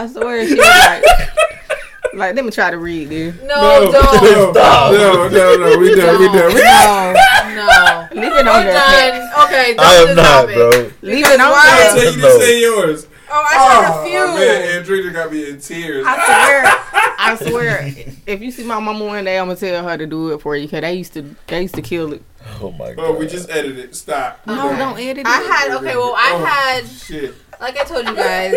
I swear she was like, like let me try to read this. no, don't. Stop. No, no, no. We done. We done. We done. No, no. Leave it on there. Done. Okay, don't I am not, stop it. bro. Leave it on why- I there. tell you to say yours. Oh, I got a few. man, Andrea got me in tears. I swear, I swear. If you see my mama one day, I'm gonna tell her to do it for you. Cause they used to, they used to kill it. Oh my god. Oh, we just edited it. Stop. No, don't edit it. I had okay. Well, I Oh, had Shit. like I told you guys.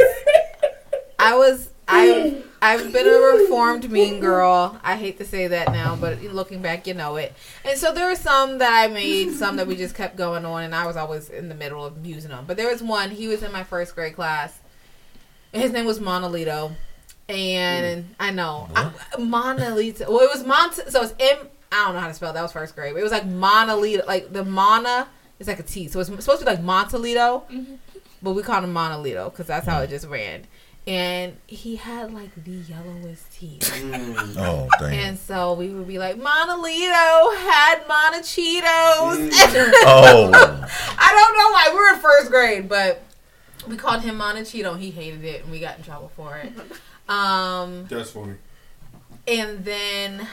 I was I've I've been a reformed mean girl. I hate to say that now, but looking back, you know it. And so there were some that I made, some that we just kept going on, and I was always in the middle of using them. But there was one. He was in my first grade class. His name was Monolito, and I know I, Monolito. Well, it was Mont. So it's M. I don't know how to spell. That was first grade. It was like Monolito, like the Mona. It's like a T, so it's supposed to be like Montolito, mm-hmm. but we called him Monolito because that's how it just ran. And he had like the yellowest teeth. Oh damn. And so we would be like, Monolito had Monachitos. Oh. I don't know why. We were in first grade, but we called him Monachito. He hated it, and we got in trouble for it. Um, That's funny. and then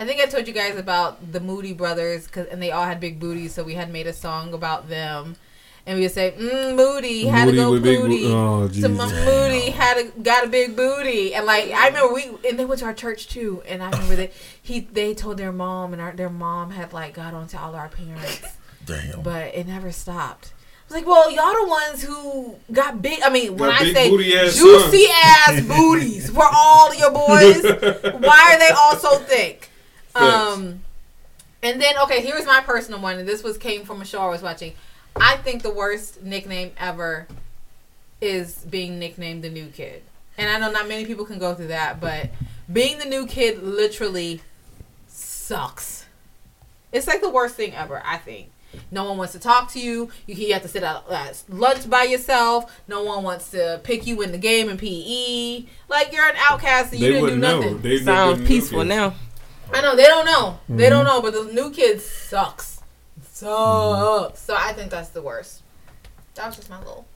I think I told you guys about the Moody brothers, cause, and they all had big booties, so we had made a song about them. And we would say, mm, Moody had Moody to go with big bo- booty. oh, so my Moody had a, got a big booty, and like I remember we and they went to our church too, and I remember that he they told their mom, and our, their mom had like got onto all our parents, Damn. but it never stopped. I was like, well, y'all the ones who got big. I mean, when Got I say ass juicy ass booties for all your boys, why are they all so thick? Um, and then okay, here's my personal one, and this was came from a show I was watching. I think the worst nickname ever is being nicknamed the new kid. And I know not many people can go through that, but being the new kid literally sucks. It's like the worst thing ever, I think. No one wants to talk to you. You, you have to sit at at lunch by yourself. No one wants to pick you in the game in PE. Like you're an outcast and you They didn't do wouldn't know. nothing. They Sounds peaceful now. I know they don't know. They Mm-hmm. don't know, but the new kid sucks. Sucks. So I think that's the worst. That was just my little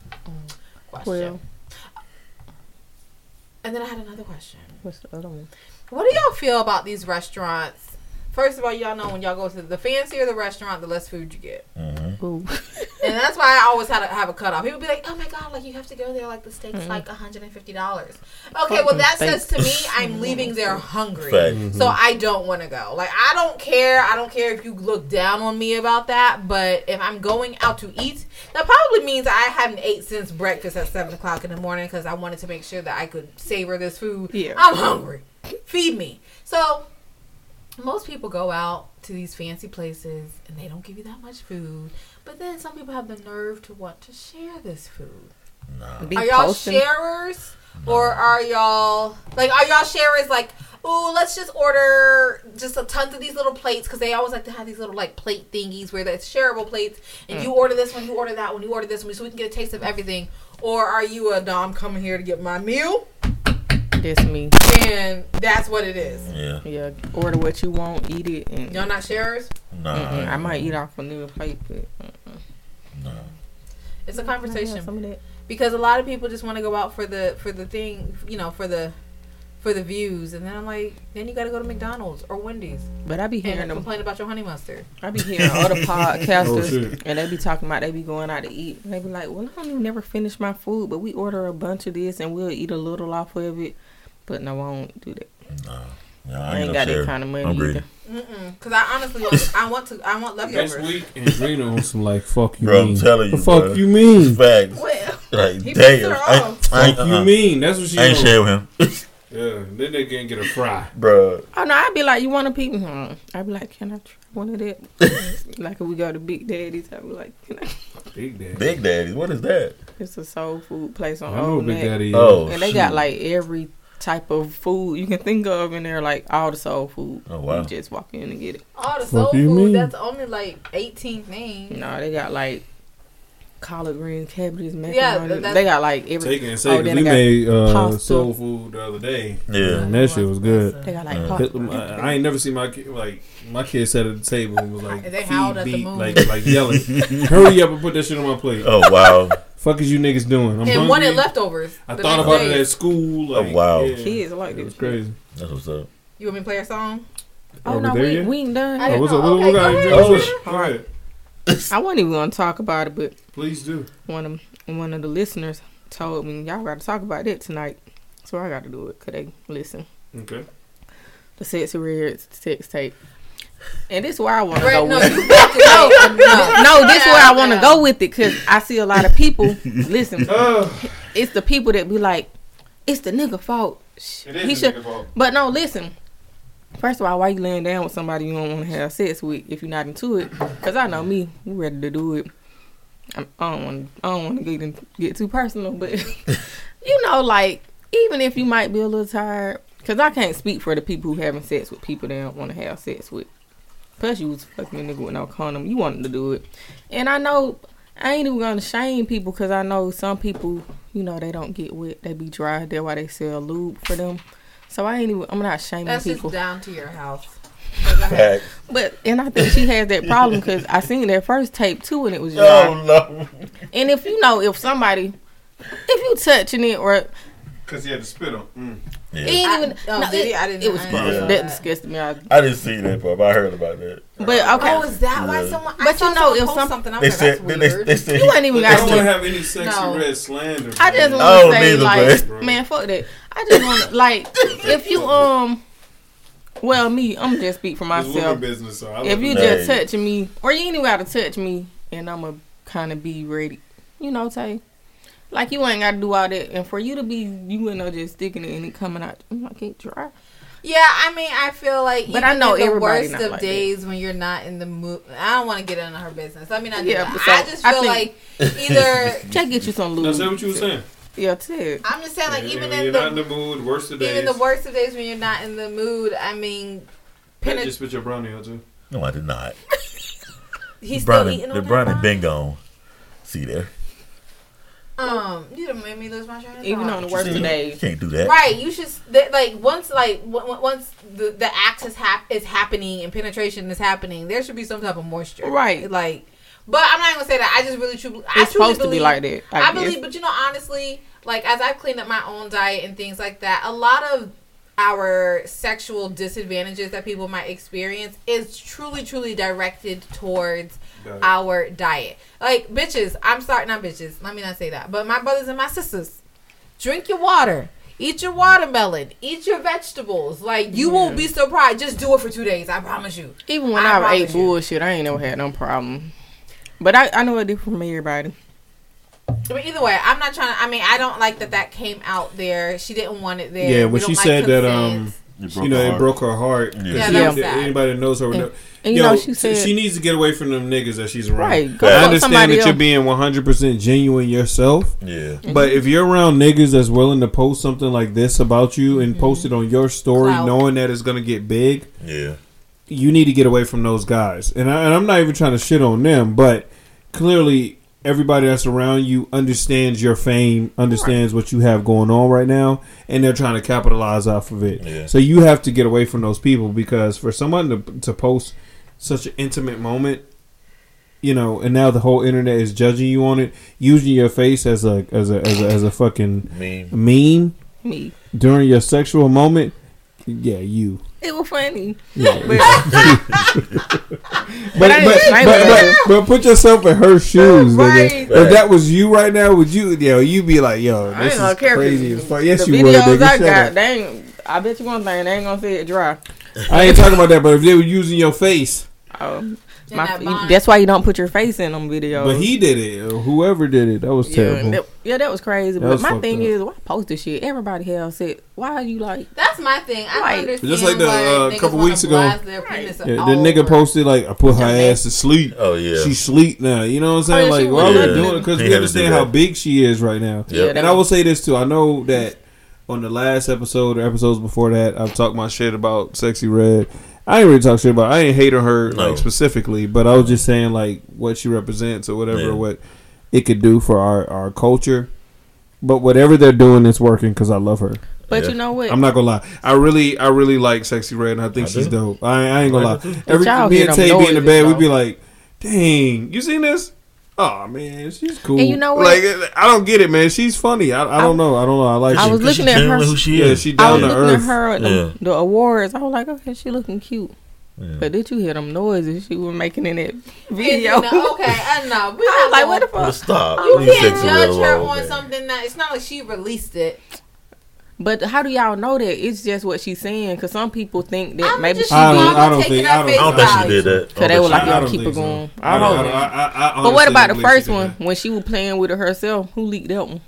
question. Well, and then I had another question. what's the other one? What do y'all feel about these restaurants? First of all, y'all know when y'all go to the fancier the restaurant, the less food you get. Mhm. And that's why I always had to have a cutoff. People be like, "Oh my god, like you have to go there. Like the steak's Mhm. like one hundred and fifty dollars." Okay, well that Fucking says to me I'm leaving there hungry, Fact. so I don't want to go. Like I don't care. I don't care if you look down on me about that. But if I'm going out to eat, that probably means I haven't ate since breakfast at seven o'clock in the morning because I wanted to make sure that I could savor this food. Yeah. I'm hungry. Feed me. So most people go out to these fancy places and they don't give you that much food. But then some people have the nerve to want to share this food. Be are y'all posting- sharers or are y'all like are y'all sharers like oh let's just order just a tons of these little plates because they always like to have these little like plate thingies where it's shareable plates and Mm. you order this one you order that one you order this one so we can get a taste of everything or are you a dom coming here to get my meal That's me. and that's what it is Yeah. Yeah. Order what you want, eat it, and y'all not sharers Nah. Mm-mm. I might eat off a new plate, but uh-uh. mm-mm. it's a conversation Some of that. because a lot of people just want to go out for the for the thing you know for the for the views and then i'm like then you got to go to mcdonald's or wendy's But I be hearing and them. complain about your honey mustard I be hearing other Oh, podcasters, shit. and they be talking about they be going out to eat. And they be like, "Well, I don't even never finish my food, but we order a bunch of this, and we'll eat a little off of it." But no, I won't do that. Yeah, I ain't no got that kind of money I'm greedy. either. Mm-mm. Because I honestly want, I want to, I want Next leftovers. week, Andrina on some like fuck you Bro, I'm mean. telling you, The fuck bro. you mean? Facts. Well, Like, he damn. pissed her I, off. I ain't, Fuck you uh-uh. mean? That's what she. I ain't on. share with him. Yeah, then they can't get a fry. Bro. Oh no, I'd be like, "You want a pizza?" Hmm. I'd be like, "Can I try one of that?" like if we go to Big Daddy's, I'd be like, "Can I?" Big Daddy. Big Daddy. What is that? It's a soul food place on I know Old what Big Mac. Daddy. Oh, and they got like every type of food you can think of in there, like all the soul food. Oh, wow. You just walk in and get it. All the soul food, mean? that's only like 18 things. No, they got like collard greens, cabbages, macaroni. Yeah, they got like every. Taking and oh, we they made uh, pasta. soul food the other day. Yeah. and that shit was good. They got like Yeah. pasta. I, I ain't never seen my kid like my kid sat at the table and was like, And they feed, howled at the beat, moon. like like yelling, "Hurry up and put that shit on my plate." Oh, wow. Fuck is you niggas doing? I'm and hungry. wanted leftovers. I thought about day. it at school. Oh, like, Oh, wow. yeah. Kids like It this. was crazy. That's what's up. You want me to play a song? Oh Are we no, there we, yet? we ain't done. I Oh, what's know. up? What, Okay, what got go you ahead. Oh, What's sh- up? Go ahead. I wasn't even gonna talk about it, but Please do. one of one of the listeners told me y'all got to talk about it tonight, so I got to do it. Could they listen? Okay. The Sexyy Red sex tape, and this is where I want to go no, with. it. walked away enough. no, this is where I want to go with it because I see a lot of people. listen, Oh, it's the people that be like, it's the nigga fault. It is he should, fault. but no, listen. First of all, why you laying down with somebody you don't want to have sex with if you're not into it? Because I know me, we ready to do it. I'm, I don't want, I don't want to get in- get too personal, but you know, like even if you might be a little tired, because I can't speak for the people who having sex with people they don't want to have sex with. Plus, you was fucking a nigga with no condom. You wanted to do it, and I know I ain't even gonna shame people because I know some people, you know, they don't get wet. They be dry. That's why they sell lube for them. So I ain't even. I'm not shaming That's people. just down to your house. But. Fact. But and I think she has that problem because I seen that first tape too, and it was oh, dry. Oh, no. And if you know, if somebody, if you touching it or it Cause he had to spit on. Mm. Yeah. ain't I- even, oh, no, did it. I didn't it was I gross. didn't That that. disgusted me. I, I didn't see that part, but I heard about that. but okay, Oh, is that why someone? But I you know, someone if some- something, I'm They like, that's said, then they, weird. they said, you ain't even I got don't to. want to have any sexy No. red slander. I just man. want to say neither, like, bro. man, fuck that. I just want to like, if you um, well, me, I'm just speak for myself. business. So If you just touch me, or you ain't even gotta touch me, and I'ma kind of be ready, you know, Tay. Like you ain't gotta do all that, and for you to be, you know, just sticking it and it coming out, I'm like it dry. Yeah, I mean, I feel like, But even I know in the worst of like that. days when you're not in the mood. I don't want to get into her business. I mean, I do. Yeah, that. so, I just I feel think- like either Just get you some lube. That's what you were saying. Yeah, Ted. I'm just saying, like Yeah, even in the, not in the mood, worst of days. even the worst of days when you're not in the mood. I mean, Pat penet- just spit your brownie out too. no, I did not. he's still Brownie, eating on the that brownie pie? been gone. See there. Um, you done made me lose my train of Even thought. on the worst of You can't do that. Right, you should th- like once like w- w- once the the act is hap- is happening and penetration is happening, there should be some type of moisture. Right. Like, but I'm not even gonna say that. I just really truly, I It's truly supposed to be like that, I I, believe, but you know, honestly, like as I've cleaned up my own diet and things like that, a lot of our sexual disadvantages that people might experience is truly, truly directed towards Diet. Our diet. Like bitches, I'm sorry, not bitches. Let me not say that. But my brothers and my sisters, drink your water. Eat your watermelon. Eat your vegetables. Like you won't be surprised. Just do it for two days. I promise you. Even when I I, ate you. bullshit, I ain't never had no problem. But I, I know it different from everybody. But either way, I'm not trying to. I mean, I don't like that that came out there. She didn't want it there. Yeah, We when she like said that, um, you know, it broke her heart. 'Cause Yeah, she- that was anybody that knows her, would And- know. and you Yo, know, she said- she needs to get away from them niggas that she's around. Right, go I understand somebody that you're being 100 percent genuine yourself. Yeah. But if you're around niggas that's willing to post something like this about you and mm-hmm. post it on your story, Clout. knowing that it's gonna get big, Yeah. you need to get away from those guys. And, I, and I'm not even trying to shit on them, but clearly everybody that's around you understands your fame, understands what you have going on right now, and they're trying to capitalize off of it. Yeah. So you have to get away from those people because for someone to to post such an intimate moment, you know, and now the whole internet is judging you on it, using your face as a as a as a, as a fucking Meme. meme Me. during your sexual moment. Yeah, you. It was funny. Yeah. But, But but, but, but, but put yourself in her shoes, Right. nigga. If that was you right now, would you, yo, you'd be like, yo, I this ain't gonna is crazy as fuck. Yes, the you would, videos nigga. I got, up. they ain't. I bet you one thing, they ain't gonna see it dry. I ain't talking about that, but if they were using your face, Oh, In my, that that's why you don't put your face in them videos. but he did it, whoever did it, that was yeah, terrible. that, yeah, that was crazy. That but was my thing up. is, why post this shit? Everybody else said, why are you like? That's my thing. I Like- understand. Just like the, why uh, niggas couple weeks ago. blast Yeah, the nigga posted like, I put her ass to sleep. Oh yeah. She sleep now. You know what I'm saying? Oh, yeah, like, why was. are we doing it? Because we understand how big she is right now. Yeah. And I will say this too. I know that on the last episode or episodes before that, I've talked my shit about Sexyy Red. I ain't really talk shit about. Her. I ain't hate on her No. like specifically, but I was just saying like what she represents or whatever, Yeah. what it could do for our our culture. But whatever they're doing, it's working because I love her. But Yeah. you know what? I'm not gonna lie. I really, I really like Sexyy Red, and I think I she's do. dope. I, I ain't gonna lie. Every y'all me and Tay be in the bed, we'd be like, "Dang, you seen this? Oh man, she's cool." And you know what? Like, I don't get it, man. She's funny. I, I don't know. I don't know. I like. I was Cause looking at her- genuinely Who she yeah, is. she I down was to looking at earth. her at the, Yeah. the awards. I was like, okay, she looking cute. Yeah. But did you hear them noises she was making in that video? you know, okay, I know. We I was like, what the But fuck? stop. You Leave can't judge her on man. something that it's not like she released it. But how do y'all know that? It's just what she's saying. Because some people think that I'm maybe just she I don't- did. I don't think- I don't- face I don't think she did that. Cause they were like, y'all keep think it so. going. I I don't. don't know. I, I, I But what about the first one did when she was playing with it herself? Who leaked that one?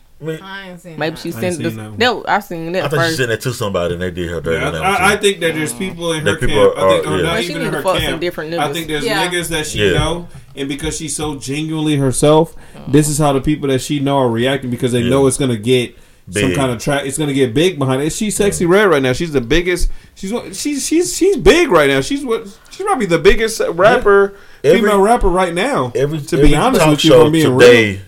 I ain't seen Maybe that. she sent seen this. that one. That, I seen I that think she first. sent it to somebody and they did her dirty. Yeah, on that I, I, one, I think that there's people in her That people camp. I are- think, or are- yeah. not But she even need in to her fuck some camp. different I niggas. think there's Yeah. niggas that she Yeah. know, and because she's so genuinely herself, this is how the people that she know are reacting because they Yeah. know it's gonna get some kind of track. It's gonna get big behind it. She's Sexyy Red right now. She's the biggest. She's she's she's she's big right now. She's what she's probably the biggest rapper, Every- female rapper right now. Every to every be honest with you, if show being today, real.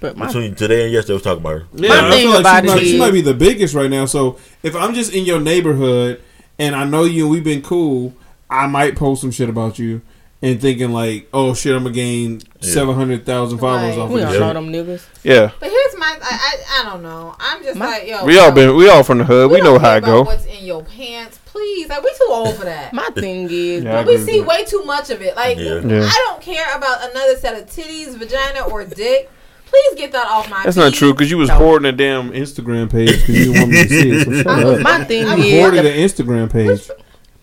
But my between today and yesterday, was talking about her. Yeah, My I thing feel like about she, might, it she might be the biggest right now. So if I'm just in your neighborhood and I know you and we've been cool, I might post some shit about you and thinking like, oh shit, I'm gonna gain Yeah. seven hundred thousand followers Right. off we of don't this. know shit. them niggas. Yeah, But here's my, I, I, I don't know. I'm just My- like, yo. we all been we all from the hood. We, know how care it go. What's in your pants? Please, like we too old for that. My thing is, Yeah, I we see way too much of it. Like Yeah. Yeah. I don't care about another set of titties, vagina, or dick. Please get that off my. That's not true because you was No. hoarding a damn. Instagram page because you didn't want me to see it. So shut up. my thing I You hoarded is, an Instagram page.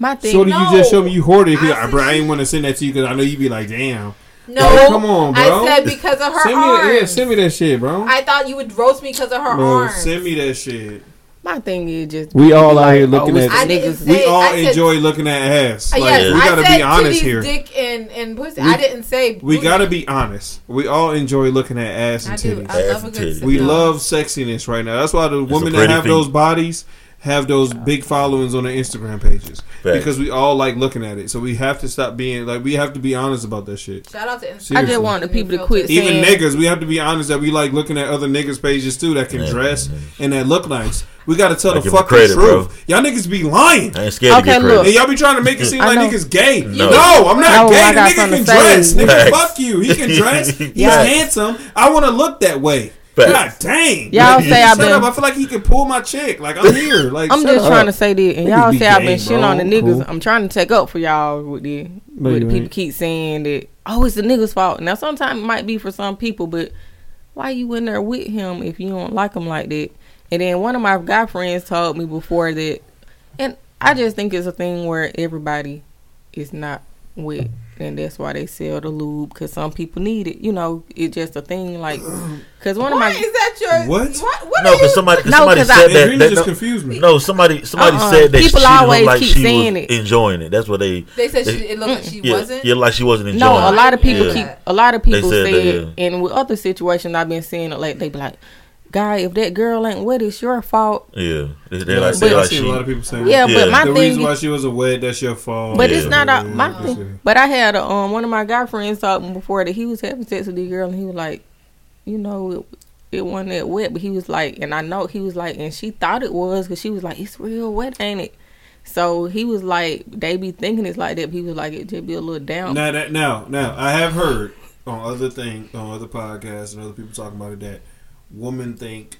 My thing. So did you just No. show me you hoarded? it? 'Cause I I, bro, I see- ain't want to send that to you because I know you'd be like, damn. No, Like, come on, bro. I said because of her Send me, that, arms. yeah, send me that shit, bro. I thought you would roast me because of her Bro, arms. send me that shit. my thing is just We all out like, here looking oh, at- the I didn't niggas. say- We all said- enjoy looking at ass. Uh, Like, yes, we I gotta be honest here. dick, and and pussy. We- I didn't say. We gotta be honest. We all enjoy looking at ass I and do. titties. I love Ass a and good. titties. We love sexiness right now. That's why the a women that have feat. those bodies have those big followings on their Instagram pages Facts. because we all like looking at it. So we have to stop being like we have to be honest about that shit. Shout out to Instagram. I Seriously. just want the people to quit Even saying niggas, we have to be honest that we like looking at other niggas' pages too that can Yeah, dress yeah, and that look nice. We got to tell I the fucking credit, truth. bro. Y'all niggas be lying. I ain't scared to Okay, get look. And y'all be trying to make it seem like know. niggas gay. No. No, I'm not No, gay. I The nigga can dress. say. Nigga, fuck you. He can dress. He's handsome. I want to look that way. God dang. Y'all say I've Shut been- up. I feel like he can pull my check. Like I'm here. Like I'm just up. trying to say that, and Niggas y'all say I've been shitting on the niggas. Cool. I'm trying to take up for y'all with the No, with the people keep saying that. Oh, it's the niggas' fault. Now, sometimes it might be for some people, but why you in there with him if you don't like him like that? And then one of my guy friends told me before that, and I just think it's a thing where everybody is not with, and that's why they sell the lube because some people need it. You know, it's just a thing. Like, because one of my is that your What? What, what No, are you? because somebody, 'cause No, somebody 'cause said I- that. Adrena that just no, confused me. No, somebody somebody Uh-uh. said that People she always look like keep she saying was it. enjoying it. That's what they. They said they- she, it looked like she yeah, wasn't. yeah, like she wasn't enjoying. No, a lot of people Yeah. keep. A lot of people said said, that, and with other situations I've been seeing like they be like, "Guy, if that girl ain't wet, it's your fault." Yeah, they, they like I say see- I like see she. a lot of people saying Yeah, that. but my the thing reason is- why she was a wed, that's your fault. But Yeah. it's not a, my Yeah. thing. But I had a, um one of my guy friends told me before that he was having sex with the girl and he was like, you know, it, it wasn't that wet, but he was like, and I know he was like, and she thought it was because she was like, it's real wet, ain't it? So he was like, they be thinking it's like that. But he was like, it just be a little down. Now that now now I have heard on other thing on other podcasts and other people talking about it that women think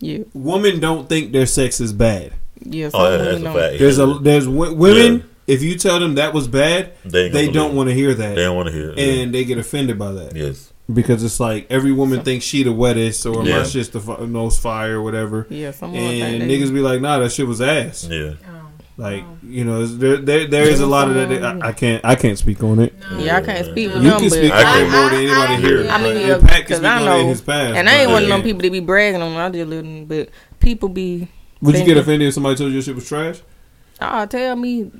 yeah, women don't think their sex is bad. yeah. Oh, yeah, that's a fact. There's a there's w- women. Yeah. If you tell them that was bad, They they don't want to hear that, They don't want to hear. It. and they get offended by that yes, because it's like every woman thinks she the wettest or Yeah. my shit's the fi- most fire or whatever. Yeah, someone and think they- niggas be like, nah, that shit was ass. yeah. Like you know, there there, there is a lot of that. I, I can't I can't speak on it. Yeah, I can't speak for You them, can but speak I on it can. more than anybody I- here. I I mean, Like, yeah, Pat can speak I know, in his past. and I ain't but- one of them people that be bragging on. I just little, but people be. Would you get offended if somebody told you your shit was trash? Oh, tell me,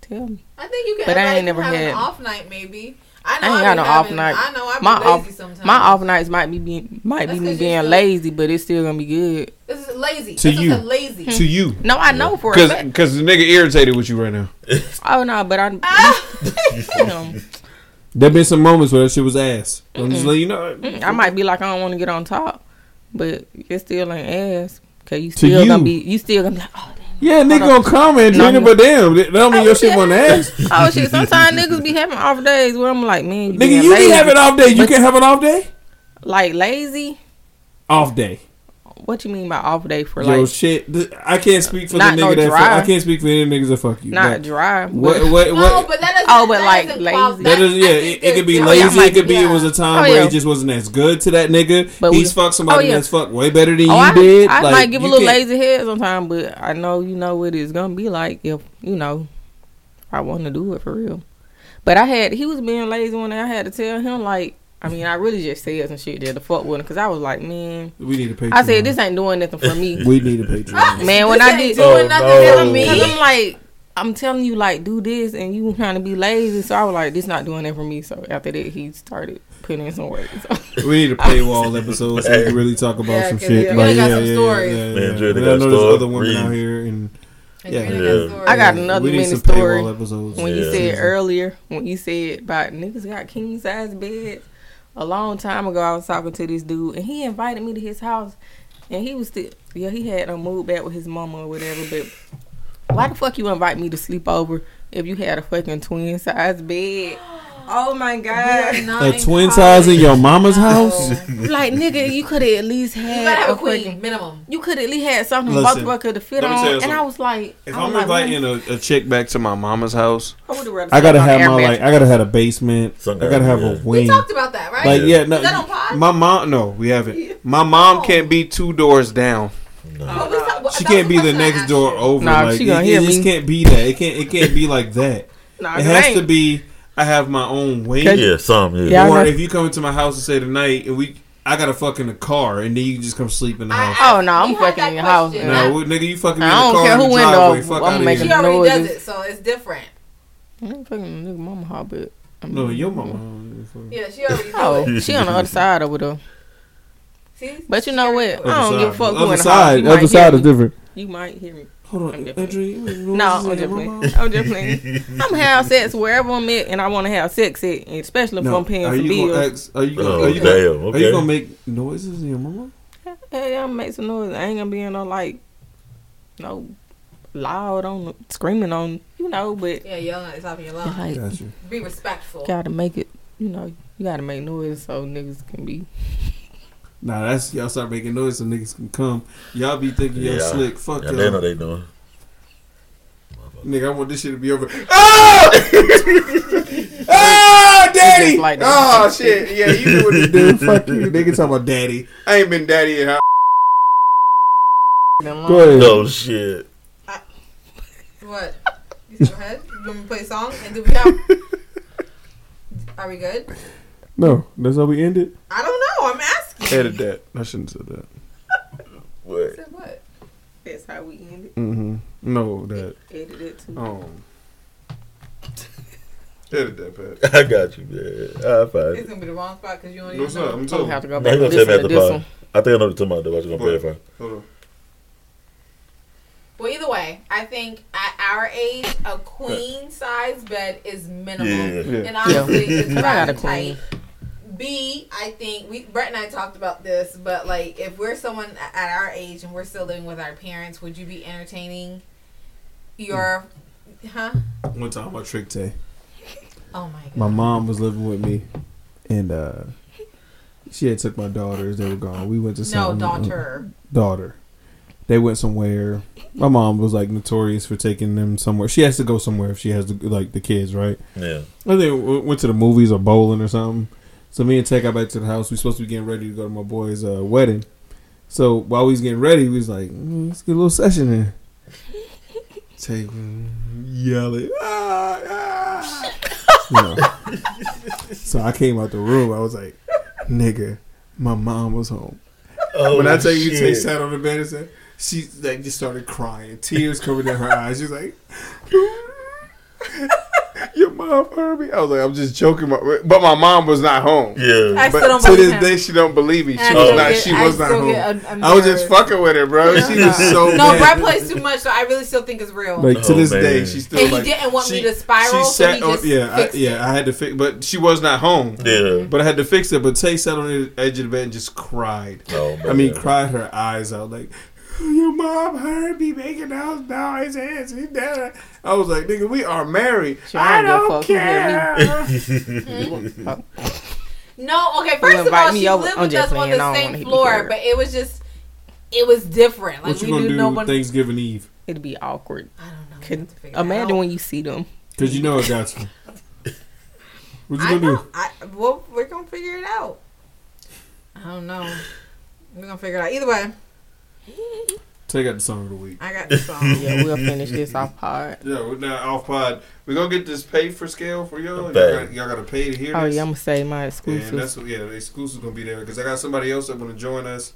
tell me. I think you can. But I ain't never have had- an off night, maybe. I I ain't I got no having- off night. I know I be my lazy off, sometimes. my off nights might be being might That's be me 'cause you being feel- lazy, but it's still gonna be good. This is lazy. To This you. lazy. To you, No, I know for a because fact. because the nigga irritated with you right now. Oh no, but I. Ah! um, There been some moments where that shit was ass. I'm just letting you know. mm, I might be like I don't want to get on top, but it still ain't ass. Cause you still you. gonna be, you still gonna be like, oh, Yeah, nigga gonna comment, No, Trina, no. but damn, that don't mean your shit wasn't oh, ass. oh shit. Sometimes niggas be having off days where I'm like, man, you Nigga, you lazy. have an off day. You But- can have an off day. like lazy. Off day. What you mean by off day for Yo, like shit. th- I can't speak for the nigga no that. Fuck. I can't speak for any niggas that fuck you. not but dry? What? but- What? No, What? but that doesn't. Oh, but that like lazy. qualify- That is, yeah, it, it could be there's- Oh, yeah, lazy. It could be might- it was a time Oh, where yeah. it just wasn't as good to that nigga. But He's we- fucked oh, somebody oh, yeah. that's fucked way better than Oh, you I, did. I like, might give a little lazy head sometimes, but I know you know what it's gonna be like if you know I want to do it for real. But I had he was being lazy when I had to tell him like I mean I really just said some shit there to fuck with him because I was like man We need a Patreon. I said this ain't doing nothing for me We need a Patreon. man when This I ain't did doing Oh, nothing no. for me. Cause I'm like, I'm telling you, like, do this, and you trying to be lazy. So I was like, this not doing that for me. So after that, he started putting in some work. So. We need a paywall episode so we can really talk about Yeah, some 'cause shit. we Like, got yeah, some yeah, stories. yeah, yeah, yeah. Dre, they I know there's other women Read. out here, and And Yeah. Yeah. I got another we need mini story. paywall episodes. When you said earlier, when you said about niggas got king size beds, a long time ago, I was talking to this dude, and he invited me to his house, and he was still, yeah, he had to move back with his mama or whatever. But why the fuck you invite me to sleep over if you had a fucking twin size bed? Oh my god! a twin size in your mama's house. like nigga, you could have at least You gotta have a a queen fucking- minimum. You could at least had something Listen, both of us could have fit on. tell you And I was like, If I was I'm like, inviting man, a, a chick back to my mama's house, I I gotta have my like. I gotta have a basement. Some I gotta have guy, a yeah. We talked about that, right? Like yeah, Is no. My mom, no, we haven't. My mom oh. can't be two doors down. Oh, what was that- what- She can't be the next door over. Nah, like, she gonna it, hear it just can't be that. It can't. It can't be like that. Nah, it 'cause has I to be. I have my own wing. Yeah, some. Yeah. Yeah, Or if you come into my house and say tonight, and we, I got to fuck in the car, and then you just come sleep in the I house. Oh no, I'm fucking that in your house. question. man. No, what- nigga, you fucking me I in the don't car care in who the window, driveway. Fuck I'ma out make of She a here. already does it, so it's different. I ain't fucking nigga mama house, but I No, mean, your mama. Yeah, she already oh, does Oh, she on the other side over there. See? But you know what? I don't give a fuck who Other in the side. Other side me. is different. You might hear me. Hold on, I'm different. Andrew. you- you No, I'm saying, just playing. I'm just playing. I'm have sex wherever I'm at, and I want to have sex at, and especially if No, I'm paying are for bills. gonna ask? Are you gonna? Oh, are you damn, gonna, Are you gonna make noises in your mama? Hey, I'm make some noise. I ain't gonna be in no like, no loud on, screaming on, you know. But Yeah, yelling at the top of your lungs. like, Got you. Be respectful. gotta make it, you know. You gotta make noise so niggas can be. Nah, that's y'all start making noise so niggas can come. Y'all be thinking y'all Yeah. slick. Fuck Yeah, y'all. they know they doing. Nigga, I want this shit to be over. Ah! ah, daddy! like oh shit! Yeah, you do what you do. Fuck you, nigga. Talking about daddy. I ain't been daddy in how. Go ahead. No shit. What? You go ahead. You want me to play a song? And do we have? Are we good? No, that's how we ended. I don't know. I'm asking. Edit that. I shouldn't have said that. What? Said what? That's how we end it. Mm-hmm. No, that. Edit it too. Um. Edit that, Pat. I got you, man. I find It's it. gonna be the wrong spot because you don't No, even it's know. not. I'm I'm gonna have to go back he and gonna tell me listen at to the this pod. one. I think I know what you're talking about. Though. I was gonna What? verify. Hold on. Well, either way, I think at our age, a queen size bed is minimal, Yeah. Yeah. and honestly, it's I got rather tight. B, I think we Brett and I talked about this, but like if we're someone at our age and we're still living with our parents, would you be entertaining your, huh? One time I tricked Tay. Oh my god. My mom was living with me, and uh she had took my daughters. They were gone. We went to no some daughter. daughter. They went somewhere. My mom was like notorious for taking them somewhere. She has to go somewhere if she has the, like the kids, right? Yeah. I think we went to the movies or bowling or something. So me and Tech got back to the house. We supposed to be getting ready to go to my boy's uh, wedding. So while we was getting ready, we was like, mm, "Let's get a little session in." Was yelling, ah, ah. You know. so I came out the room. I was like, "Nigga, my mom was home." Oh, when I tell you, Tay sat on the bed and said, she like just started crying, tears coming down her eyes. She's like, "Your mom heard me." I was like, "I'm just joking," but my mom was not home. Yeah. I still But don't to this him. day, she don't believe me. She I was not. get- she I was not home. get I was just fucking with her, bro. She was so No, mad. Brett plays too much, so I really still think it's real. Like to Oh, this man. day, she still And he didn't want me to spiral, She so sat he on. just Yeah, I, fixed it. yeah. I had to fix, but she was not home. Yeah. But I had to fix it. But Tay sat on the edge of the bed and just cried. Oh, I mean, cried her eyes out like, your mom heard me making those noises. He did. I was like, nigga, we are married. She I don't don't give a fuck. Who care. No, okay. You First of all, she over- lived I'm with us on the same floor, but it was just, it was different. Like what you we gonna knew do no one. Thanksgiving Eve? It'd be awkward. I don't know. Could, have to figure it imagine out. when you see them. Cause you know it got you. What you I gonna know. do? I, well, we're gonna figure it out. I don't know. We're gonna figure it out. Either way, Take out the song of the week. I got the song. Yeah, we'll finish this off pod. Yeah, we're not off pod. We're gonna get this paid for scale for y'all. Y'all gotta, y'all gotta pay to hear this. Oh this. yeah, I'm gonna say my And exclusive. that's what, yeah, the exclusive gonna be there because I got somebody else that want to join us.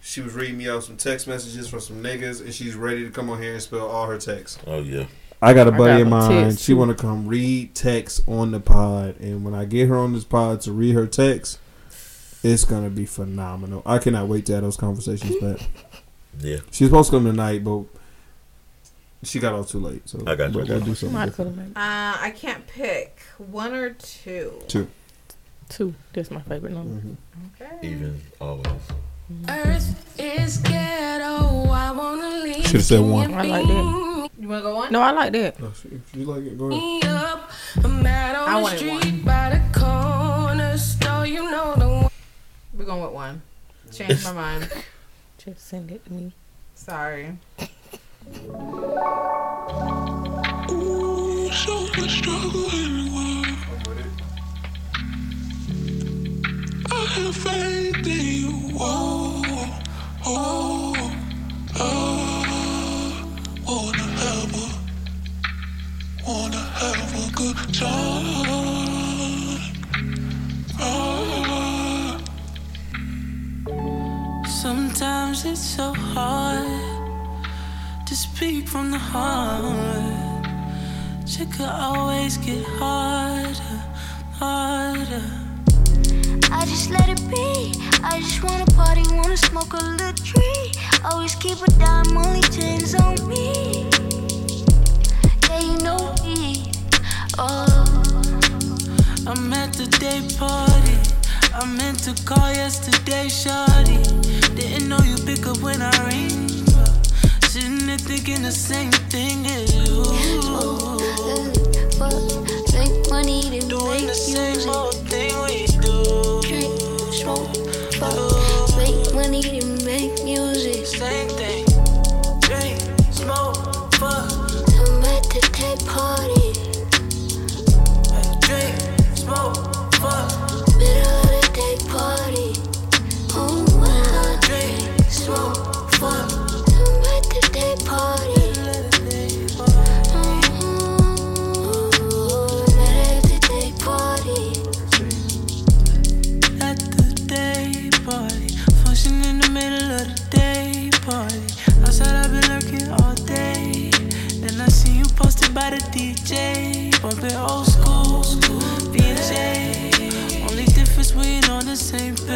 She was reading me out some text messages from some niggas, and she's ready to come on here and spell all her texts. Oh yeah. I got a I buddy got of mine. text, She want to come read text on the pod, and when I get her on this pod to read her text, it's gonna be phenomenal. I cannot wait to have those conversations back. Yeah. She's supposed to come tonight, but she got off too late. So I got you. I gotta do something. could have made Uh, I can't pick one or two. Two. two. That's my favorite number. Okay. Even always. Earth is ghetto. I wanna leave. Should've said one. I like that. You wanna go on? No, I like that. Oh, if you like it, go ahead. Up. I'm out on I the street one. by the corner store. You know the one. We're going with one. Change my mind. Just send it to me. Sorry. Ooh, so much struggle in. I have faith in you. Oh, oh, oh. Wanna have a, wanna have a good time. Sometimes it's so hard to speak from the heart. Shit could always get harder, harder. I just let it be. I just wanna party, wanna smoke a little tree. Always keep a dime, only tens on me. Yeah, you know me. Oh, I'm at the day party. I meant to call yesterday, shawty. Didn't know you pick up when I ring. Sitting there thinking the same thing as you. but make money to Doing make the same music. old thing Bumping old school, BJ. Only difference we ain't on the same page.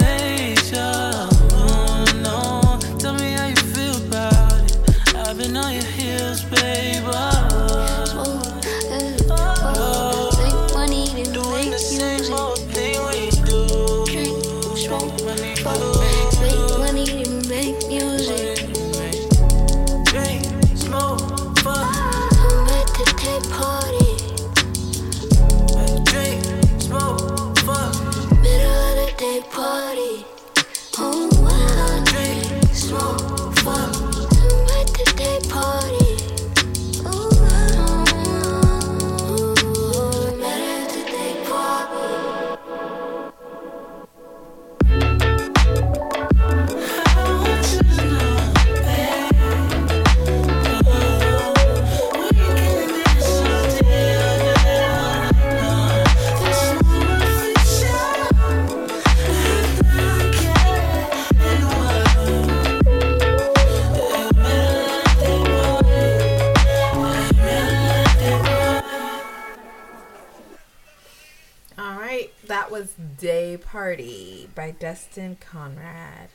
Party by Dustin Conrad.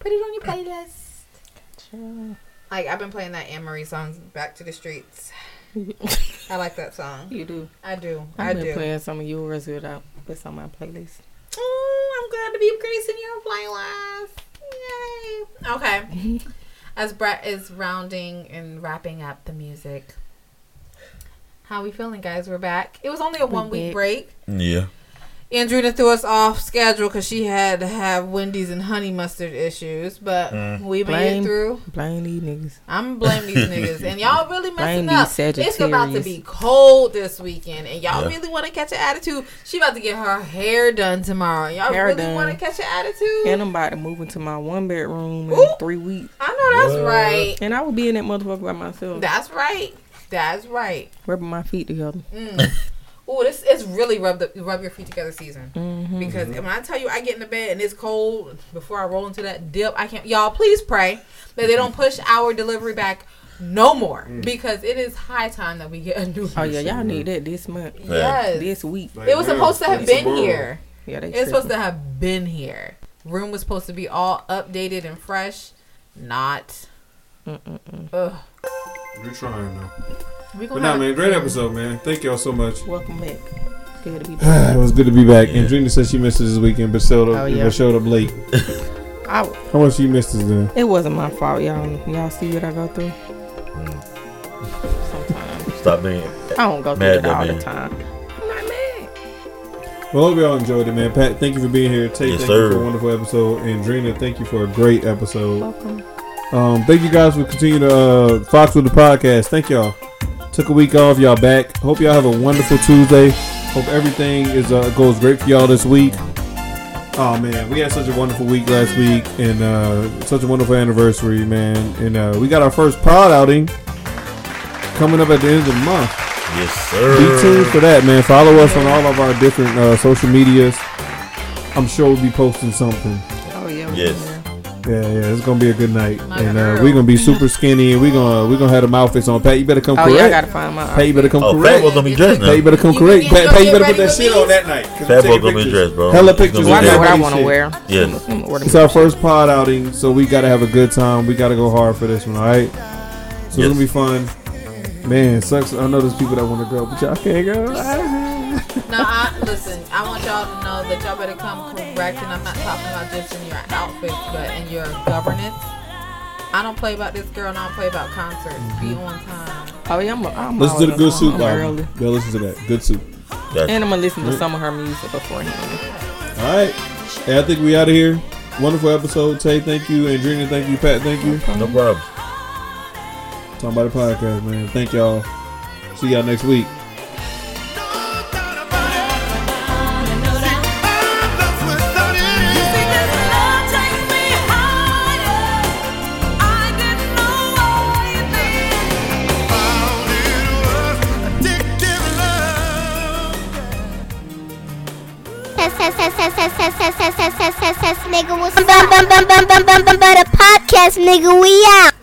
Put it on your playlist. Like I've been playing that Anne Marie song, "Back to the Streets." I like that song. You do. I do. I I've been do. playing some of yours without that's on my playlist. Oh, I'm glad to be gracing your playlist. Yay. Okay. As Brett is rounding and wrapping up the music, how we feeling, guys? We're back. It was only a one week break. Yeah. Andrina threw us off schedule because she had to have Wendy's and honey mustard issues, but Mm. we made Blame- it through. Blame these niggas. I'm blaming these niggas, and y'all really messing Blame up. these It's about to be cold this weekend, and y'all Yeah. really want to catch an attitude. She about to get her hair done tomorrow. Y'all Hair really want to catch an attitude? And I'm about to move into my one bedroom in Ooh. three weeks. I know that's What? right. And I will be in that motherfucker by myself. That's right. That's right. rubbing my feet together. Mm. Ooh, this is really rub the rub your feet together season. Mm-hmm. Because when I tell you I get in the bed and it's cold before I roll into that dip, I can't. Y'all, please pray that they don't push our delivery back no more because it is high time that we get a new. Oh yeah, y'all need it this month. Yes. This week. It was supposed to have been here. Yeah, they It's supposed to have been here. Room was supposed to be all updated and fresh. Not. Ugh. We're trying though. We But gonna nah, man, great episode, man. Thank y'all so much. Welcome back. Good to be back. it was good to be back. And Drina said she missed us this weekend, but showed up, Oh, yeah. but showed up late. I, How much you missed us then? it wasn't my fault, y'all. Y'all see what I go through. Sometimes. Stop being. I don't go through it all me. the time. I'm not mad. Well, hope y'all enjoyed it, man. Pat, thank you for being here. Tate, Yes, thank sir. you for a wonderful episode. And Drina, thank you for a great episode. Welcome. Um, thank you guys for continuing to uh, Fox with the podcast. Thank y'all. Took a week off, y'all back. Hope y'all have a wonderful Tuesday. Hope everything is uh, goes great for y'all this week. Oh man, we had such a wonderful week last week, and uh, such a wonderful anniversary, man. And uh, we got our first pod outing coming up at the end of the month. Yes, sir. Be tuned for that, man. Follow us on all of our different uh, social medias. I'm sure we'll be posting something. Oh yeah. Yes. Yeah, yeah, it's gonna be a good night, My and uh, we're gonna be super skinny, and we're gonna we're gonna have them outfits on. Pat, you better come Oh correct. yeah, I gotta find my. Pat, you better come Oh, correct. Fat Boy gonna be dressed now. Pat, you better come You correct. can Pat, go Pat, you better put that shit on that night. Fat we're Boy gonna be dressed, bro. Hella He's pictures. gonna Well, I know what I want to shit. wear. Yes. I'm gonna order It's our first pod outing, so we gotta have a good time. We gotta go hard for this one, all right? So it's gonna be fun. Man, sucks. I know there's people that want to go, but y'all can't go. no, I, listen, I want y'all to know that y'all better come correct, and I'm not talking about just in your outfits, but in your governance. I don't play about this girl, and I don't play about concerts. Be mm-hmm. on time. Oh yeah, I'm. I'm listen to the good soup album. Go listen to that good soup. That's and I'm gonna listen to some of her music beforehand. All right, hey, I think we out of here. Wonderful episode, Tay. Thank you, Andrina. Thank you, Pat. Thank you. No problem. Talking about the podcast, man. Thank y'all. See y'all next week. bum bum bum bum bum a podcast, nigga. We out.